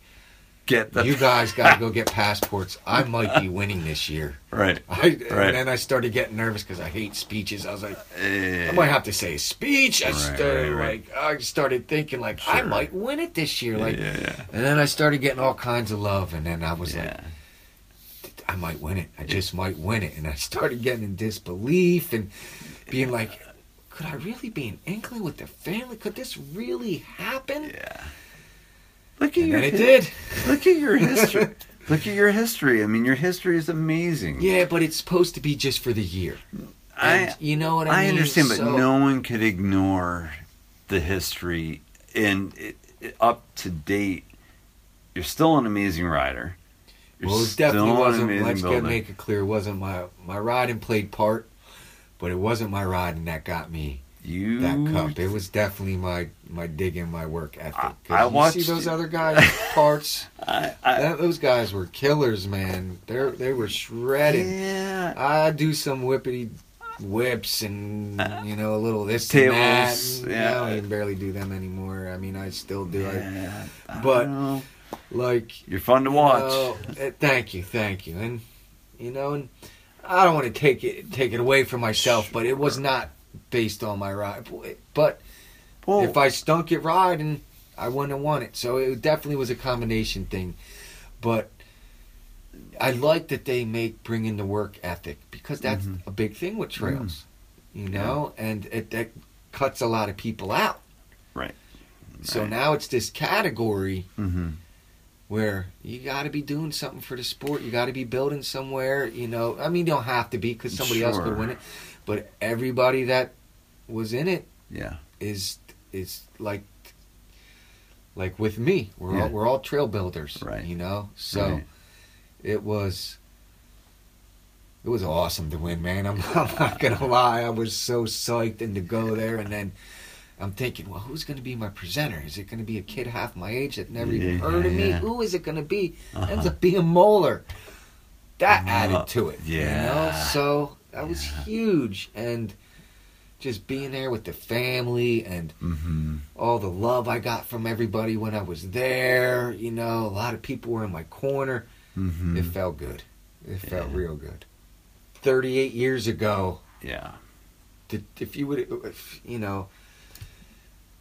Get the "You guys got to go get passports. I might be winning this year." right. I, Right. And then I started getting nervous because I hate speeches. I was like, Eh, I might have to say a speech. I Right, started right, like I started thinking like I might win it this year. Like, yeah, yeah. and then I started getting all kinds of love, and then I was like. I might win it. I just might win it. And I started getting in disbelief and being like, could I really be an inkling with the family? Could this really happen? yeah. Look at And your it did. Look at your history. Look at your history. I mean, your history is amazing. Yeah, but it's supposed to be just for the year. I you know what I, mean? I mean? understand, but So- no one could ignore the history and it, it, up to date. You're still an amazing rider. You're Well, it definitely wasn't. Let's get make it clear. It wasn't my my riding played part, but it wasn't my riding that got me you that cup. It was definitely my my digging, my work ethic. I- I you watched- see those other guys parts. I, I, that, those guys were killers, man. They they were shredding. yeah. I do some whippity whips and you know a little this Tables, and that. And, yeah. I don't even barely do them anymore. I mean, I still do. I, yeah. I but- like you're fun to watch. Oh, eh, thank you, thank you, and you know, and I don't want to take it take it away from myself, but it was not based on my ride. But if I stunk at riding, I wouldn't have won it. So it definitely was a combination thing. But I like that they make bring in the work ethic because that's Mhm. a big thing with trails, you know, and it that cuts a lot of people out. Right. So Right. now it's this category hmm where you got to be doing something for the sport. You got to be building somewhere. You know, I mean, you don't have to be because somebody else could win it, but everybody that was in it Yeah. is is like like with me. We're Yeah. all we're all trail builders, Right. You know, so Right. it was. It was awesome to win, man. I'm, I'm not gonna lie. I was so psyched and to go there, and then I'm thinking, well, who's gonna be my presenter? Is it gonna be a kid half my age that never even Yeah, heard of me? yeah. Who is it gonna be? Uh-huh. Ends up being Moeller. That Uh, added to it, you know. yeah. So that was huge, and just being there with the family and hmm all the love I got from everybody when I was there. You know, a lot of people were in my corner. hmm It felt good. It felt real good. 38 years ago, Yeah. if you would, if, you know,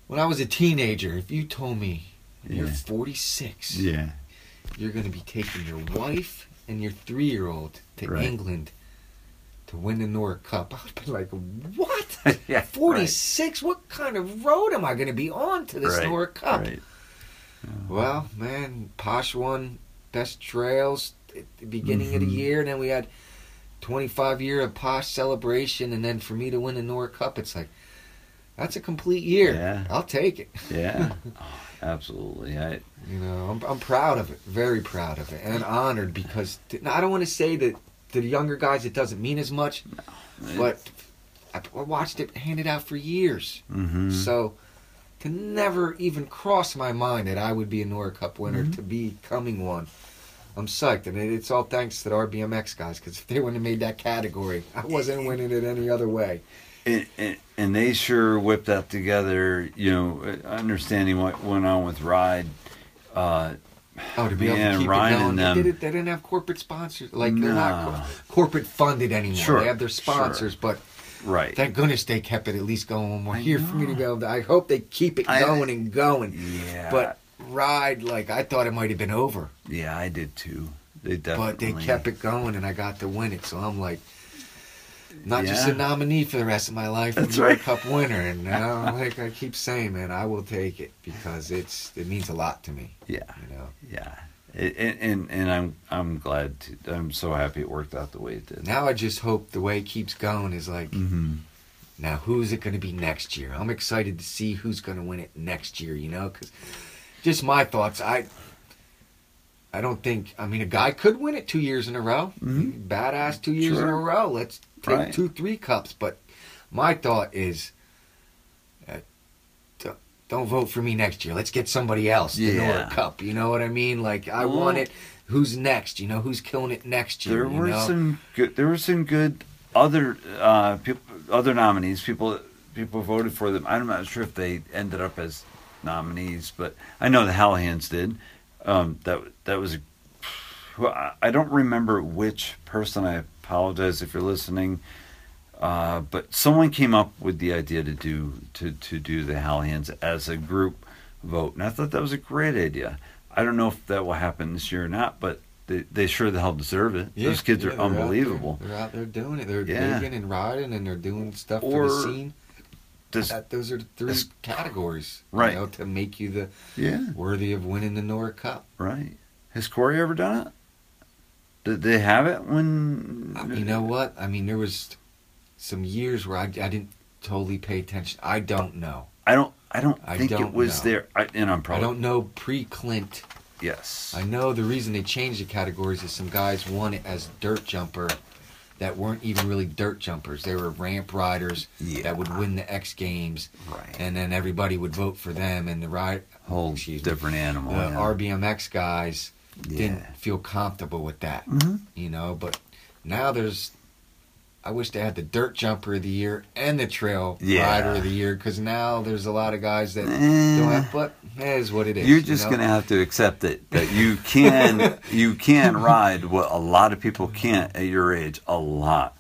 when I was a teenager, if you told me you're Yeah. 46, Yeah. you're going to be taking your wife and your three year old to Right. England to win the Nora Cup, I would be like, what? yeah. 46? What kind of road am I going to be on to this Right, Nora Cup? Right. Well, man, Posh won best trails at the beginning of the Mhm. year, and then we had 25 year of Posh celebration, and then for me to win the Nora Cup, it's like That's a complete year. Yeah. I'll take it. Yeah, oh, absolutely. I You know, I'm, I'm proud of it, very proud of it, and honored because now, I don't want to say that the younger guys it doesn't mean as much, but I I watched it handed out for years. hmm So to never even cross my mind that I would be a Nora Cup winner, Mm-hmm. to becoming one, I'm psyched, and it, it's all thanks to the Our BMX guys. Because if they wouldn't have made that category, I wasn't winning it any other way. and, and, and they sure whipped that together. You know, understanding what went on with Ride. Uh, Oh, to be able to keep Ryan it going, they, did it, they didn't have corporate sponsors. Like they're not No. corporate funded anymore. Sure, They have their sponsors, but right. thank goodness they kept it at least going one more year for me to know. be able to. I hope they keep it I- going and going. yeah. But ride like I thought it might have been over. yeah, I did too. They definitely. but they kept it going and I got to win it. So I'm like, not just a nominee for the rest of my life, That's a right. Cup winner. And now, like I keep saying, man, I will take it because it's it means a lot to me. Yeah. You know. Yeah. It, and, and I'm I'm glad. To, I'm so happy it worked out the way it did. Now I just hope the way it keeps going is like, hmm now who's it going to be next year? I'm excited to see who's going to win it next year. You know, because just my thoughts. I I don't think. I mean, a guy could win it two years in a row. Mhm. Badass two years in a row. Let's take Right. two, three cups. But my thought is, uh, don't, don't vote for me next year. Let's get somebody else the Yeah. Nora Cup. You know what I mean? Like I Well- want it. Who's next? You know, who's killing it next year? There were know? some good. There were some good other uh, people, other nominees. People people voted for them. I'm not sure if they ended up as nominees, but I know the Hallahands did. Um, that that was. A, I- don't remember which person. I apologize if you're listening. Uh, but someone came up with the idea to do to, to do the Hallahands as a group vote, and I thought that was a great idea. I don't know if that will happen this year or not, but they, they sure the hell deserve it. Those kids yeah, are they're out there. unbelievable. They're out there doing it. They're Yeah. digging and riding, and they're doing stuff for the scene. Does, those are the three It's- categories, Right. You know, to make you the yeah, worthy of winning the Nora Cup. right. Has Corey ever done it? Did they have it when? Uh, You know what? I mean, there was some years where I, I didn't totally pay attention. I don't know. I don't. I don't I think it don't was know. there. I, and I'm probably. I don't know pre-Clint. yes. I know the reason they changed the categories is some guys won it as dirt jumper that weren't even really dirt jumpers. They were ramp riders Yeah. that would win the X Games, right. and then everybody would vote for them. And the ride, Whole me, different animal. the yeah. Our BMX guys yeah. didn't feel comfortable with that, Mhm. you know. But now there's, I wish they had the dirt jumper of the year and the trail Yeah. rider of the year because now there's a lot of guys that Eh. don't have. But it is what it is. You're you just know? gonna have to accept it that you can you can ride what a lot of people can't at your age a lot,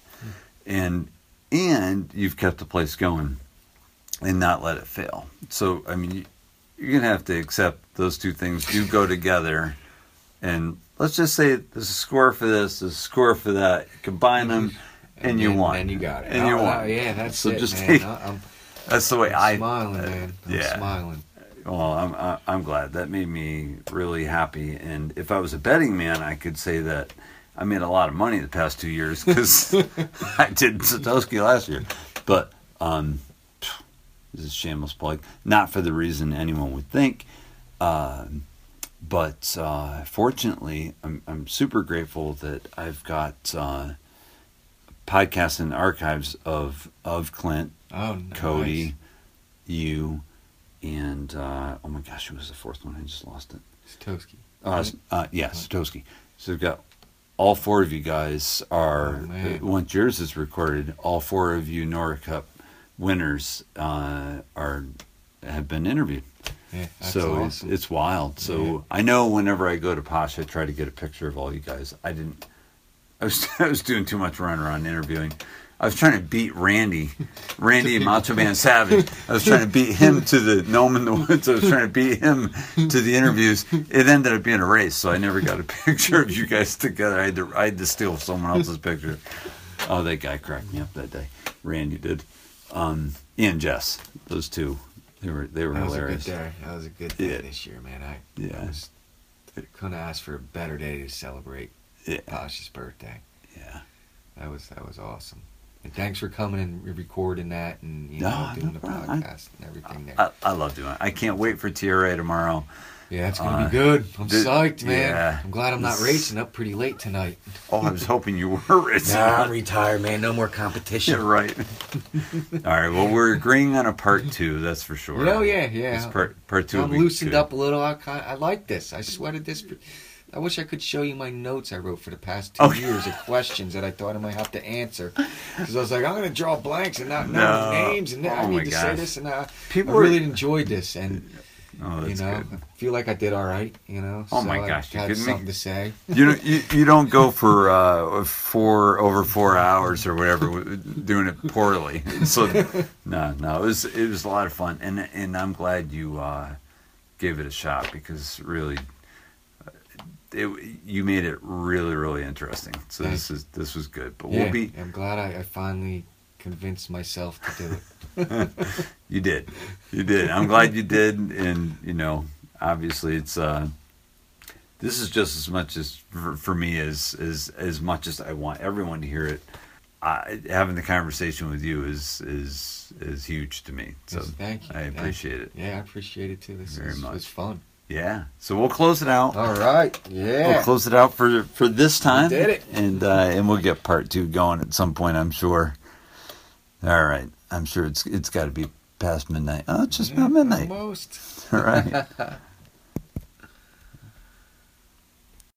and and you've kept the place going, and not let it fail. So I mean, you, you're gonna have to accept those two things do go together, and let's just say there's a score for this, there's a score for that. Combine them, and, you then, won. And you got it. And you Oh, won. Yeah, that's So it, just man. take- I'm, That's the way I'm I smiling, uh, man. I'm yeah. smiling. Well, I'm I'm glad that made me really happy. And if I was a betting man, I could say that I made a lot of money the past two years because I did Satoshi last year. But um, this is a shameless plug. Not for the reason anyone would think. Um, but uh, fortunately, I'm I'm super grateful that I've got uh, podcasts and archives of of Clint Oh, nice. Cody, you, and uh, oh my gosh, who was the fourth one? I just lost it. Stokesky. Uh, uh, yeah, Satoshi. So we've got all four of you guys are Oh, uh, once yours is recorded. All four of you Nora Cup winners uh, are have been interviewed. Yeah, so awesome. it's, it's wild. So Yeah. I know whenever I go to Posh, I try to get a picture of all you guys. I didn't. I was I was doing too much running around interviewing. I was trying to beat Randy, Randy Macho Man Savage. I was trying to beat him to the Gnome in the Woods. I was trying to beat him to the interviews. It ended up being a race, so I never got a picture of you guys together. I had to I had to steal someone else's picture. Oh, that guy cracked me up that day. Randy did. Um, Ian Jess, those two, they were they were that was hilarious. a good day. That was a good day Yeah. this year, man. I, Yeah. I was, couldn't ask for a better day to celebrate Yeah, Posh's birthday. yeah. That was that was awesome. And thanks for coming and recording that and you know No, no doing the problem. I- podcast and everything there. I, I love doing it. I can't wait for TRA tomorrow. Yeah, it's gonna uh, be good. I'm th- psyched, man. yeah. I'm glad I'm not racing up pretty late tonight. Oh, I was hoping you were racing. Nah, I'm retired, man. No more competition. Right. All right. Well, we're agreeing on a part two. That's for sure. Oh yeah, yeah. This part part 2 I'm loosened up a little. I kind I like this. I sweated this. For, I wish I could show you my notes I wrote for the past two Oh. years of questions that I thought I might have to answer. Because I was like, I'm going to draw blanks and not know No. names, and I Oh, need my to say this. And I, People I were- really enjoyed this, and Oh, you know, good. I feel like I did all right. You know. Oh, so my I gosh, you had kidding me? something to say. You know, you, you don't go for uh, four over four hours or whatever doing it poorly. So no, no, it was it was a lot of fun, and and I'm glad you uh, gave it a shot because really, uh, it you made it really really interesting. So this is this was good, but Yeah, we'll be I'm glad I, I finally convinced myself to do it. You did. You did. I'm glad you did. And, you know, obviously it's, uh, this is just as much as for, for me as, as, as much as I want everyone to hear it. I, having the conversation with you is, is, is huge to me. So Yes, thank you. I Thank appreciate you. it. Yeah, I appreciate it too. This Very is much. it's fun. Yeah. So we'll close it out. All right. Yeah. We'll close it out for, for this time. did it. And, uh, and we'll get part two going at some point, I'm sure. All right. I'm sure it's, it's got to be past midnight. Oh, it's just about midnight. Almost. All right.